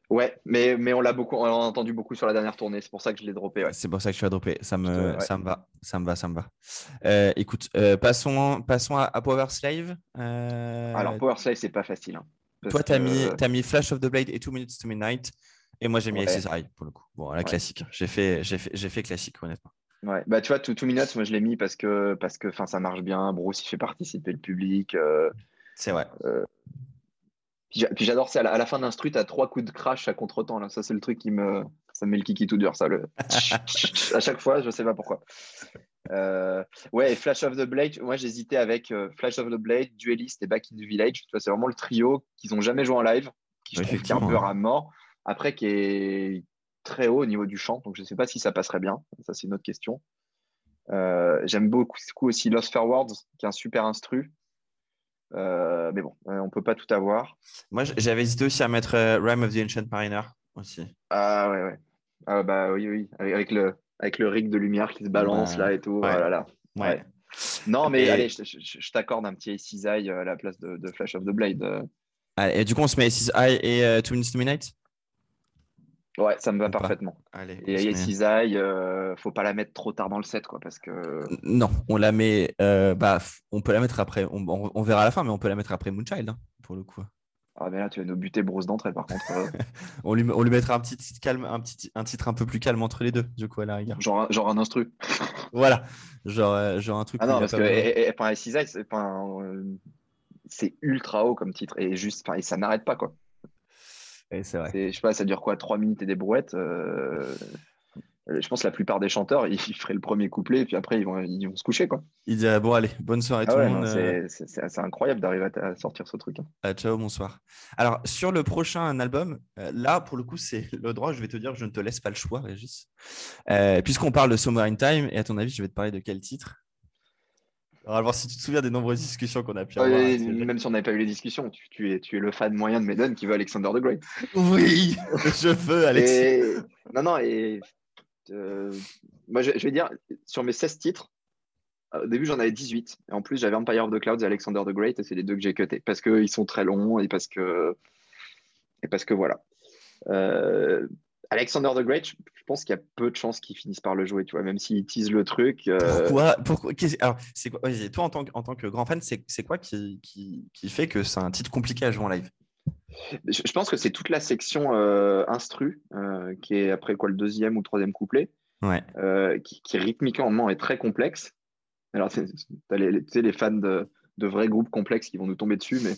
Ouais, mais, mais on l'a beaucoup, on l'a entendu beaucoup sur la dernière tournée. C'est pour ça que je l'ai droppé. C'est pour ça que je l'ai droppé. Ça me, ça me va, ça me va, ça me va. Euh, écoute, euh, passons, passons à, Power Slave. Alors Power Slave, c'est pas facile. Hein, toi, tu as, mis, as mis Flash of the Blade et Two Minutes to Midnight. Et moi, j'ai mis ouais. pour le coup. Bon, la classique. J'ai fait, j'ai fait, j'ai fait classique, honnêtement. Ouais, bah tu vois, Two, Minutes, moi je l'ai mis parce que, parce que ça marche bien. Bruce, il fait participer le public. Euh, c'est vrai. Euh, puis j'adore ça. À la, fin d'un tu as trois coups de crash à contre-temps. Là. Ça, c'est le truc qui me. Ça me met le kiki tout dur, ça. Le... à chaque fois, je sais pas pourquoi. Euh, ouais, Flash of the Blade. Moi, j'hésitais avec Flash of the Blade, Duelist et Back in the Village. Tu vois, c'est vraiment le trio qu'ils n'ont jamais joué en live, qui je trouve qui est un peu à mort. Après, qui est, très haut au niveau du chant, donc je ne sais pas si ça passerait bien. Ça, c'est une autre question. Euh, j'aime beaucoup aussi Lost Forwards, qui est un super instru. Euh, mais bon, euh, on ne peut pas tout avoir. Moi, j'avais hésité aussi à mettre Rime of the Ancient Mariner aussi. Ah ouais, ouais. Ah, bah oui, oui. Avec, le, avec le rig de lumière qui se balance là et tout. Ouais. Là, Ouais. Non, mais allez, je, t'accorde un petit Eye à la place de, Flash of the Blade. et du coup, on se met Eye et Two Minutes to Midnight? Ouais, ça me va parfaitement. Allez, et Cisaille, euh, faut pas la mettre trop tard dans le set, quoi, parce que. Non, on la met. Euh, bah, on peut la mettre après. On, verra à la fin, mais on peut la mettre après Moonchild, hein, pour le coup. Ah, mais là, tu vas nous buter Bruce d'entrée, par contre. Euh. on, lui, on lui mettra un petit titre calme, un petit un titre un peu plus calme entre les deux, du coup, à la rigueur. Genre, genre un instru. voilà, genre, genre un truc. Ah non, parce que Cisaille, c'est ultra haut comme titre et juste, ça n'arrête pas, quoi c'est vrai. Je sais pas, ça dure quoi 3 minutes et des brouettes euh, Je pense que la plupart des chanteurs, ils feraient le premier couplet et puis après, ils vont, ils vont se coucher. Quoi. Ils diraient Bon, allez, bonne soirée tout le monde. Euh. C'est incroyable d'arriver à, sortir ce truc. Hein. Ah, ciao, bonsoir. Alors, sur le prochain album, euh, là, pour le coup, c'est le droit. Je vais te dire, je ne te laisse pas le choix, Régis. Puisqu'on parle de Summer in Time, et à ton avis, je vais te parler de quel titre? On va voir si tu te souviens des nombreuses discussions qu'on a pu avoir. même si on n'avait pas eu les discussions, tu, es, tu es le fan moyen de Maiden qui veut Alexander the Great. Oui, je veux Alexander. Non, non, et euh, moi je, vais dire, sur mes 16 titres, au début j'en avais 18. Et en plus j'avais Empire of the Clouds et Alexander the Great, et c'est les deux que j'ai cutés. Parce qu'ils sont très longs et parce que, et parce que voilà. Euh, Alexander the Great, je pense qu'il y a peu de chances qu'ils finissent par le jouer, tu vois, même s'ils teasent le truc. Euh, Pourquoi, Pourquoi Alors, c'est quoi Toi, en tant, que, en tant que grand fan, c'est quoi qui, qui, qui, fait que c'est un titre compliqué à jouer en live? Je, pense que c'est toute la section euh, instru, euh, qui est après quoi le deuxième ou troisième couplet, ouais. qui, qui, rythmiquement est très complexe. Alors, tu les, les, fans de, de, vrais groupes complexes qui vont nous tomber dessus, mais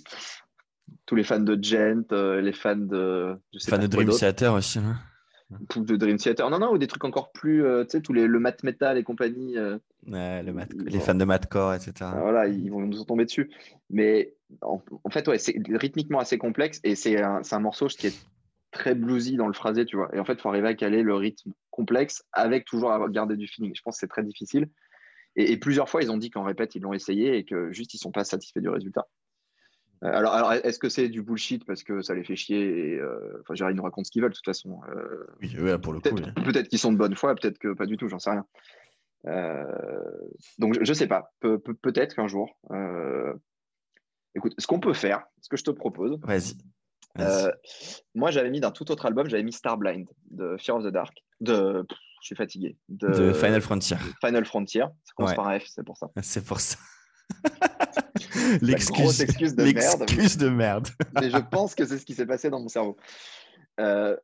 tous les fans de Gent, les fans de. Je sais fans de Dream Theater aussi. Hein. De Dream Theater. Non, non, ou des trucs encore plus, tu sais, tous les, le math metal et compagnie. le les fans de mathcore, etc. Voilà, ils vont nous tomber dessus. Mais en, fait, ouais, c'est rythmiquement assez complexe et c'est un, un, morceau qui est très bluesy dans le phrasé, tu vois. Et en fait, il faut arriver à caler le rythme complexe avec toujours à garder du feeling. Je pense que c'est très difficile. Et, plusieurs fois, ils ont dit qu'en répète, ils l'ont essayé et que juste, ils ne sont pas satisfaits du résultat. Euh, alors, alors est-ce que c'est du bullshit parce que ça les fait chier et, euh, Enfin, ils nous racontent ce qu'ils veulent de toute façon. Euh, oui, pour le peut-être, coup. Peut-être qu'ils sont de bonne foi, peut-être que pas du tout, j'en sais rien. donc, je ne sais pas. peut-être qu'un jour. Écoute, ce qu'on peut faire, ce que je te propose. Vas-y. moi, j'avais mis d'un tout autre album, j'avais mis Starblind de Fear of the Dark. De, je suis fatigué. De, Final Frontier. Final Frontier. Ça commence par F, c'est pour ça. C'est pour ça. L'excuse excuse de merde. L'excuse de merde. mais je pense que c'est ce qui s'est passé dans mon cerveau. Euh,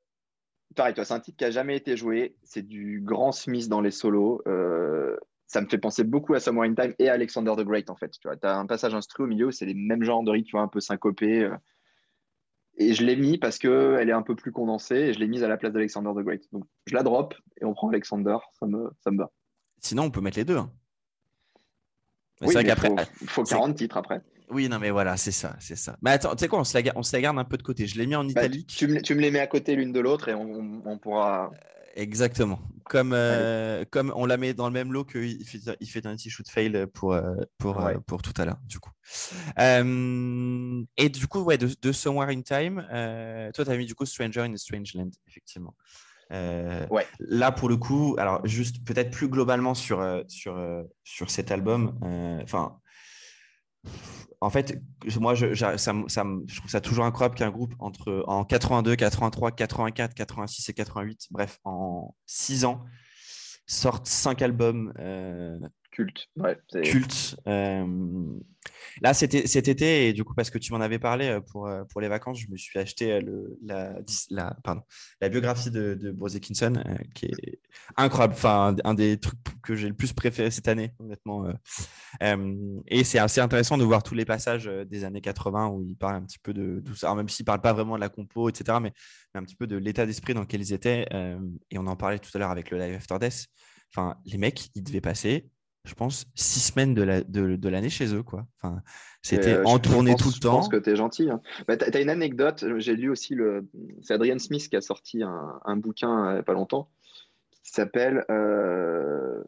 pareil, toi, c'est un titre qui a jamais été joué. C'est du grand Smith dans les solos. Euh, ça me fait penser beaucoup à Somewhere in Time et à Alexander the Great, en fait. Tu as un passage instru au milieu, c'est les mêmes genres de rythme, un peu syncopé. Euh, et je l'ai mis parce qu'elle est un peu plus condensée et je l'ai mise à la place d'Alexander the Great. Donc je la drop et on prend Alexander, ça me, ça me va. Sinon, on peut mettre les deux. Hein. Oui, il faut, faut 40 titres après. Oui, non, mais voilà, c'est ça, c'est ça. Mais attends, tu sais quoi, on se, la, on se la garde un peu de côté. Je l'ai mis en bah, italique. tu, me, tu, me, les mets à côté l'une de l'autre et on, on, pourra. Exactement. Comme, euh, comme on la met dans le même lot qu'il fait, il fait un petit shoot fail pour, euh, pour, euh, pour tout à l'heure, du coup. et du coup, ouais, de, Somewhere in Time, toi, tu as mis du coup Stranger in a Strange Land, effectivement. Ouais. Là, pour le coup, alors juste peut-être plus globalement sur, sur, sur cet album, enfin, en fait, moi, je, ça, ça, je trouve ça toujours incroyable qu'un groupe entre en 82, 83, 84, 86 et 88, bref, en 6 ans, sorte 5 albums euh, cultes. cultes. Euh, Là, cet été, et du coup, parce que tu m'en avais parlé euh, pour, euh, pour les vacances, je me suis acheté le, la, la, pardon, la biographie de, de Bruce Dickinson, qui est incroyable. Enfin, un, des trucs que j'ai le plus préféré cette année, honnêtement. et c'est assez intéressant de voir tous les passages des années 80 où il parle un petit peu de tout ça, même s'il ne parle pas vraiment de la compo, etc., mais, un petit peu de l'état d'esprit dans lequel ils étaient. et on en parlait tout à l'heure avec le Live After Death. Enfin, les mecs, ils devaient passer je pense, six semaines de l'année la, de, l'année chez eux. Quoi. Enfin, c'était euh, en tournée tout le temps. Je pense que tu es gentil. Hein. Bah, tu as, une anecdote. J'ai lu aussi, le... c'est Adrian Smith qui a sorti un, un bouquin il n'y a pas longtemps qui s'appelle euh,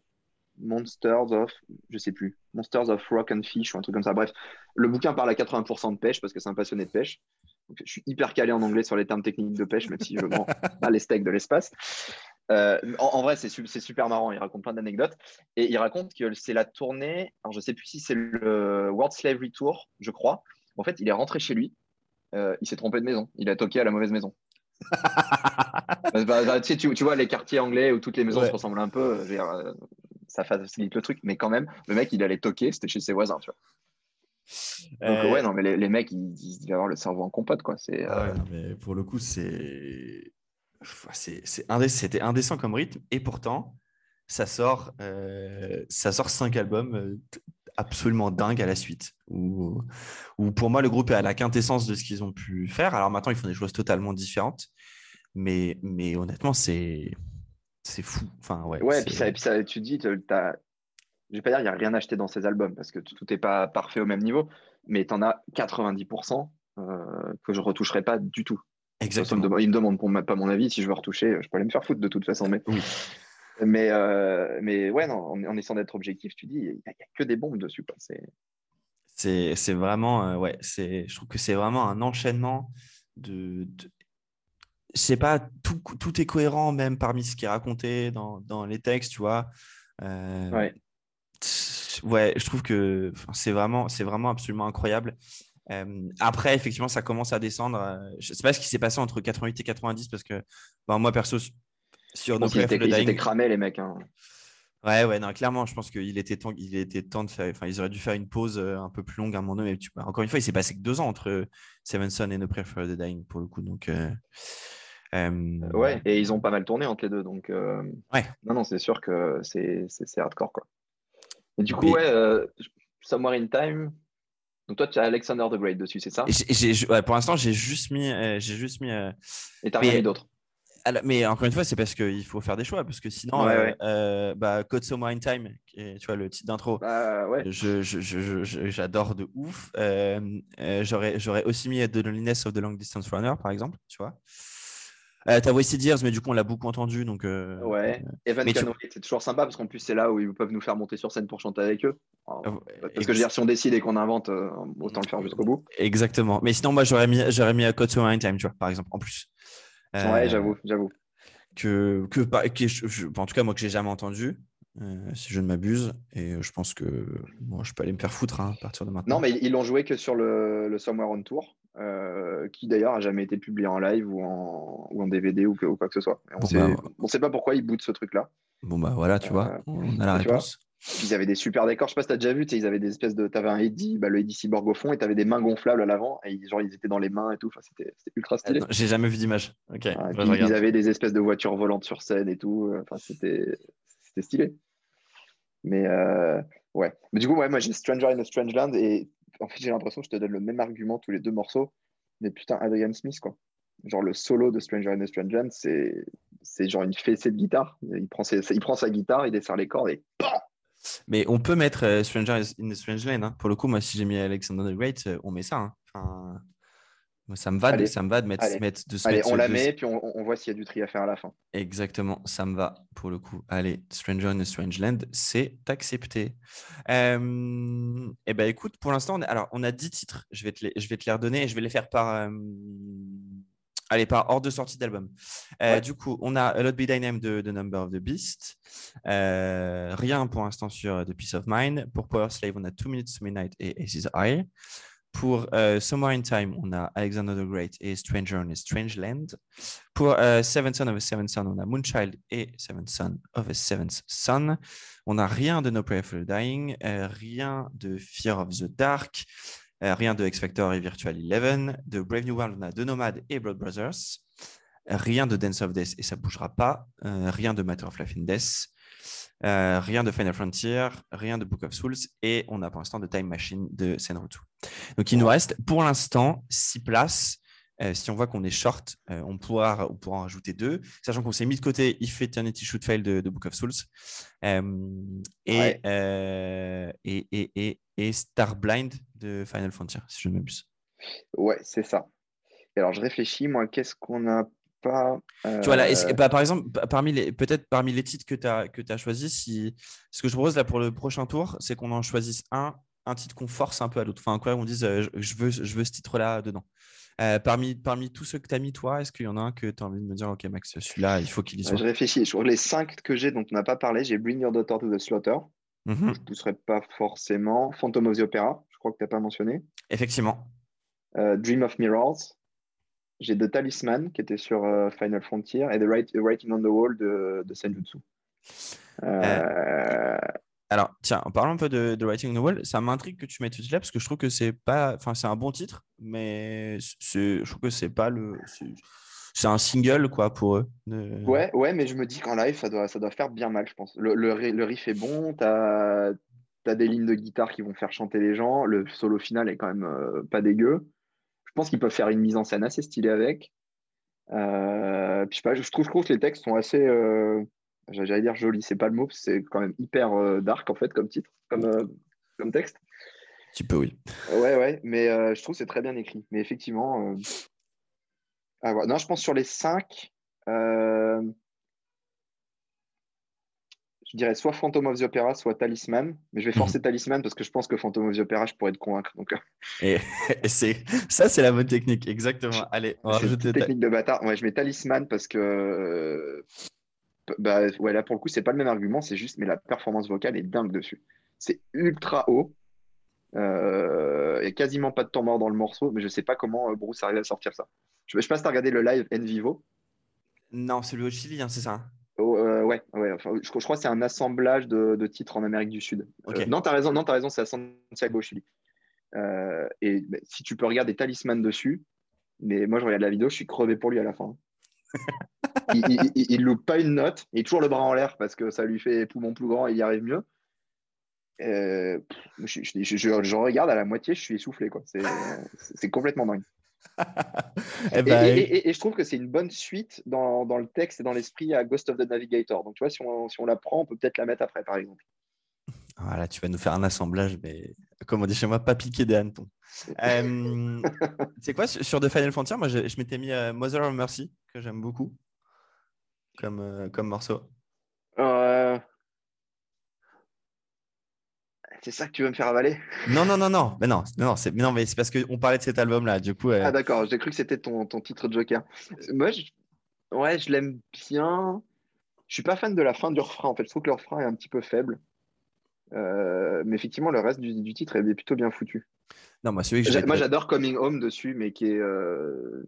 Monsters of, je sais plus, Monsters of Rock and Fish ou un truc comme ça. Bref, le bouquin parle à 80% de pêche parce que c'est un passionné de pêche. je suis hyper calé en anglais sur les termes techniques de pêche, même si je vends pas les steaks de l'espace. Euh, en, vrai, c'est super marrant. Il raconte plein d'anecdotes. Et il raconte que c'est la tournée. Alors, je sais plus si c'est le World Slavery Tour, je crois. En fait, il est rentré chez lui. Euh, il s'est trompé de maison. Il a toqué à la mauvaise maison. Bah, bah, tu, tu, vois, les quartiers anglais où toutes les maisons se ressemblent un peu, euh, ça facilite le truc. Mais quand même, le mec, il allait toquer. C'était chez ses voisins, tu vois. Donc, ouais, non, mais les, mecs, ils, ils, avoir le cerveau en compote, quoi. Ah mais pour le coup, c'est c'était indécent comme rythme. Et pourtant ça sort euh, ça sort cinq albums euh, absolument dingues à la suite. Où, pour moi le groupe est à la quintessence de ce qu'ils ont pu faire. Alors maintenant ils font des choses totalement différentes. Mais mais honnêtement c'est c'est fou. Enfin ouais ouais et puis ça, puis ça tu dis as... je vais pas dire il n'y a rien acheté dans ces albums parce que tout n'est pas parfait au même niveau mais tu en as 90% euh, que je retoucherai pas du tout Exactement. il me demande pour pas mon avis. Si je veux retoucher, je peux aller me faire foutre de toute façon. Mais, mais, euh, mais ouais, non, en, essayant d'être objectif, tu dis, il n'y a, que des bombes dessus. C'est, c'est vraiment, euh, ouais, c'est, je trouve que c'est vraiment un enchaînement de. de... Sais pas, tout, tout, est cohérent même parmi ce qui est raconté dans, dans les textes, tu vois. Euh, ouais. ouais, je trouve que c'est vraiment, c'est vraiment absolument incroyable après, effectivement, ça commence à descendre. je ne sais pas ce qui s'est passé entre 88 et 90 parce que ben, moi, perso, sur nos Ils étaient cramés, les mecs. Hein. Ouais, ouais, non, clairement, je pense qu'il était temps, il était temps de faire. Enfin, ils auraient dû faire une pause un peu plus longue à un moment donné. Mais tu... encore une fois, il s'est passé que deux ans entre Seven Son et No Prayer for the Dying pour le coup. Donc, ouais, et ils ont pas mal tourné entre les deux. Donc, ouais. Non, non, c'est sûr que c'est hardcore, quoi. Et du coup, ouais, Somewhere in Time, donc toi, tu as Alexander the Great dessus, c'est ça? Pour l'instant, j'ai juste mis. Euh, j'ai juste mis euh, Et t'as rien mis d'autre? mais encore une fois, c'est parce qu'il faut faire des choix, parce que sinon, ouais, euh, bah, Code Somewhere in Time, tu vois le titre d'intro, bah, j'adore de ouf. J'aurais aussi mis The Loneliness of the Long Distance Runner, par exemple, tu vois. Euh, T'as Wasted Years, mais du coup, on l'a beaucoup entendu. Donc, euh, ouais. Evan Canoë, c'est toujours sympa parce qu'en plus, c'est là où ils peuvent nous faire monter sur scène pour chanter avec eux. parce que je veux dire, si on décide et qu'on invente, euh, autant le faire jusqu'au bout. Exactement. Mais sinon, moi, j'aurais mis, j'aurais mis à Code Time, tu vois, par exemple, en plus. ouais, j'avoue, j'avoue. Que, que, en tout cas, moi, que j'ai jamais entendu. Si je ne m'abuse. Et je pense que bon, je peux aller me faire foutre hein, à partir de maintenant. Non, mais ils l'ont joué que sur le, le Somewhere on Tour. Euh, qui d'ailleurs a jamais été publié en live ou en, ou en DVD ou, quoi que ce soit. on ne bah, sait pas pourquoi ils bootent ce truc-là. Bon bah voilà, tu vois, euh, on a la réponse. ils avaient des super décors, je sais pas si tu as déjà vu, ils avaient des espèces de. Tu avais un Eddie, bah, le Eddie Cyborg au fond, et tu avais des mains gonflables à l'avant, et genre ils étaient dans les mains et tout. Enfin, c'était ultra stylé. J'ai jamais vu d'image. Ok. ils avaient des espèces de voitures volantes sur scène et tout. Enfin, c'était stylé. Mais euh, ouais. Mais du coup, ouais, moi j'ai Stranger in a Strange Land, et en fait, j'ai l'impression que je te donne le même argument tous les deux morceaux. Mais putain, Adrian Smith, quoi. Genre le solo de Stranger in a Strange Land, c'est, c'est genre une fessée de guitare. Il prend, il prend sa guitare, il desserre les cordes et Mais on peut mettre euh, Stranger in a Strange Land. Hein. Pour le coup, moi, si j'ai mis Alexander the Great, euh, on met ça. Hein. Ça me va, de, ça me va de mettre, de se allez, on la met, puis on, on, voit s'il y a du tri à faire à la fin. Exactement, ça me va pour le coup. Allez, Stranger in a Strange Land, c'est accepté. Euh, eh ben écoute, pour l'instant, on, alors, on a 10 titres. Je vais, te les, je vais te les redonner et je vais les faire par, euh, allez, par ordre de sortie d'album. Euh, Du coup, on a A Lot Be Dynam de The Number of the Beast. Euh, rien pour l'instant sur The Peace of Mind. Pour Power Slave, on a Two Minutes to Midnight et Ace's Eye. Pour euh, Somewhere in Time, on a Alexander the Great et Stranger in a Strange Land. Pour euh, Seven Son of a Seventh Son, on a Moonchild et Seventh Son of a Seventh Son. On n'a rien de No Prayer for the Dying, euh, rien de Fear of the Dark, rien de X Factor et Virtual Eleven. De Brave New World, on a The Nomad et Blood Brothers. Rien de Dance of Death et ça bougera pas. rien de Matter of Life and Death. Euh, rien de Final Frontier, rien de Book of Souls, et on a pour l'instant de Time Machine de Senru2. Donc il nous reste pour l'instant six places. Euh, si on voit qu'on est short, euh, on, pourra, on pourra en rajouter deux, sachant qu'on s'est mis de côté If Eternity Should Fail de, Book of Souls et, et, et, et, et, Starblind de Final Frontier, si je ne m'abuse. Ouais, c'est ça. alors je réfléchis, moi, qu'est-ce qu'on a pas. Tu vois, là, euh, bah, par exemple, parmi les, peut-être parmi les titres que tu as, que as choisis, si, ce que je propose là pour le prochain tour, c'est qu'on en choisisse un, un titre qu'on force un peu à l'autre. Enfin, quoi, on dise, euh, je, veux, je veux ce titre-là dedans. Euh, parmi, parmi tous ceux que tu as mis, toi, est-ce qu'il y en a un que tu as envie de me dire, OK, Max, celui-là, il faut qu'il y soit? Je réfléchis. Sur les cinq que j'ai dont on n'a pas parlé, j'ai Bring Your Daughter to the Slaughter. Mm-hmm. Je ne pousserai pas forcément. Phantom of the Opera, je crois que tu n'as pas mentionné. Effectivement. Dream of Mirrors j'ai The Talisman qui était sur euh, Final Frontier et The, Writing on the Wall de, de Senjutsu. Euh, euh... Alors, tiens, en parlant un peu de, The Writing on the Wall, ça m'intrigue que tu mettes ce titre-là parce que je trouve que c'est pas, enfin, c'est un bon titre, mais je trouve que c'est pas le, c'est un single quoi pour eux. Ouais, ouais, mais je me dis qu'en live, ça doit, ça doit faire bien mal, je pense. Le, le, le riff est bon, tu as, des lignes de guitare qui vont faire chanter les gens, le solo final est quand même euh, pas dégueu pense qu'ils peuvent faire une mise en scène assez stylée avec. Euh, puis je, pas, je, trouve, que les textes sont assez, euh, j'allais dire joli, c'est pas le mot, c'est quand même hyper euh, dark en fait comme titre, comme, comme texte. Tu peux, oui. Ouais, ouais, mais je trouve que c'est très bien écrit. Mais effectivement, ah, non, je pense sur les cinq, je dirais soit Phantom of the Opera, soit Talisman. Mais je vais forcer mhm. Talisman parce que je pense que Phantom of the Opera, je pourrais te convaincre. Donc... Euh. Et, c'est ça, c'est la bonne technique, exactement. Allez, on va technique de bâtard. Ouais, je mets Talisman parce que euh, bah, ouais, là pour le coup, c'est pas le même argument, c'est juste, mais la performance vocale est dingue dessus. C'est ultra haut. Euh, il n'y a quasiment pas de temps mort dans le morceau, mais je sais pas comment Bruce arrive à sortir ça. Je, je passe à regarder le live En Vivo. Non, c'est le Chili, hein, c'est ça. Euh, ouais, ouais je, crois que c'est un assemblage de, titres en Amérique du Sud. Euh, non, tu as raison, non, as raison c'est à Santiago, Chili. Euh, et si tu peux regarder Talisman dessus, mais moi je regarde la vidéo, je suis crevé pour lui à la fin. il, il, loupe pas une note, il est toujours le bras en l'air parce que ça lui fait poumon plus grand et il y arrive mieux. je, je, regarde à la moitié, je suis essoufflé. quoi. C'est complètement dingue. Eh ben, et, je trouve que c'est une bonne suite dans, le texte et dans l'esprit à Ghost of the Navigator. Donc, tu vois, si on, si on la prend, on peut peut-être la mettre après, par exemple. Voilà, tu vas nous faire un assemblage, mais comme on dit chez moi, pas piquer des hannetons. euh, c'est quoi sur The Final Frontier Moi, je, m'étais mis à Mother of Mercy, que j'aime beaucoup comme, euh, comme morceau. Euh, c'est ça que tu veux me faire avaler? Non, non, non, non. Mais non, non, c'est, non, mais c'est parce qu'on parlait de cet album-là. Du coup, Ah, d'accord. J'ai cru que c'était ton, ton titre Joker. Moi, je... ouais, je l'aime bien. Je suis pas fan de la fin du refrain. En fait, je trouve que le refrain est un petit peu faible. Euh, mais effectivement, le reste du, titre est plutôt bien foutu. Non, moi, que moi j'adore Coming Home dessus, mais qui est. Euh...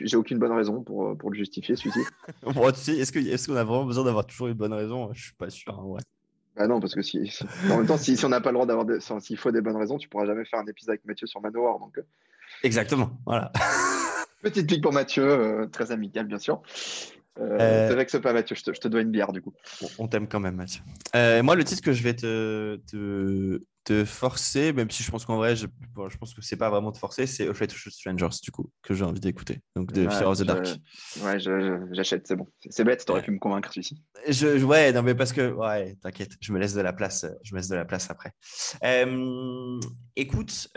J'ai aucune bonne raison pour, pour le justifier, celui-ci. est-ce qu'on a vraiment besoin d'avoir toujours une bonne raison? Je suis pas sûr. Hein, ouais. Bah non, parce que si, en même temps, si, si on n'a pas le droit d'avoir, s'il faut des bonnes raisons, tu pourras jamais faire un épisode avec Mathieu sur Manowar. Donc... Euh. Exactement, voilà. Petite pique pour Mathieu, euh, très amical bien sûr. Euh, euh, c'est vrai que c'est pas Mathieu, je te, dois une bière du coup. On t'aime quand même Mathieu. Euh, moi, le titre que je vais te, te, te forcer, même si je pense qu'en vrai, je, je pense que c'est pas vraiment te forcer, c'est Afraid to Shoot Strangers du coup, que j'ai envie d'écouter. Donc de Fear of the Dark. Ouais, j'achète, c'est bon. C'est bête, t'aurais pu me convaincre celui-ci. Je, ouais, non mais parce que, ouais, t'inquiète, je me laisse de la place, je me laisse de la place après. écoute,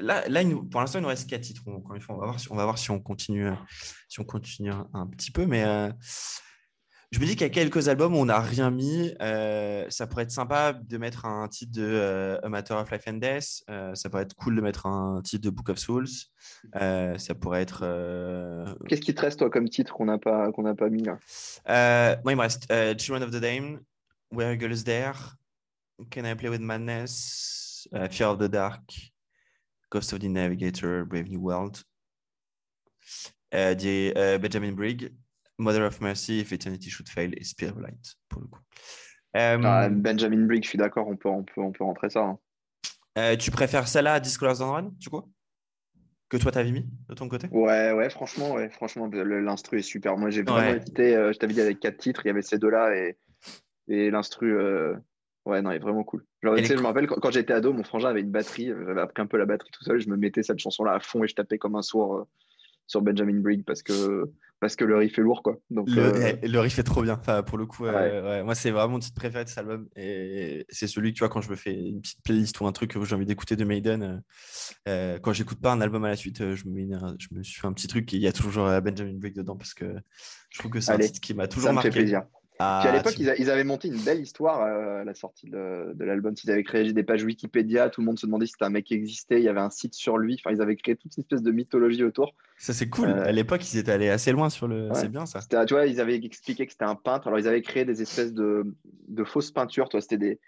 là, là pour l'instant, il nous reste quatre titres. Encore une fois, on va voir si on, va voir si on continue, si on continue un, petit peu. Mais euh, je me dis qu'il y a quelques albums où on n'a rien mis. Euh, ça pourrait être sympa de mettre un titre de euh, A Matter of Life and Death. ça pourrait être cool de mettre un titre de Book of Souls. ça pourrait être. Qu'est-ce qui te reste, toi, comme titre qu'on n'a pas, qu'on n'a pas mis là? Moi, il me reste Children of the Dame, Where Girl is There, Can I Play with Madness, Fear of the Dark. Ghost of the Navigator, Brave New World, uh, uh, Benjamin Brigg, Mother of Mercy, If Eternity Should Fail et Spirit of Light, pour le coup. Ah, um, Benjamin Brigg, je suis d'accord, on peut, on, peut, on peut rentrer ça. Hein. Euh, tu préfères celle-là à Disclosed on Run, du coup? Que toi t'avais mis de ton côté? Ouais, ouais, franchement, ouais, franchement, l'instru est super. Moi, j'ai vraiment été, euh, je t'avais dit avec quatre titres, il y avait ces deux-là et, et l'instru, euh, Ouais, non, il est vraiment cool. Genre, je me rappelle quand, j'étais ado, mon frangin avait une batterie. J'avais appris un peu la batterie tout seul. Je me mettais cette chanson-là à fond et je tapais comme un sourd euh, sur Benjamin Brigg parce que, parce que le riff est lourd. Quoi. Donc, le, euh, eh, le riff est trop bien. Enfin, pour le coup, moi, c'est vraiment mon titre préféré de cet album. Et c'est celui que, tu vois, quand je me fais une petite playlist ou un truc que j'ai envie d'écouter de Maiden, euh, quand j'écoute pas un album à la suite, je me, je me suis fait un petit truc et il y a toujours Benjamin Brigg dedans parce que je trouve que c'est un titre qui m'a toujours marqué. Fait plaisir. Ah, Puis à l'époque, ils, avaient monté une belle histoire euh, à la sortie de, l'album. Ils avaient créé des pages Wikipédia, tout le monde se demandait si c'était un mec qui existait, il y avait un site sur lui. Enfin, ils avaient créé toute une espèce de mythologie autour. Ça, c'est cool. Euh, à l'époque, ils étaient allés assez loin sur le. C'est bien ça. Tu vois, ils avaient expliqué que c'était un peintre. Alors, ils avaient créé des espèces de, fausses peintures. Toi, c'était des,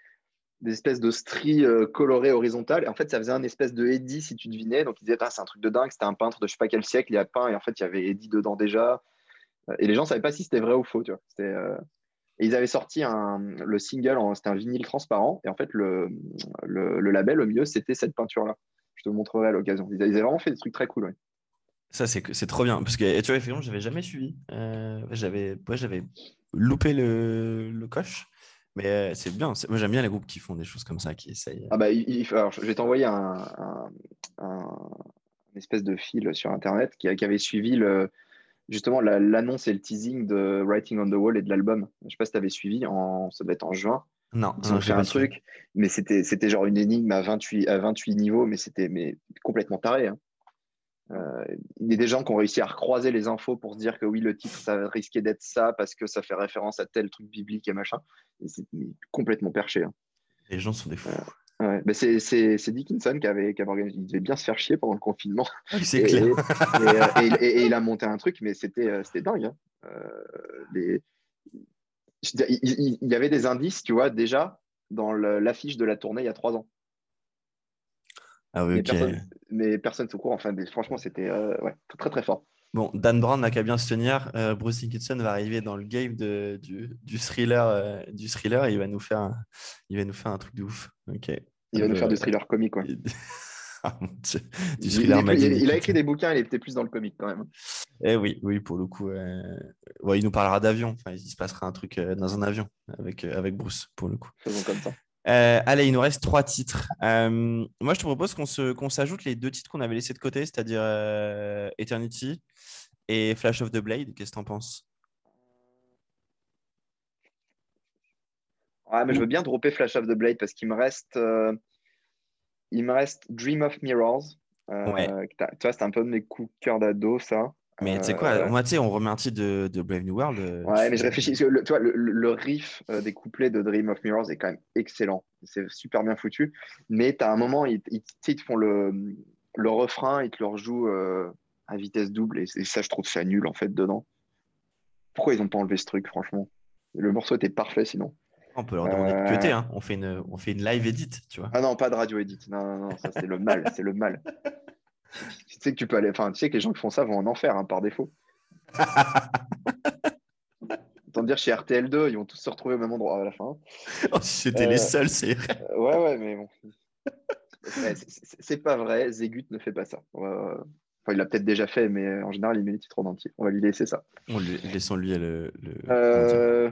espèces de stries euh, colorées horizontales. Et en fait, ça faisait un espèce de Eddie si tu devinais. Donc, ils disaient, c'est un truc de dingue. C'était un peintre de je sais pas quel siècle, il a peint. Et en fait, il y avait Eddie dedans déjà. Et les gens ne savaient pas si c'était vrai ou faux. Tu vois. C'était. Et ils avaient sorti un, le single, c'était un vinyle transparent. Et en fait, le, le, label au milieu, c'était cette peinture-là. Je te montrerai à l'occasion. Ils, avaient vraiment fait des trucs très cool. Ça, c'est, trop bien. Parce que, tu vois, effectivement, je n'avais jamais suivi. Euh, j'avais, j'avais loupé le, le coche. Mais euh, c'est bien. Moi, j'aime bien les groupes qui font des choses comme ça, qui essayent. Ah bah, alors, je vais t'envoyer un, un, espèce de fil sur Internet qui, qui avait suivi le, justement l'annonce et le teasing de Writing on the Wall et de l'album. Je sais pas si tu avais suivi, en, ça devait être en juin. Non, ils ont fait un truc, mais c'était c'était genre une énigme à 28 à 28 niveaux, mais c'était mais complètement taré. Hein. Euh, il y a des gens qui ont réussi à recroiser les infos pour se dire que oui, le titre, ça risquait d'être ça parce que ça fait référence à tel truc biblique et machin. C'est complètement perché. Hein. Les gens sont des fous. Euh, Ouais, c'est Dickinson qui avait, qui avait, organisé. Il devait bien se faire chier pendant le confinement. c'est clair. Euh, et, il a monté un truc, mais c'était euh, dingue. Hein. Euh, il, y avait des indices, tu vois, déjà dans l'affiche de la tournée il y a trois ans. Ah oui, mais, personne, ne se court. Enfin, franchement, c'était ouais, très, très fort. Bon, Dan Brown n'a qu'à bien se tenir. Bruce Dickinson va arriver dans le game de, du, du, thriller, du thriller et il va nous faire un, il va nous faire un truc de ouf. Ok. Il va nous faire du thriller comique, quoi. Ah, du thriller il, a écrit des bouquins, il était plus dans le comique quand même. Eh oui, oui, pour le coup. il nous parlera d'avion. Enfin, il se passera un truc dans un avion avec, avec Bruce, pour le coup. Faisons comme ça. Euh, allez, il nous reste trois titres. Euh, moi, je te propose qu'on s'ajoute les deux titres qu'on avait laissés de côté, c'est-à-dire euh, Eternity et Flash of the Blade. Qu'est-ce que tu en penses? Ouais, mais je veux bien dropper Flash of the Blade parce qu'il me reste, il me reste Dream of Mirrors. ouais. Tu vois, c'est un peu de mes coups de cœur d'ado, ça. Mais tu sais quoi, euh, moi, tu sais, on titre de, de, Brave New World. Euh, ouais, mais je réfléchis. Le, tu vois, le, riff euh, des couplets de Dream of Mirrors est quand même excellent. C'est super bien foutu. Mais tu as un moment, ils, ils, ils, te font le, le refrain, ils te le rejouent à vitesse double. Et, ça, je trouve ça nul, en fait, dedans. Pourquoi ils n'ont pas enlevé ce truc, franchement? Le morceau était parfait, sinon. On peut leur demander de cuter, hein. on, fait une, on fait une live edit, tu vois. Ah non, pas de radio edit. Non, non, non, ça, c'est le mal. C'est le mal. tu sais que tu peux aller, enfin, tu sais que les gens qui font ça vont en enfer hein, par défaut. Autant dire chez RTL2, ils vont tous se retrouver au même endroit à la fin. Oh, c'était les euh, seuls, c'est vrai. ouais, ouais, mais bon. c'est pas vrai, Zégut ne fait pas ça il l'a peut-être déjà fait, mais en général, il met les titres en entier. On va lui laisser ça. On lui, laissons lui le. Euh,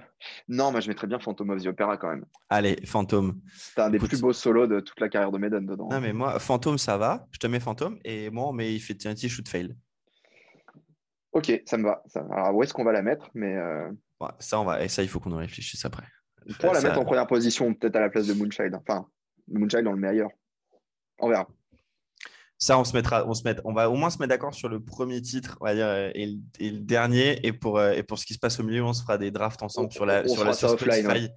non, moi je mettrais bien Phantom of the Opera quand même. Allez, Phantom. C'est un des plus beaux solos de toute la carrière de Maiden dedans. Non, mais moi, Phantom, ça va. Je te mets Phantom. Et moi, mais il fait un petit shoot fail. Ok, ça me va. Alors, où est-ce qu'on va la mettre mais euh, Ça, on va. Et ça, il faut qu'on en réfléchisse après. Pour la mettre en première position, peut-être à la place de Moonchild. Enfin, Moonchild, on le met ailleurs. On verra. Ça, on se mettra, on se met, on va au moins se mettre d'accord sur le premier titre, on va dire, euh, et le, dernier. Et pour, euh, et pour ce qui se passe au milieu, on se fera des drafts ensemble sur la, sur la Spotify,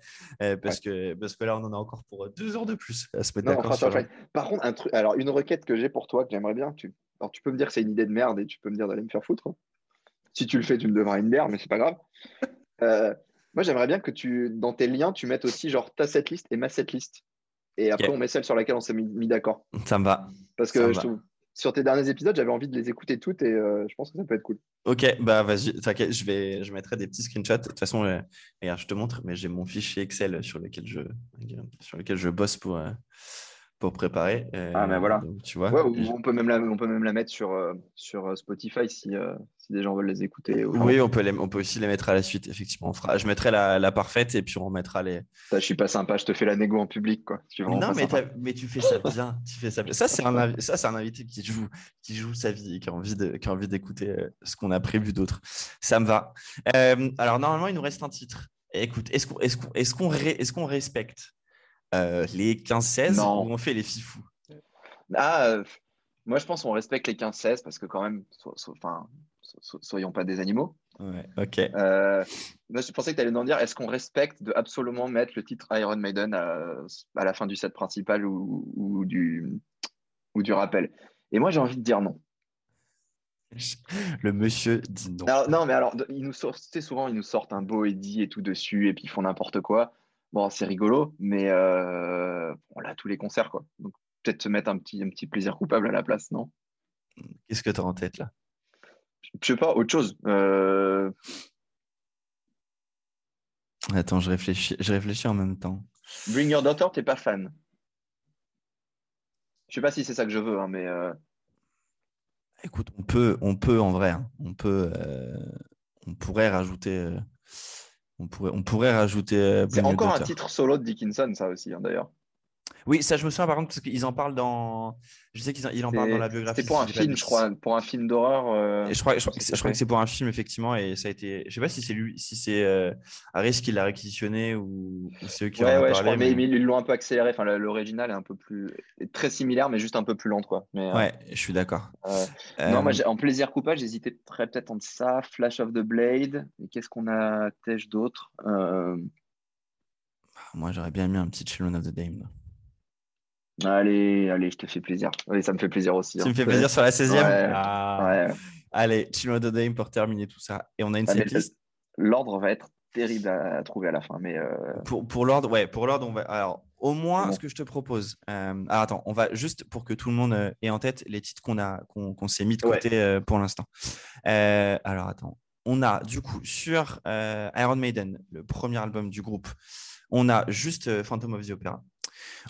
euh, parce que parce que là, on en a encore pour deux heures de plus à se mettre d'accord. Sur Par contre, un truc, alors une requête que j'ai pour toi que j'aimerais bien, tu, alors tu peux me dire que c'est une idée de merde et tu peux me dire d'aller me faire foutre. Si tu le fais, tu me devras une merde, mais c'est pas grave. moi, j'aimerais bien que tu, dans tes liens, tu mettes aussi genre ta setlist et ma setlist. Et après, on met celle sur laquelle on s'est mis, d'accord. Ça me va. Parce que sur tes derniers épisodes, j'avais envie de les écouter toutes et euh, je pense que ça peut être cool. Ok, bah vas-y, t'inquiète, je, vais, je mettrai des petits screenshots. De toute façon, euh, regarde, je te montre, mais j'ai mon fichier Excel sur lequel je, sur lequel je bosse pour, euh, pour préparer. ah, mais voilà. tu vois. on, peut même la, on peut même la mettre sur, sur Spotify si, si des gens veulent les écouter. Oui, on peut, on peut aussi les mettre à la suite, effectivement. On fera, je mettrai la, parfaite et puis on mettra les. Ça, je suis pas sympa, je te fais la négo en public. Quoi. Non, mais, mais, tu fais ça bien. tu fais ça, ça c'est un, ça, un invité qui joue, qui joue sa vie et qui a envie, de, qui a envie d'écouter euh, ce qu'on a prévu d'autres. Ça me va. Euh, alors, normalement, il nous reste un titre. Écoute, est-ce qu'on est est qu'on est qu'on respecte euh, les 15-16 ou on fait les fifous ah, Moi, je pense qu'on respecte les 15-16 parce que, quand même, enfin, soyons pas des animaux. ok. Euh, je pensais que tu allais nous dire est-ce qu'on respecte de absolument mettre le titre Iron Maiden à, la fin du set principal ou, du, ou du rappel? Et moi, j'ai envie de dire non. Le monsieur dit non. non, mais alors, ils nous sortent, souvent, ils nous sortent un beau Eddie et tout dessus, et puis ils font n'importe quoi. Bon, c'est rigolo, mais euh, on l'a tous les concerts, quoi. Donc, peut-être se mettre un petit, un petit plaisir coupable à la place, non? Qu'est-ce que tu as en tête là? Je sais pas, autre chose. Euh, Attends, je réfléchis, je réfléchis en même temps. Bring Your Daughter, t'es pas fan. Je sais pas si c'est ça que je veux, hein, mais. Euh, Écoute, on peut, on peut en vrai, hein. on peut, euh, on pourrait rajouter, on pourrait, on pourrait rajouter. c'est encore un titre solo de Dickinson, ça aussi, hein, d'ailleurs. Oui, ça je me souviens par contre parce qu'ils en parlent dans. Je sais qu'ils en parlent dans la biographie. C'est pour un film, je crois, pour un film d'horreur. Euh, je crois, je, crois, que c'est pour un film effectivement et ça a été. Je sais pas si c'est lui, si c'est euh, Harris qui l'a réquisitionné ou, c'est eux qui ouais, en ouais, parlé. mais... mais... ils l'ont un peu accéléré. Enfin, l'original est un peu plus, très similaire, mais juste un peu plus lente, quoi. Mais, euh, ouais, je suis d'accord. Non, moi, en plaisir coupable, j'hésitais peut-être entre ça, Flash of the Blade. Et qu'est-ce qu'on a, tèche d'autre Moi, j'aurais bien mis un petit Children of the Dame. Allez, allez, je te fais plaisir. Oui, ça me fait plaisir aussi. Ça me hein. fait plaisir sur la 16e ah. Allez, Chino de Dame pour terminer tout ça. Et on a une setlist. L'ordre va être terrible à, trouver à la fin. Mais euh, Pour, pour l'ordre, ouais, pour l'ordre, on va. Alors, au moins, ce que je te propose. Euh... Alors, attends, on va juste pour que tout le monde euh, ait en tête les titres qu'on a, qu'on s'est mis de côté euh, pour l'instant. alors, attends. On a du coup sur Iron Maiden, le premier album du groupe, on a juste Phantom of the Opera.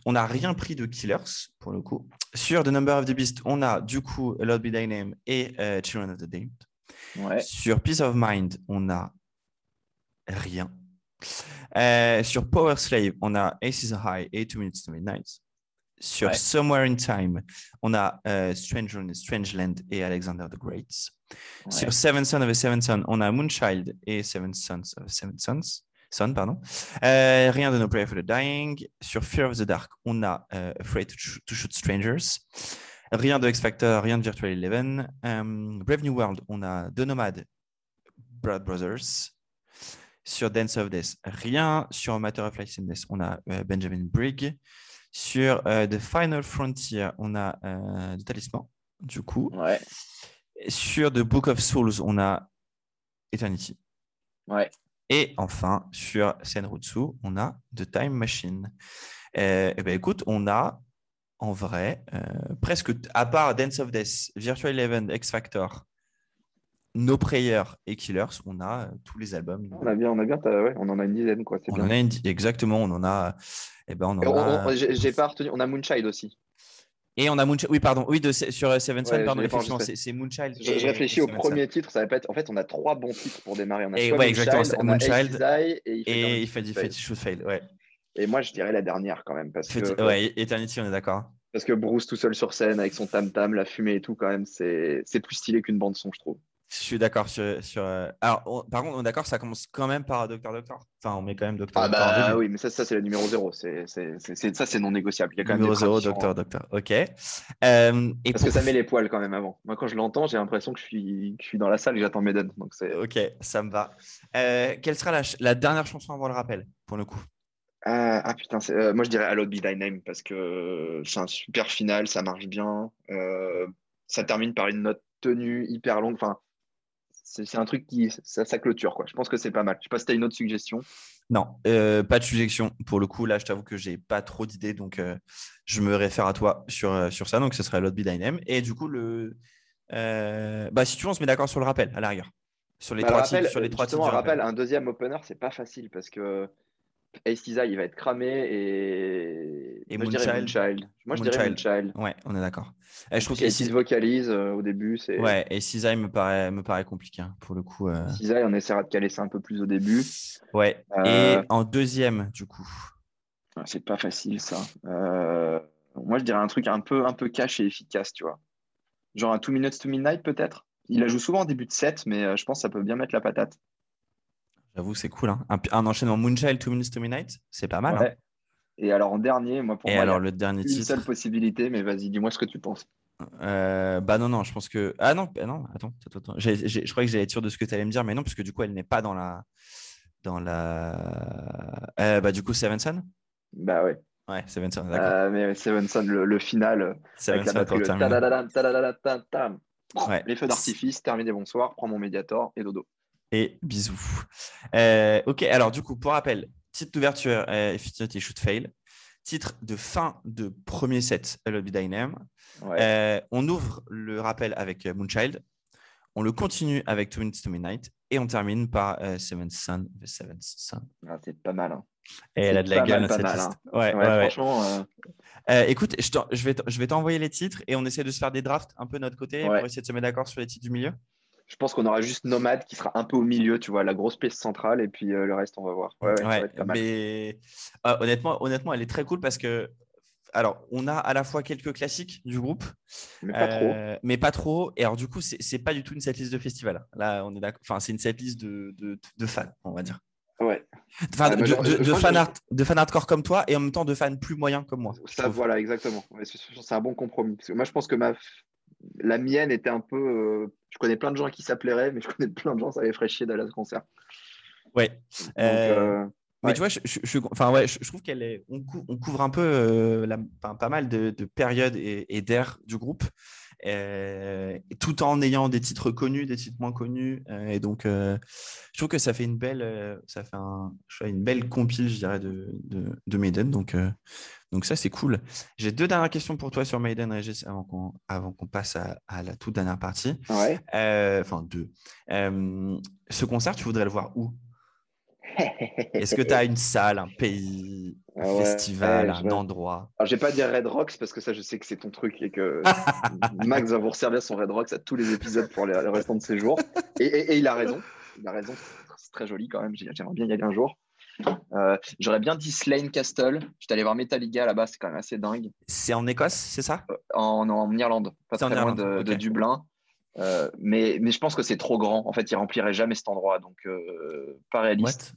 On n'a rien pris de Killers, pour le coup. Sur The Number of the Beast, on a du coup Lord Be Thy Name et euh, Children of the Damned. Sur Peace of Mind, on a rien. sur Power Slave, on a Aces High et Two Minutes to Midnight. Sur Somewhere in Time, on a Stranger in Strange Land et Alexander the Great. Sur Seven Sons of a Seven Sons, on a Moonchild et Seven Sons of Seven Sons. Son, pardon. rien de No Prayer for the Dying. Sur Fear of the Dark, on a Afraid to, Shoot Strangers. Rien de X Factor, rien de Virtual Eleven. Brave New World, on a The Nomad, Brad Brothers. Sur Dance of Death, rien. Sur Matter of Life and on a Benjamin Brigg. Sur The Final Frontier, on a The Talisman, du coup. Ouais. Sur The Book of Souls, on a Eternity. Ouais. Et enfin, sur Senrutsu, on a The Time Machine. et eh ben, écoute, on a en vrai euh, presque, à part Dance of Death, Virtual Eleven, X Factor, No Prayer et Killers, on a euh, tous les albums. On a bien, on a bien, ouais, on en a une dizaine quoi. On en a une, exactement, on en a. Eh ben, on a... J'ai pas retenu, on a Moonchild aussi. Et on a Moonchild. Oui, pardon. Oui, de, sur euh, Seven Sun, pardon. Effectivement, c'est Moonchild. Je, réfléchis au premier titre. Ça va pas être. En fait, on a trois bons titres pour démarrer. On a et ouais, exactement. On Moonchild. et il fait du Shoot Fail. Ouais. Et moi, je dirais la dernière quand même. Parce que, ouais, Eternity, on est d'accord. Parce que Bruce tout seul sur scène avec son tam-tam, la fumée et tout, quand même, c'est plus stylé qu'une bande-son, je trouve. Je suis d'accord sur. sur euh, Alors, par contre, on est d'accord, ça commence quand même par Docteur Docteur. Enfin, on met quand même Docteur ah, bah oui, mais ça, ça c'est le numéro 0. C'est, ça, c'est non négociable. Il y a quand numéro même 0, Docteur Docteur. Ok. Euh, et Parce que ça met les poils quand même avant. Moi, quand je l'entends, j'ai l'impression que je suis, je suis dans la salle et j'attends Maiden. Donc ok, ça me va. Euh, quelle sera la, la, dernière chanson avant le rappel, pour le coup? Ah, ah putain, moi je dirais Hello Be Thy Name parce que c'est un super final, ça marche bien. ça termine par une note tenue hyper longue. Enfin, c'est un truc qui, ça, clôture, quoi. Je pense que c'est pas mal. Je sais pas si tu as une autre suggestion. Non, euh, pas de suggestion. Pour le coup, là, je t'avoue que j'ai pas trop d'idées, donc euh, je me réfère à toi sur, euh, sur ça. Donc, ce serait l'autre Dynam. Et du coup, le, bah, si tu veux, on se met d'accord sur le rappel, à l'arrière. Sur les bah, trois titres. Sur les trois titres rappel, un deuxième opener, c'est pas facile parce que Ace il va être cramé et. Et moi, Moonchild. Moi, je dirais Moonchild. Ouais, on est d'accord. je trouve qu'il vocalise euh, au début. C'est... Ouais, et Cisai me paraît, me paraît compliqué hein, pour le coup. Euh... on essaiera de caler ça un peu plus au début. Ouais. Euh, et en deuxième, du coup. Ah, c'est pas facile ça. Euh, moi, je dirais un truc un peu, un peu cash et efficace, tu vois. Genre un Two Minutes to Midnight, peut-être? Il la joue souvent en début de set, mais je pense que ça peut bien mettre la patate. J'avoue, c'est cool. Hein. Un, enchaînement Moonchild, Two Minutes to Midnight, c'est pas mal. Hein. Et alors en dernier, moi pour Et moi, alors le dernier une seule possibilité, mais vas-y, dis-moi ce que tu penses. Euh, bah non, non, je pense que. Ah non, bah non attends, attends, je croyais que j'allais être sûr de ce que tu allais me dire, mais non, parce que du coup, elle n'est pas dans la. Dans la... Euh, bah du coup, Seven Sun Bah ouais. Ouais, Seven Sun, d'accord. Euh, mais Seven Sun, le, final. Seven avec la ouais. Les feux d'artifice, terminé, bonsoir, prends mon médiator et dodo et bisous. Euh, ok, alors du coup, pour rappel, titre d'ouverture, euh, Infinity Shoot Fail. Titre de fin de premier set, Lobby Dynam. Euh, on ouvre le rappel avec euh, Moonchild. On le continue avec Two Minutes to Midnight. Et on termine par Seven Sun, The Seventh Sun. Ah, c'est pas mal. Hein. Et elle a de la gueule, cette hein. Ouais, ouais, franchement. écoute, je, je vais t'envoyer les titres et on essaie de se faire des drafts un peu de notre côté pour essayer de se mettre d'accord sur les titres du milieu je pense qu'on aura juste Nomade qui sera un peu au milieu, tu vois, la grosse pièce centrale, et puis euh, le reste, on va voir. Ouais, Mais ah, honnêtement, honnêtement, elle est très cool parce que, alors, on a à la fois quelques classiques du groupe, mais pas trop. Euh, mais pas trop. Et alors, du coup, c'est pas du tout une setlist de festival. Là, on est d'accord. Enfin, c'est une setlist de, de, de, fans, on va dire. Ouais. Enfin, de, de, fan art, de fan hardcore comme toi et en même temps de fans plus moyens comme moi. Ça, voilà, exactement. C'est un bon compromis. Parce que moi, je pense que ma, la mienne était un peu. Euh, je connais plein de gens qui s'appelleraient, mais je connais plein de gens, ça avait ferait chier d'aller à ce concert. Ouais. Euh, euh, mais tu vois, je, enfin, ouais, je, trouve qu'elle est. On, couvre un peu pas mal de, périodes et, et d'ères du groupe. Tout en ayant des titres connus, des titres moins connus. et donc, je trouve que ça fait une belle, ça fait un, une belle compile, je dirais, de, de, de Maiden. Donc, donc ça, c'est cool. J'ai deux dernières questions pour toi sur Maiden Regis avant qu'on, avant qu'on passe à, la toute dernière partie. Ouais. Euh, enfin, deux. Euh, ce concert, tu voudrais le voir où? Est-ce que tu as une salle, un pays, un festival, un endroit? Alors, je vais pas dire Red Rocks parce que ça, je sais que c'est ton truc et que Max va vous resservir son Red Rocks à tous les épisodes pour le restant de ses jours. Et, il a raison. Il a raison. C'est très joli quand même. J'aimerais bien y aller un jour. J'aurais bien dit Slane Castle. Je suis allé voir Metallica là-bas, c'est quand même assez dingue. C'est en Écosse, c'est ça? En, en, Irlande, pas très loin de, de, Dublin. Mais, mais je pense que c'est trop grand. En fait, il remplirait jamais cet endroit, donc pas réaliste.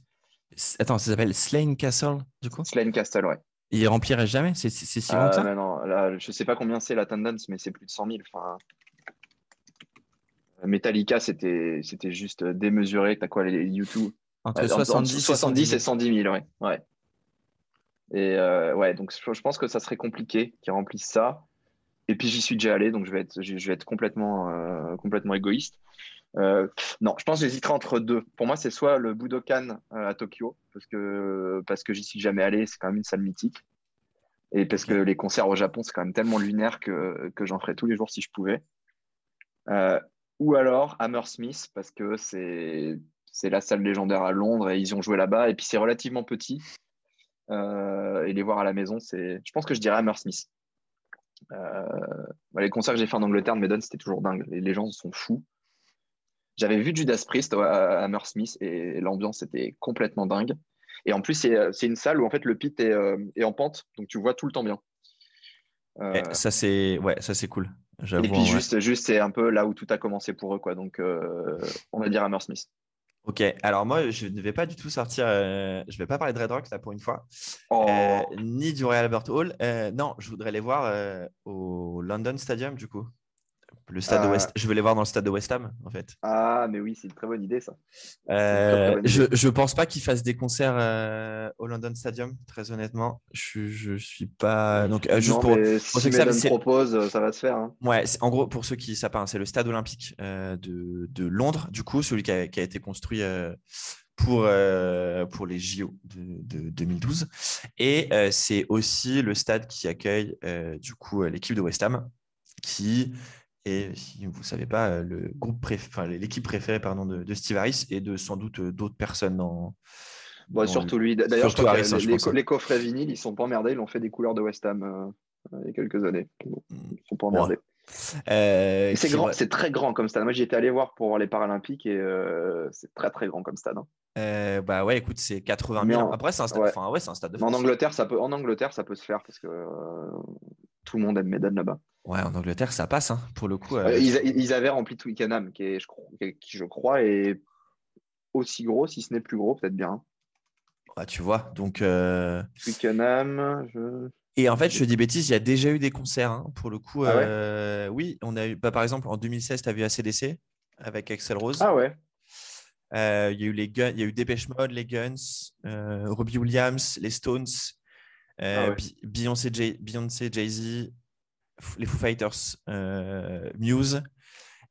Attends, ça s'appelle Slane Castle, du coup? Slane Castle, ouais. Il remplirait jamais? C'est si long que ça? non, là, Je sais pas combien c'est la tendance, mais c'est plus de 100 000. Enfin, Metallica, c'était juste démesuré. T'as quoi, les YouTube Entre 70, 70 et 110 000, ouais. ouais. Et euh, ouais, donc je, pense que ça serait compliqué qu'ils remplissent ça. Et puis j'y suis déjà allé, donc je vais être, je vais être complètement, euh, complètement égoïste. Euh, non, je pense que j'hésiterai entre deux. Pour moi, c'est soit le Budokan à Tokyo, parce que, parce que j'y suis jamais allé, c'est quand même une salle mythique. Et parce que les concerts au Japon, c'est quand même tellement lunaire que, que j'en ferais tous les jours si je pouvais. ou alors Hammersmith, parce que c'est la salle légendaire à Londres et ils ont joué là-bas. Et puis c'est relativement petit. et les voir à la maison, c'est. Je pense que je dirais Hammersmith. Euh, les concerts que j'ai fait en Angleterre de Maiden, c'était toujours dingue. Les, les gens sont fous. J'avais vu Judas Priest à Hammersmith et l'ambiance était complètement dingue. Et en plus, c'est une salle où en fait le pit est, euh, est, en pente, donc tu vois tout le temps bien. Euh, ça c'est ouais, ça c'est cool. Et puis juste, juste c'est un peu là où tout a commencé pour eux quoi. Donc on va dire Hammersmith. Ok, alors moi, je ne vais pas du tout sortir. Euh, je ne vais pas parler de Red Rock là pour une fois, oh. euh, ni du Royal Albert Hall. Euh, non, je voudrais les voir au London Stadium du coup. Le stade de West... Je veux les voir dans le stade de West Ham en fait. Ah, mais oui, c'est une très bonne idée ça. je ne pense pas qu'ils fassent des concerts au London Stadium, très honnêtement. Je ne suis pas. Donc, juste pour, pour ceux que ça propose, ça va se faire. Hein. Ouais, en gros, pour ceux qui ne savent pas, hein, c'est le stade olympique de, de, Londres, du coup, celui qui a, qui a été construit pour, pour les JO de, de 2012. Et c'est aussi le stade qui accueille du coup l'équipe de West Ham, qui et si vous ne savez pas, le groupe l'équipe préférée pardon, de, Steve Harris et de sans doute d'autres personnes dans. Bon, surtout lui. D'ailleurs, hein, les, les, coffrets vinyles, ils sont pas emmerdés. Ils ont fait des couleurs de West Ham euh, il y a quelques années. Ils sont pas emmerdés. Euh, c'est grand, c'est très grand comme stade. Moi, j'y étais allé voir pour voir les Paralympiques et euh, c'est très très grand comme stade. Hein. bah ouais, écoute, c'est 80 000. Après, c'est un stade. Enfin, ouais, c'est un stade de En Angleterre, ça peut. En Angleterre, ça peut se faire parce que tout le monde aime Medan là-bas. Ouais, en Angleterre, ça passe, hein, pour le coup. Euh, ils, avaient rempli Twickenham, qui, est, je, qui, je crois, est aussi gros, si ce n'est plus gros, peut-être bien. Tu vois, donc. Euh... Twickenham, je... Et en fait, je te dis bêtise, il y a déjà eu des concerts, hein, pour le coup. Ah euh, oui, on a eu, bah, par exemple, en 2016, tu as vu ACDC avec Axel Rose. Ah ouais. Il y a eu les Guns, il y a eu Dépêche Mode, les Guns, Robbie Williams, les Stones, ah Beyoncé, Jay-Z, les Foo Fighters, euh, Muse.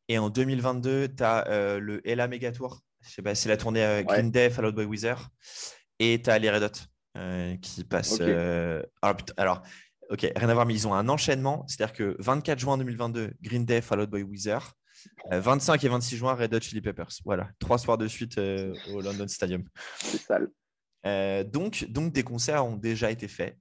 Et en 2022, tu as euh, le Ella Mega Tour. C'est la tournée euh, Green Day, followed by Weezer. Et tu as les Red Hot qui passent. Alors, ok, rien à voir, mais ils ont un enchaînement. C'est-à-dire que 24 juin 2022, Green Day, followed by Weezer. 25 et 26 juin, Red Hot Chili Peppers. Voilà, trois soirs de suite au London Stadium. C'est sale. donc, donc, des concerts ont déjà été faits.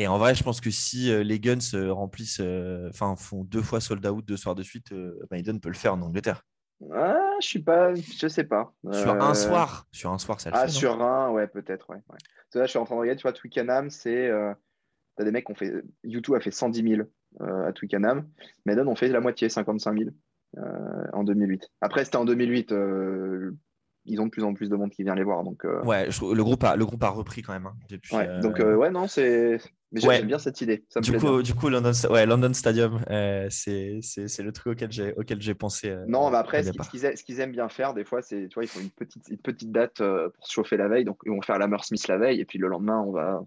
Et en vrai, je pense que si euh, les Guns euh, remplissent, euh, enfin font deux fois sold out deux soirs de suite, Maiden peut le faire en Angleterre. Ah, je suis pas, je sais pas. Sur un soir, sur un soir, ça le ah, fait. sur un, ouais, peut-être, ouais. Là, je suis en train de regarder, tu vois, Twickenham, c'est, t'as des mecs qui ont fait, YouTube a fait 110 000 à Twickenham, Maiden ont fait la moitié, 55 000 en 2008. Après, c'était en 2008 ils ont de plus en plus de monde qui vient les voir. Donc, Ouais, le, groupe a, le groupe a repris quand même. Hein, depuis, Donc, ouais, non, c'est. Mais j'aime bien cette idée. du, coup, du coup, London, ouais, London Stadium, euh, c'est le truc auquel j'ai auquel j'ai pensé. Euh, non, mais après, ce qu'ils aiment bien faire, des fois, c'est, tu vois, ils font une petite, une petite date euh, pour se chauffer la veille. Donc, ils vont faire la Smith la veille, et puis le lendemain, on va,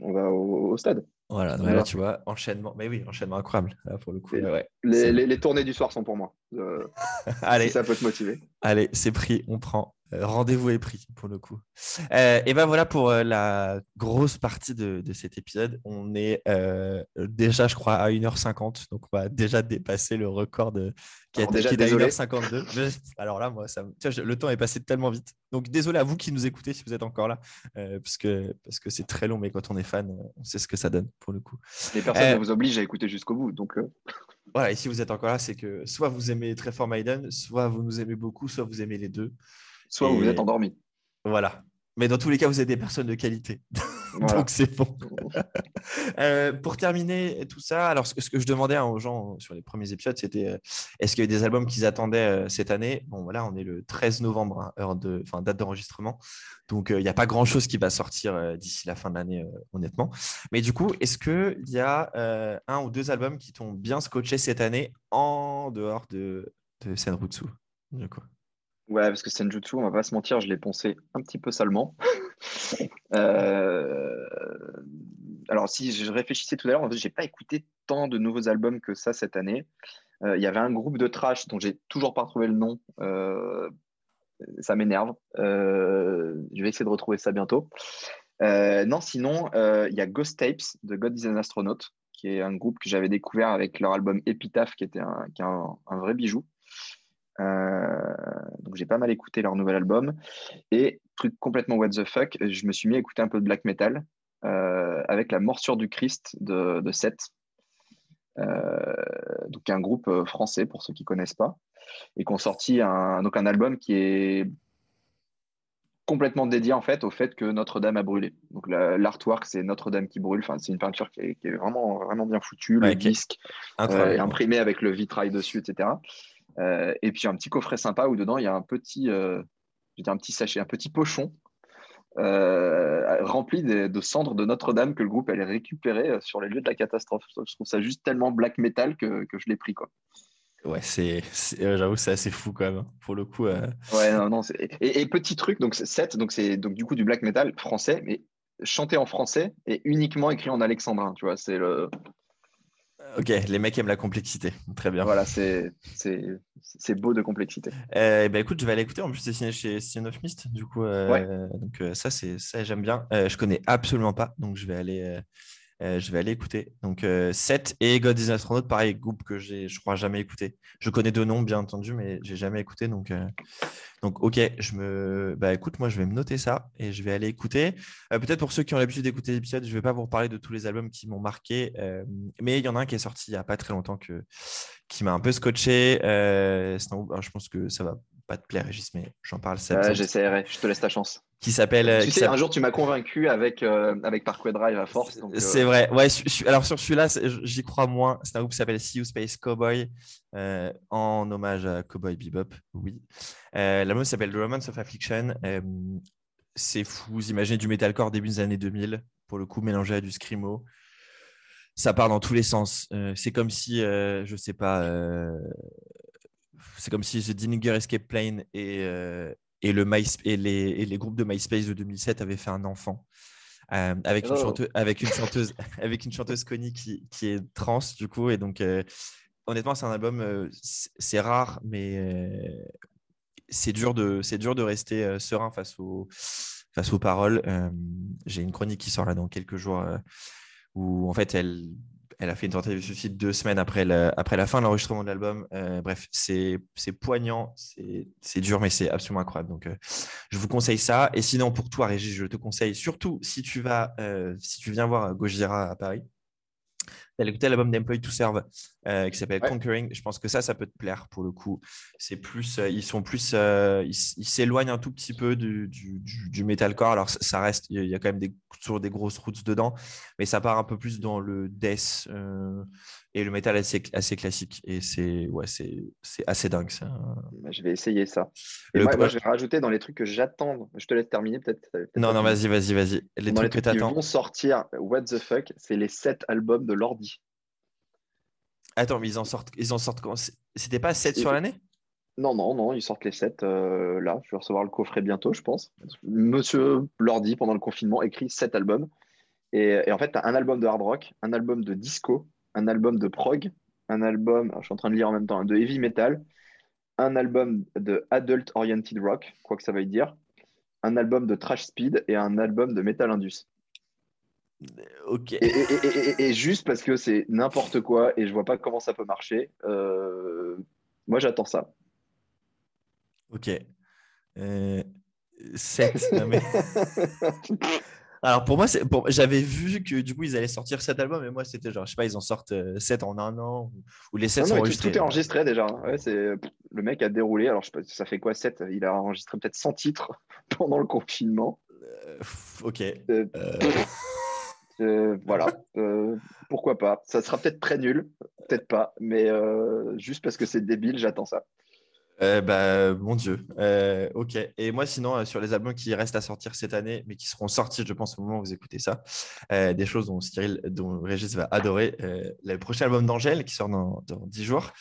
on va au, stade. Voilà, là, tu vois, enchaînement. Mais oui, enchaînement incroyable, pour le coup. Ouais, les, les, les, tournées du soir sont pour moi. Allez. ça peut te motiver. Allez, c'est pris, on prend. Euh, rendez-vous est pris pour le coup. Euh, et ben voilà pour euh, la grosse partie de, cet épisode. On est déjà, je crois, à 1h50. Donc, on va déjà dépasser le record de, qui a été à 1h52. alors là, moi, ça, le temps est passé tellement vite. Donc, désolé à vous qui nous écoutez si vous êtes encore là, parce que parce que c'est très long, mais quand on est fan, on sait ce que ça donne pour le coup. Les personnes vous obligent à écouter jusqu'au bout. Donc, voilà, et si vous êtes encore là, c'est que soit vous aimez très fort Maiden, soit vous nous aimez beaucoup, soit vous aimez les deux. Soit vous êtes endormi. Voilà. Mais dans tous les cas, vous êtes des personnes de qualité. Donc c'est bon. Euh, pour terminer tout ça, alors ce que je demandais aux gens sur les premiers épisodes, c'était euh, est-ce qu'il y a des albums qu'ils attendaient euh, cette année? Bon, voilà, on est le 13 novembre, hein, heure de, date d'enregistrement. Donc il n'y a pas grand-chose qui va sortir d'ici la fin de l'année, honnêtement. Mais du coup, est-ce qu'il y a un ou deux albums qui t'ont bien scotché cette année en dehors de, de Senrutsu du coup? Ouais, parce que Senjutsu, on va pas se mentir, je l'ai poncé un petit peu salement. Euh, alors, si je réfléchissais tout à l'heure, en fait, j'ai pas écouté tant de nouveaux albums que ça cette année. Euh, il y avait un groupe de trash dont j'ai toujours pas retrouvé le nom. Euh, ça m'énerve. je vais essayer de retrouver ça bientôt. non, sinon, il y a Ghost Tapes de God is an Astronaut, qui est un groupe que j'avais découvert avec leur album Epitaph, qui était un, vrai bijou. Euh, donc j'ai pas mal écouté leur nouvel album. Et truc complètement what the fuck, je me suis mis à écouter un peu de black metal euh, avec la morsure du Christ de, de Seth. Euh, donc un groupe français pour ceux qui connaissent pas et qui ont sorti un, donc un album qui est complètement dédié en fait au fait que Notre-Dame a brûlé. Donc l'artwork c'est Notre-Dame qui brûle. Enfin c'est une peinture qui est, vraiment vraiment bien foutue. Le disque est imprimé avec le vitrail dessus, etc. Euh, et puis un petit coffret sympa où dedans il y a un petit, euh, un petit sachet, un petit pochon euh, rempli de, cendres de Notre-Dame que le groupe allait récupérer sur les lieux de la catastrophe. Je trouve ça juste tellement black metal que, que je l'ai pris. Quoi. Ouais, c'est, j'avoue, c'est assez fou quand même, hein, pour le coup. Ouais, non, non. Et, petit truc, donc 7, donc c'est donc du coup du black metal français, mais chanté en français et uniquement écrit en alexandrin, tu vois, c'est le, Ok, les mecs aiment la complexité. Très bien. Voilà, c'est beau de complexité. Euh, bah, écoute, je vais aller écouter. En plus, c'est signé chez Sin of Mist. Du coup, euh, donc euh, ça, ça, j'aime bien. je connais absolument pas, donc je vais aller euh, je vais aller écouter. Donc, 7 euh, et God is Astronaut, pareil, groupe que je crois, jamais écouté. Je connais deux noms, bien entendu, mais j'ai jamais écouté. Donc, euh, donc, ok, je me. Bah, écoute, moi, je vais me noter ça et je vais aller écouter. Peut-être pour ceux qui ont l'habitude d'écouter l'épisode, je ne vais pas vous reparler de tous les albums qui m'ont marqué, mais il y en a un qui est sorti il n'y a pas très longtemps que... qui m'a un peu scotché. je pense que ça va pas te plaire, Régis, mais j'en parle. Ouais, J'essaierai, je te laisse ta chance qui s'appelle. Euh, tu sais, un jour tu m'as convaincu avec, euh, avec Parkway Drive à force. Euh, c'est vrai. Ouais, alors sur celui-là, j'y crois moins. C'est un groupe qui s'appelle See You Space Cowboy en hommage à Cowboy Bebop. Oui. L'album s'appelle The Romance of Affliction. c'est fou. Vous imaginez du metalcore début des années 2000, pour le coup, mélangé à du screamo. Ça part dans tous les sens. c'est comme si, je sais pas, c'est comme si The Dillinger Escape Plane et et, le et, les, les, groupes de MySpace de 2007 avaient fait un enfant. Euh, avec, une oh. chanteuse, avec, une chanteuse, avec une chanteuse Connie qui, qui, est trans, du coup. Et donc, euh, honnêtement, c'est un album, euh, c'est rare, mais c'est dur, de, dur de rester serein face, au, face aux paroles. J'ai une chronique qui sort là dans quelques jours où, en fait, elle elle a fait une tentative de suicide deux semaines après, la fin de l'enregistrement de l'album. Euh, bref, c'est poignant, c'est dur, mais c'est absolument incroyable. Donc, euh, je vous conseille ça. Et sinon, pour toi, Régis, je te conseille surtout si tu vas, euh, si tu viens voir Gojira à Paris, tu as écouté l'album d'Employee to Serve euh, qui s'appelle Conquering. Je pense que ça, ça peut te plaire pour le coup. C'est plus, euh, ils sont plus, euh, ils s'éloignent un tout petit peu du, du, du, metalcore. Alors, ça reste, il y a quand même des, toujours des grosses routes dedans, mais ça part un peu plus dans le death et le métal assez, assez classique. Et c'est ouais, c'est assez dingue. Ça. Bah, je vais essayer ça. Et moi, je vais rajouter dans les trucs que j'attends. Je te laisse terminer peut-être. non, non, vas-y, vas-y, vas-y. Les trucs que tu attends. Ils vont sortir, what the fuck, c'est les sept albums de Lordi. Attends, mais ils en sortent, ils en sortent quand? C'était pas 7 sur l'année? Non, non, non, ils sortent les 7 euh, là. Je vais recevoir le coffret bientôt, je pense. Monsieur Lordi, pendant le confinement, écrit 7 albums. Et, et en fait, tu as un album de hard rock, un album de disco, un album de prog, un album, je suis en train de lire en même temps, de heavy metal, un album de adult oriented rock, quoi que ça veuille dire, un album de trash speed et un album de metal indus. Ok. Et, juste parce que c'est n'importe quoi et je vois pas comment ça peut marcher, euh, moi j'attends ça. Ok. Euh, 7. mais... Alors pour moi, pour... j'avais vu que du coup ils allaient sortir cet album, et moi c'était genre, je sais pas, ils en sortent 7 en un an, ou les 7 sont enregistrés. Tout est enregistré déjà. Ouais, le mec a déroulé, alors je sais pas, ça fait quoi 7 Il a enregistré peut-être 100 titres pendant le confinement. Euh, ok. Euh, euh. voilà, pourquoi pas? Ça sera peut-être très nul, peut-être pas, mais juste parce que c'est débile, j'attends ça. Euh, bah, mon Dieu. Euh, ok. Et moi, sinon, euh, sur les albums qui restent à sortir cette année, mais qui seront sortis, je pense, au moment où vous écoutez ça, des choses dont Cyril, dont Régis va adorer. le prochain album d'Angèle qui sort dans, dans 10 jours.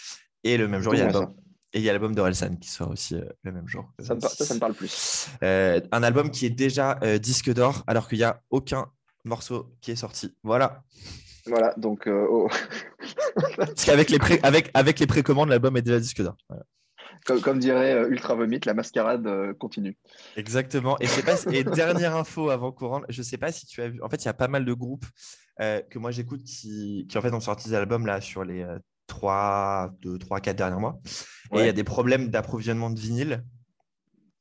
Et le même jour, il y a l'album. Et il y a l'album de qui sort aussi le même jour. Ça, ça, me parle plus. un album qui est déjà disque d'or, alors qu'il n'y a aucun morceau qui est sorti. Voilà. Voilà, donc. Oh. Parce qu'avec les, avec, avec les précommandes, l'album est déjà disque d'or. Voilà. Comme, dirait euh, Ultra Vomit, la mascarade euh, continue. Exactement. Et, pas, et dernière info avant courant, je ne sais pas si tu as vu. En fait, il y a pas mal de groupes euh, que moi j'écoute qui, qui, en fait ont sorti des albums là sur les 3, 2, 3, 4 derniers mois. Et il y a des problèmes d'approvisionnement de vinyle.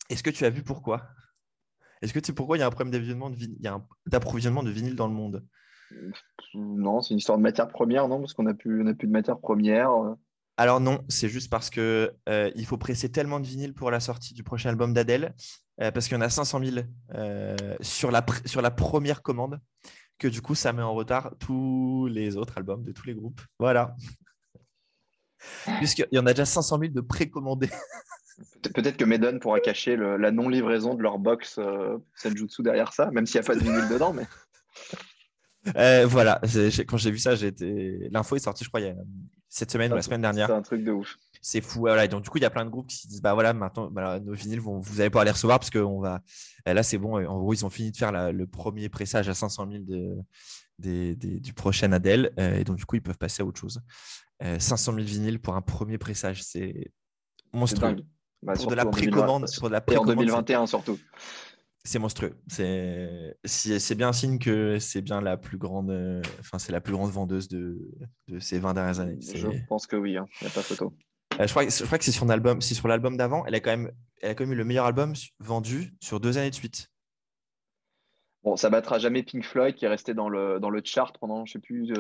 Est-ce que tu as vu pourquoi? Est-ce que tu sais pourquoi il y a un problème d'approvisionnement de vinyle dans le monde? Non, c'est une histoire de matière première, non? Parce qu'on n'a plus, plus de matière première. Alors non, c'est juste parce que euh, il faut presser tellement de vinyle pour la sortie du prochain album d'Adèle, euh, parce qu'il y en a 500 000 euh, sur, la sur la première commande, que du coup ça met en retard tous les autres albums de tous les groupes. Voilà. Puisqu'il y en a déjà 500 000 de précommandés. Peut-être que Maiden pourra cacher la non-livraison de leur box Senjutsu derrière ça, même s'il n'y a pas de vinyle dedans. Mais... voilà, quand j'ai vu ça, été... l'info est sortie, je crois, il y a cette semaine ou la semaine dernière. C'est un truc de ouf. C'est fou. Voilà. donc, du coup, il y a plein de groupes qui se disent bah voilà, maintenant, bah, nos vinyles, vont, vous allez pas les recevoir parce que on va. là, c'est bon. En gros, ils ont fini de faire le premier pressage à 500 000 de, du prochain Adèle. Euh, et donc, du coup, ils peuvent passer à autre chose. 500 euh, 000 vinyles pour un premier pressage, c'est monstrueux. Bah, pour, de la précommande, pour de la précommande. en 2021 surtout. C'est monstrueux. C'est c'est bien un signe que c'est bien la plus grande, euh, enfin c'est la plus grande vendeuse de, de ces 20 dernières années. Je pense que oui, il hein. n'y a pas photo. Euh, je, crois, je crois que c'est sur album, sur l'album d'avant, elle a quand même, elle a quand même eu le meilleur album vendu sur deux années de suite. Bon, ça battra jamais Pink Floyd qui est resté dans le, dans le chart pendant, je sais plus,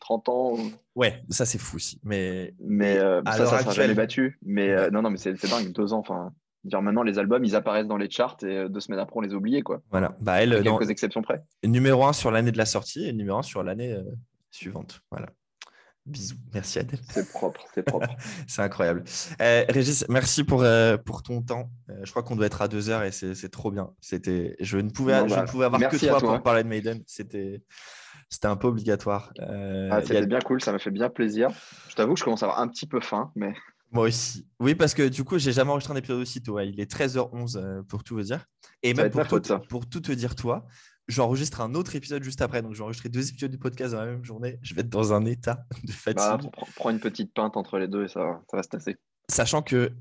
30 ans. Ouais, ça c'est fou aussi. Mais, mais euh, ça, ça sera jamais battu. Mais non, non, mais c'est dingue, deux ans. Enfin, Dire maintenant, les albums, ils apparaissent dans les charts et euh, deux semaines après, on les oublie. Quoi. Voilà. Bah, elle, quelques exceptions près. Numéro 1 sur l'année de la sortie et numéro 1 sur l'année euh, suivante. Voilà. Bisous. Merci Adèle. C'est propre, c'est propre. c'est incroyable. Euh, Régis, merci pour, euh, pour ton temps. je crois qu'on doit être à deux heures et c'est trop bien. C'était, je ne pouvais, je ne bah, pouvais avoir que toi, pour parler de Maiden. C'était, c'était un peu obligatoire. Ah, c'était bien cool, ça m'a fait bien plaisir. Je t'avoue que je commence à avoir un petit peu faim, mais. Moi aussi. Oui, parce que du coup, j'ai jamais enregistré un épisode aussitôt. Il est 13h11 euh, pour tout vous dire. Et même pour tout, pour tout te dire, toi, j'enregistre un autre épisode juste après. Donc, je vais enregistrer deux épisodes du podcast dans la même journée. Je vais être dans un état de bah, fatigue. prends une petite pinte entre les deux et ça, ça va se tasser. Sachant que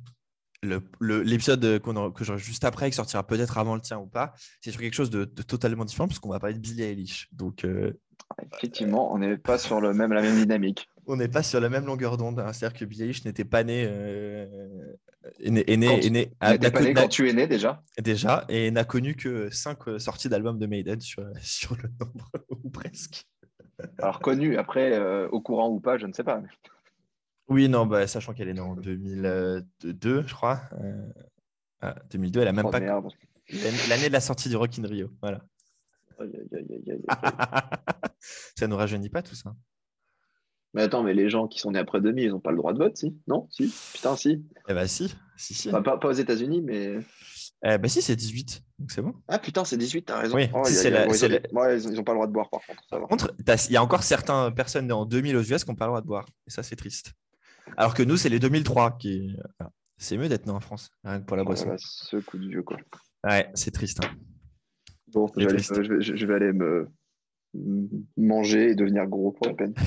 l'épisode le, que j'aurai juste après, qui sortira peut-être avant le tien ou pas, c'est sur quelque chose de, totalement différent, puisqu'on va parler de Billie Eilish. Donc, euh, Effectivement, on n'est pas sur le même, la même dynamique. On n'est pas sur la même longueur d'onde. Hein. C'est-à-dire que Billie Eilish n'était pas né. Euh, est né, est né, est pas né quand tu es né déjà Déjà, et n'a connu que cinq euh, sorties d'albums de Maiden sur, sur le nombre, ou presque. Alors connu, après, euh, au courant ou pas, je ne sais pas. Oui, non, bah, sachant qu'elle est née en 2002, je crois. 2002, ah, elle a même oh, pas. L'année de la sortie du Rock in Rio. Voilà. ça nous rajeunit pas tout ça. Mais attends, mais les gens qui sont nés après 2000, ils n'ont pas le droit de vote, si? Non? Si? Putain, si. Eh bah si. si, si. pas, aux États-Unis, mais. Eh bah si, c'est 18. Donc c'est bon. Ah putain, c'est 18, t'as raison. Oui, oh, ils n'ont pas le droit de boire, par contre. Par contre, il y a encore certaines personnes nées en 2000 aux US qui n'ont pas le droit de boire. Et ça, c'est triste. Alors que nous, c'est les 2003 qui. C'est mieux d'être né en France, rien que pour la boisson. ce coup de vieux, quoi. Ouais, c'est triste. Hein. Bon, je vais, aller, me manger et devenir gros pour la peine.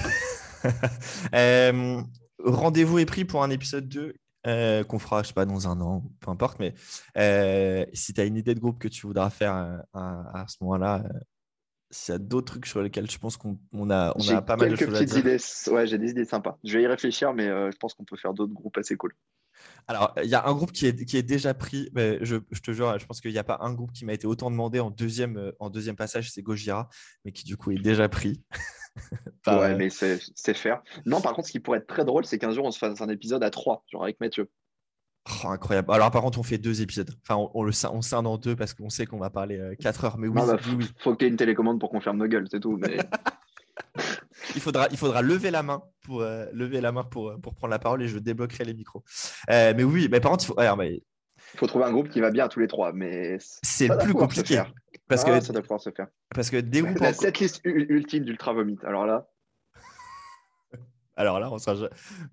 Euh, rendez-vous est pris pour un épisode 2 euh, qu'on fera, je sais pas, dans un an, peu importe. Mais euh, si tu as une idée de groupe que tu voudras faire à, ce moment-là, s'il y a d'autres trucs sur lesquels je pense qu'on a, on a pas mal de choses à dire. Idées. Ouais, j'ai des idées sympas. Je vais y réfléchir, mais je pense qu'on peut faire d'autres groupes assez cool. Alors, il y a un groupe qui est, qui est déjà pris. Mais je, te jure, je pense qu'il n'y a pas un groupe qui m'a été autant demandé en deuxième, euh, en deuxième passage, c'est Gojira, mais qui du coup est déjà pris. ouais, euh, mais c'est faire. Non, par contre, ce qui pourrait être très drôle, c'est qu'un jour, on se fasse un épisode à trois, genre avec Mathieu. Oh, incroyable. Alors, par contre, on fait deux épisodes. Enfin, on, le on scinde en deux parce qu'on sait qu'on va parler euh, quatre heures. Mais oui, bah, oui, faut, qu'il y ait une télécommande pour qu'on ferme nos gueules, c'est tout. Mais... il, faudra, il faudra lever la main pour, euh, lever la main pour, euh, pour prendre la parole et je débloquerai les micros. mais oui, mais par contre, il faut, il faut trouver un groupe qui va bien à tous les trois. Mais c'est plus compliqué. Parce que ça doit pouvoir se faire. Parce que des La setlist ultime d'Ultra Vomit. Alors là. Alors là, on sera... je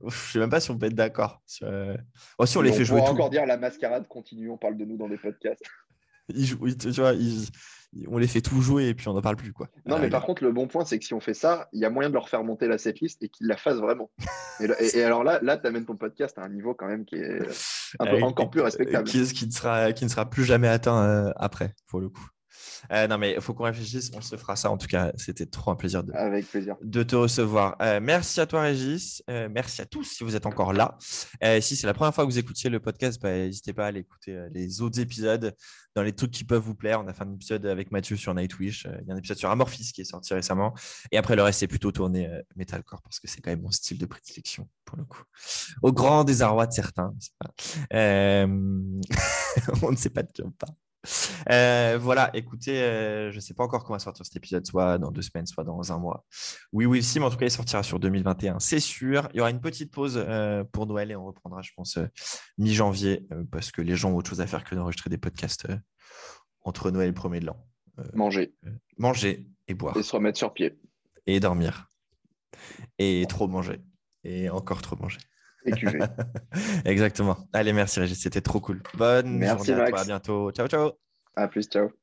ne sais même pas si on peut être d'accord. Euh, oh, si on les fait jouer. On encore dire la mascarade continue, on parle de nous dans des podcasts. tu vois, on les fait tout jouer et puis on n'en parle plus. Quoi. Non, mais par contre, le bon point, c'est que si on fait ça, il y a moyen de leur faire monter la setlist et qu'ils la fassent vraiment. et, alors là, là tu amènes ton podcast à un niveau quand même qui est un peu, encore plus respectable. Qui, qui, ne sera, qui ne sera plus jamais atteint euh, après, pour le coup? Euh, non, mais il faut qu'on réfléchisse. On se fera ça. En tout cas, c'était trop un plaisir de, Avec plaisir. de te recevoir. Euh, merci à toi, Régis. Euh, merci à tous si vous êtes encore là. si c'est la première fois que vous écoutiez le podcast, bah, n'hésitez pas à aller écouter les autres épisodes dans les trucs qui peuvent vous plaire. On a fait un épisode avec Mathieu sur Nightwish. Il y a un épisode sur Amorphis qui est sorti récemment. Et après, le reste, c'est plutôt tourné metalcore parce que c'est quand même mon style de prédilection pour le coup. Au grand désarroi de certains. on ne sait pas de qui on parle. Euh, voilà, écoutez, euh, je ne sais pas encore comment va sortir cet épisode, soit dans deux semaines, soit dans un mois. Oui, oui, si, mais en tout cas, il sortira sur 2021, c'est sûr. Il y aura une petite pause euh, pour Noël et on reprendra, je pense, mi-janvier, parce que les gens ont autre chose à faire que d'enregistrer des podcasts entre Noël et le premier de l'an. manger. manger et boire. Et se remettre sur pied. Et dormir. Et trop manger. Et encore trop manger. Exactement. Allez, merci Régis, c'était trop cool. Bonne merci, journée à toi, à bientôt. Ciao, ciao. À plus, ciao.